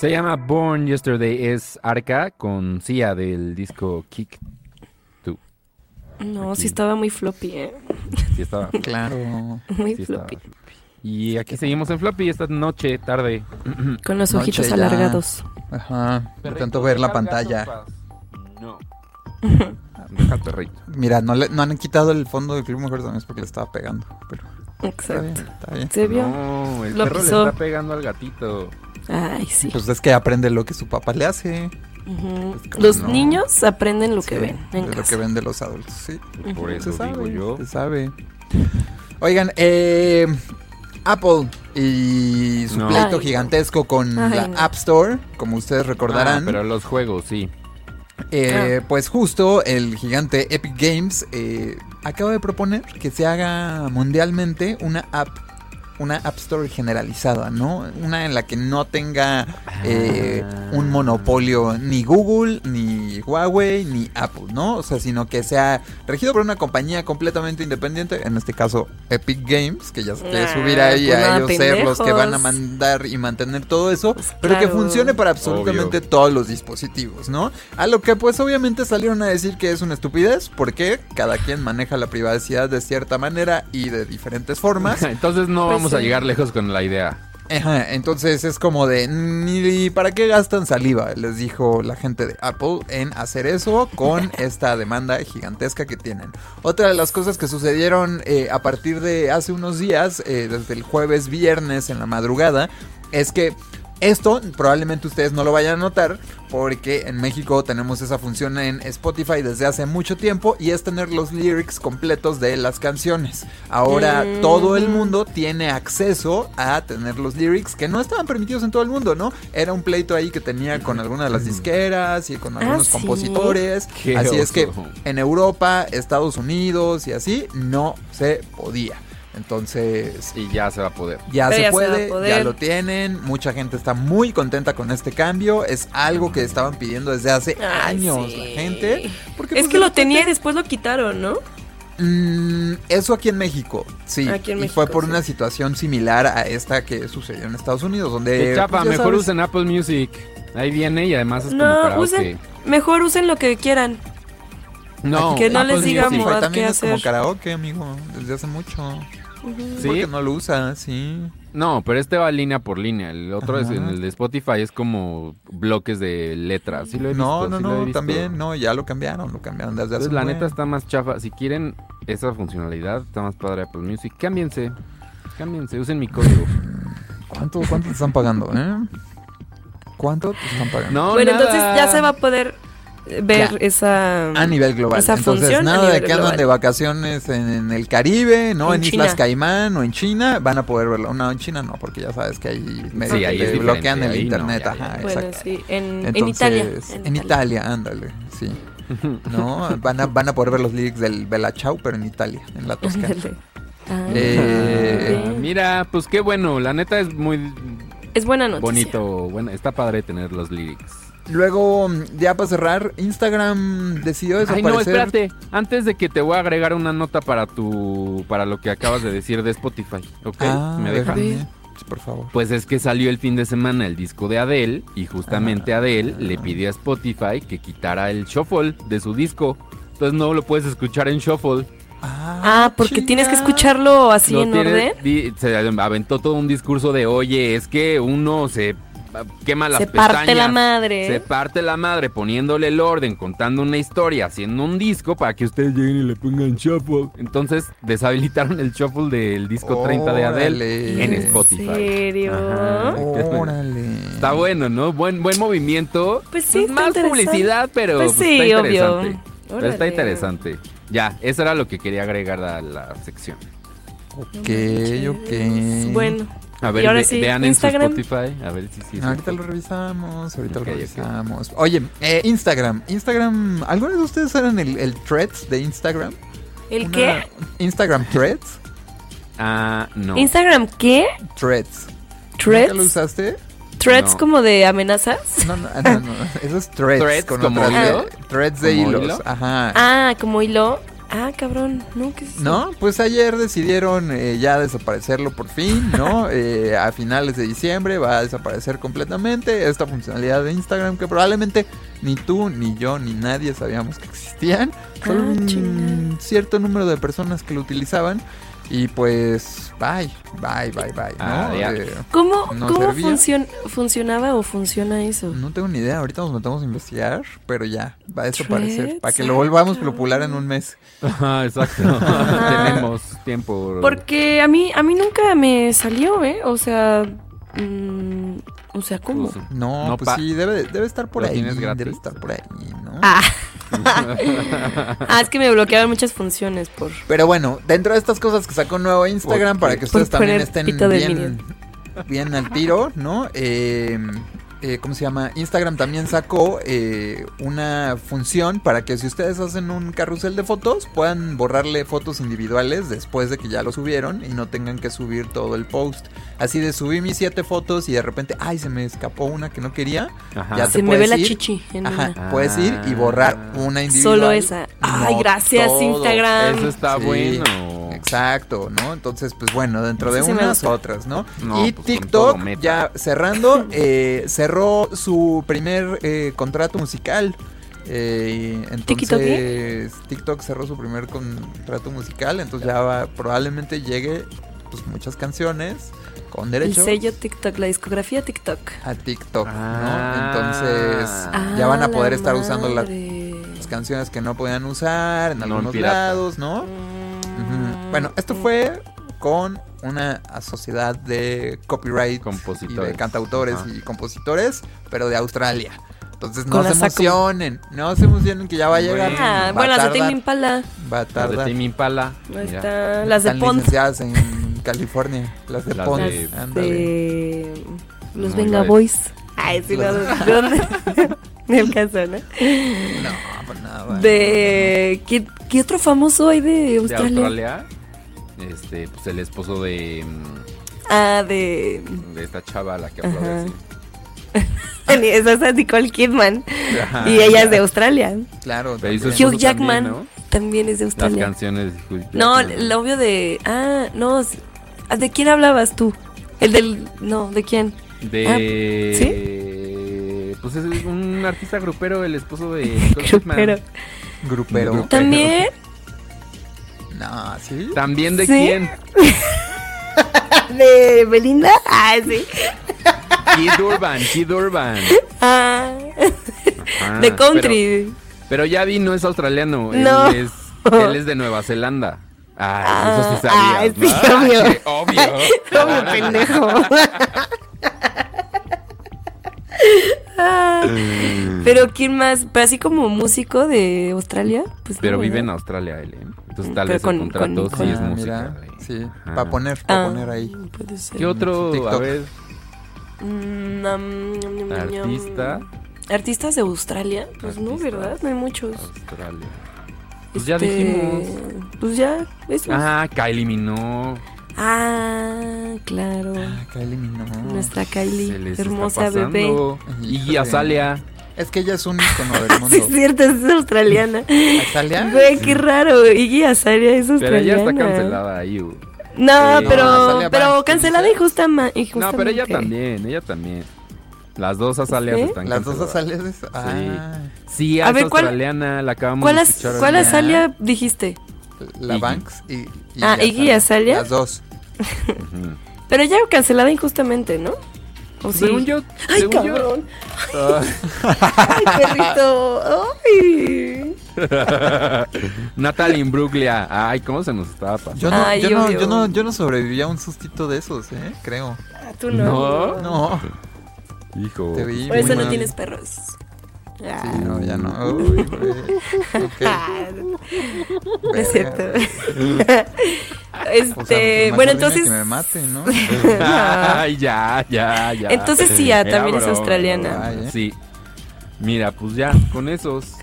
Se llama Born Yesterday, es Arca con Sia del disco Kick 2. No, sí estaba muy floppy, ¿eh? Sí estaba. Claro. Muy sí estaba. floppy. Y aquí seguimos en Floppy esta noche, tarde. Con los Noche ojitos ya. alargados. Ajá. De tanto ver la pantalla. No. Deja perrito. Mira, no, le, no han quitado el fondo del Club Mujeres También porque le estaba pegando. Pero está bien, Exacto. está bien. ¿Se vio? No, el Lo perro pisó. le está pegando al gatito. Ay, sí. Pues es que aprende lo que su papá le hace. Los no. niños aprenden lo que ven en lo que ven de los adultos, sí. Por Se eso digo sabe, yo. se sabe. Oigan, eh, Apple y su No. pleito Ay, no. gigantesco con Ay, la no. App Store, como ustedes recordarán. Ah, pero los juegos, sí. Eh, Ah. Pues justo el gigante Epic Games eh, acaba de proponer que se haga mundialmente una app, una App Store generalizada, ¿no? Una en la que no tenga eh, Ah. un monopolio ni Google, ni Huawei, ni Apple, ¿no? O sea, sino que sea regido por una compañía completamente independiente, en este caso Epic Games, que ya se quiere Ah, subir ahí pues a ellos ser los que van a mandar y mantener todo eso, Pues pero que funcione para absolutamente Obvio. todos los dispositivos, ¿no? A lo que pues obviamente salieron a decir que es una estupidez, porque cada quien maneja la privacidad de cierta manera y de diferentes formas. Entonces no Pues vamos a llegar lejos con la idea. Ajá, entonces es como de, ni para qué gastan saliva, les dijo la gente de Apple en hacer eso con esta demanda gigantesca que tienen. Otra de las cosas que sucedieron eh, a partir de hace unos días, eh, desde el jueves, viernes en la madrugada, es que esto probablemente ustedes no lo vayan a notar porque en México tenemos esa función en Spotify desde hace mucho tiempo y es tener los lyrics completos de las canciones. Ahora Mm. todo el mundo tiene acceso a tener los lyrics que no estaban permitidos en todo el mundo, ¿no? Era un pleito ahí que tenía con algunas de las disqueras y con algunos ¿sí? compositores. Qué así es que en Europa, Estados Unidos y así no se podía. Entonces, Y ya se va a poder. ya Pero se ya se va a puede, poder. ya lo tienen, mucha gente está muy contenta con este cambio, es algo que estaban pidiendo desde hace Ay, años sí. la gente. Porque Es pues, que lo tenía y después lo quitaron, ¿no? Mm, eso aquí en México, sí. Aquí en y México, fue por sí. una situación similar a esta que sucedió en Estados Unidos, donde... Qué chapa, pues, ya mejor sabes, usen Apple Music. Ahí viene y además es como No, karaoke. usen, mejor usen lo que quieran. No, Que no Apple les diga Music. también qué es como karaoke, amigo, desde hace mucho. ¿Sí? Porque no lo usa, sí. No, pero este va línea por línea. El otro es en el de Spotify es como bloques de letras. Sí lo he No, visto, no, sí lo he no, visto. también, no, ya lo cambiaron, lo cambiaron desde hace Entonces la buen. neta está más chafa. Si quieren esa funcionalidad, está más padre Apple Music. Cámbiense. Cámbiense, usen mi código. ¿Cuánto, ¿Cuánto te están pagando, eh? ¿Cuánto te están pagando? No, bueno, nada. entonces ya se va a poder ver Ya. esa... A nivel global. Esa Entonces, función a nada de que andan global. de vacaciones en, en el Caribe, ¿no? En, En Islas China. Caimán o en China, van a poder verlo. No, en China no, porque ya sabes que ahí medio Sí, ahí te bloquean el ahí no, internet. ya, ya, ajá. Bueno, exacto. sí, en, en Entonces, Italia. En Italia, ándale, sí. ¿No? Van a, van a poder ver los lyrics del Bella Ciao, pero en Italia, en la Toscana. Ándale. Ah, Eh, Ah, mira, pues qué bueno. La neta es muy es buena noticia. bonito. Bueno, está padre tener los lyrics. Luego, ya para cerrar, Instagram decidió Ay, desaparecer. no, espérate. Antes de que te voy a agregar una nota para tu para lo que acabas de decir de Spotify, ¿ok? Ah, ¿Me dejas? Sí, por favor. Pues es que salió el fin de semana el disco de Adele y justamente Ah. Adele le pidió a Spotify que quitara el shuffle de su disco. Entonces no lo puedes escuchar en shuffle. Ah, porque chinga. tienes que escucharlo así Lo en tienes- orden. di- se aventó todo un discurso de, oye, es que uno se ah, quema las Se parte pestañas, la madre. Se parte la madre poniéndole el orden, contando una historia, haciendo un disco para que ustedes lleguen y le pongan shuffle. Entonces deshabilitaron el shuffle del disco 30 de Adele Órale. en ¿En Spotify. serio? Ajá. Órale. Está bueno, ¿no? Buen, buen movimiento. Pues sí, está más publicidad, pero Pues pues, sí, está obvio. interesante. Pero está Órale. interesante. Ya, eso era lo que quería agregar a la sección. Ok, ok. Bueno, A ver, Y ahora ve- sí, vean Instagram. en su Spotify. A ver si sí. es Ahorita cierto. lo revisamos, ahorita Ok, lo revisamos. Oye, eh, Instagram. Instagram, ¿algunos de ustedes eran el, el threads de Instagram? ¿el Una- qué? Instagram threads. Ah, no. ¿Instagram qué? Threads. ¿Nunca ¿Threads? lo usaste? ¿Threads No. como de amenazas? No, no, no, no. Eso es threads. ¿Threads con como hilo? de- Threads de ¿Como hilos. hilo? Ajá. Ah, como hilo. Ah, cabrón. No, ¿qué es eso? ¿No? Pues ayer decidieron eh, ya desaparecerlo por fin, ¿no? Eh, a finales de diciembre va a desaparecer completamente esta funcionalidad de Instagram que probablemente ni tú, ni yo, ni nadie sabíamos que existían. Solo Ah, un cierto número de personas que lo utilizaban. Y pues, bye, bye, bye, bye. ¿no? Ah, ya. Eh, ¿Cómo, ¿No cómo funcion- funcionaba o funciona eso? no tengo ni idea, ahorita nos metemos a investigar, pero ya, va a desaparecer. Para que lo volvamos ah, popular en un mes. Ajá, exacto. Tenemos tiempo. Porque a mí, a mí nunca me salió, ¿eh? O sea, mm, o sea, ¿cómo? Pues, No, No pues sí, debe, debe estar por ¿Lo ahí. Debe estar por ahí, ¿no? Ah. ah, es que me bloquearon muchas funciones por. Pero bueno, dentro de estas cosas que sacó nuevo Instagram para que ustedes también estén bien, bien al tiro, ¿no? Eh, eh, ¿Cómo se llama? Instagram también sacó eh, una función para que si ustedes hacen un carrusel de fotos, puedan borrarle fotos individuales después de que ya lo subieron y no tengan que subir todo el post. Así de subí mis siete fotos y de repente, ay, se me escapó una que no quería. Ajá. Ya te Se me puedes ve la ir. chichi en Ajá, una. puedes ir y borrar una individual. Solo esa. Ay, No gracias, todo. Instagram. Eso está Sí, bueno. Exacto, ¿no? Entonces, pues bueno, dentro de Sí, unas, otras, ¿no? No, y pues, TikTok, ya cerrando, eh, cerró su primer eh, contrato musical. Eh, ¿TikTok entonces, TikTok cerró su primer contrato musical, entonces ya va, probablemente llegue pues muchas canciones con El derecho sello TikTok, la discografía TikTok. a TikTok, Ah. ¿no? Entonces, ya van a Ah, poder estar usando la- las canciones que no podían usar en No algunos lados, ¿no? Bueno, esto fue con una sociedad de copyright y de cantautores Ajá. y compositores, pero de Australia. Entonces no se emocionen, no se emocionen que ya va a llegar. Bueno. Ah, va bueno, a las de Tame Impala. va a Las de. Tim Impala. Está, las de Están Pond. licenciadas en California, las de Las Pond. de- ándale. de los No, Venga Boys. Ay, sí, no, Las- ¿de dónde? Del caso, ¿no? No, pues nada. De ¿qué, qué otro famoso hay de De Australia? Australia. Este, pues el esposo de, mm, Ah, de de esta chava, la que así. esa es Nicole Kidman y ella es de Australia. Claro. Hugh Jackman también, también, es de Las Australia. canciones de Hugh No, el obvio de ah, no, ah, ¿de quién hablabas tú? El del no, ¿de quién? De. Pues es un artista grupero, el esposo de Grupero. Grupero. también No, ¿sí? ¿También de ¿Sí? quién? de Belinda. Ah, sí. Kid Urban, Kid Urban. Ah, Ajá, de country. Pero, pero ya vi, no es australiano. No. Él, es, él es de Nueva Zelanda. Ah, eso sí Ah, sabías. sí, ¿no? obvio. Sí, obvio. Obvio, pendejo. Ah, Pero quién más, pero así como músico de Australia, pues Pero no, vive en ¿verdad? Australia él, ¿eh? Entonces tal Pero vez con- el contrato con- sí es Ah, música. mira, sí, para poner, para Ah, poner ahí. puede ser. ¿Qué otro? TikTok. A ver, Mm, artista. Artistas de Australia, pues no. ¿verdad? No hay muchos. Australia. Pues ya Este, dijimos. Pues ya, eso. Ah, Kylie Minogue. Ah, claro. Ah, Kylie Minogue. Nuestra Se Kylie, les hermosa está bebé. Y Híjole. Azalea. Es que ella es un icono del mundo. Sí, es cierto, es australiana. ¿Azalea? Güey, qué raro. Iggy Azalea es Pero australiana. ella está cancelada ahí. No, Sí. pero, No, Azalea pero cancelada injusta, No, pero ella también, ella también. Las dos Azaleas ¿Sí? están Las dos canceladas. Azaleas. Ah, Sí, A es ver, ¿cuál- australiana, la acabamos ¿Cuál, de escuchar. ¿cuál. Azalia dijiste? La Iggy. Banks y, y Ah, Iggy y Azalea. Las dos. Pero ella cancelada injustamente, ¿no? ¿O sí? Según yo, Ay, según yo- cabrón. Ah, Ay, perrito. Ay. Natalie Imbruglia. Ay, ¿cómo se nos estaba pasando? Yo no, Ay, yo, no, yo, no, yo no sobreviví a un sustito de esos, ¿eh? Creo. Tú no. No. No. Hijo. Te vi Por eso no tienes perros. Sí, no, ya no. Uy, güey. Ok. Ah, no es cierto. Este, O sea, pues, bueno, entonces. Que me maten, ¿no? Ay, ya, ya, ya. Entonces sí, ya, también es australiana. Ay, ¿eh? Sí. Mira, pues ya, con esos.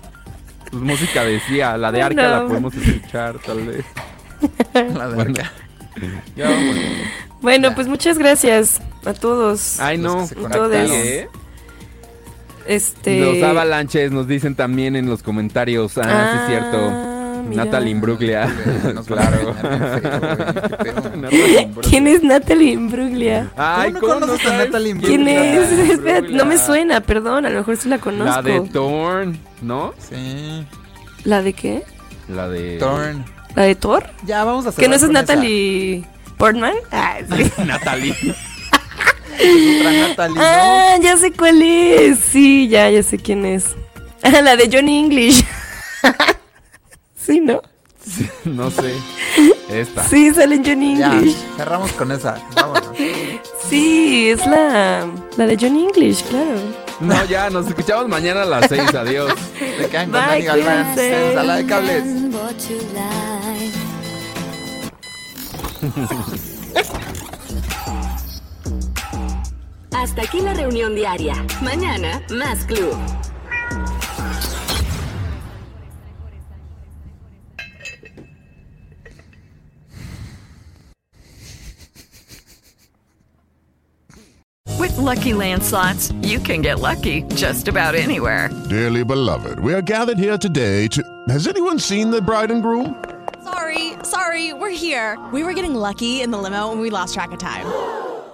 Pues música decía, la de Arca No. la podemos escuchar, tal vez. La de Bueno. acá. Ya. Bueno, Ya. pues muchas gracias a todos. Ay, no. conectaron. todes. ¿eh? Este. Los avalanches nos dicen también en los comentarios. Ah, sí, es cierto. Ah, amiga. Natalie Imbruglia. Claro. ¿Quién es Natalie Imbruglia? Ay, ¿Cómo no conoces a sabes Natalie ¿Quién Imbruglia? es? Espérate, no me suena, perdón, a lo mejor sí la conozco. La de Thorn, ¿no? Sí, ¿La de qué? La de... Torn. ¿La de Thor? Ya, vamos a ¿Que no esa es Natalie Portman? Ah, sí. Natalie. Esa. Otra Natalie, ¿no? Ah, ya sé cuál es. Sí, ya, ya sé quién es. Ah, la de Johnny English. sí, ¿no? no sé. Esta. Sí, sale en Johnny Ya, English. cerramos con esa. Vámonos. Sí, es la, la de Johnny English, claro. No, ya, nos escuchamos mañana a las 6. Adiós. Se quedan con Bye, Dani Galván. cuídense. Ensalada de cables. Remember to lie. Hasta aquí la reunión diaria. Mañana, más club. With Lucky Land slots, you can get lucky just about anywhere. Dearly beloved, we are gathered here today to. Has anyone seen the bride and groom? Sorry, sorry, we're here. We were getting lucky in the limo and we lost track of time.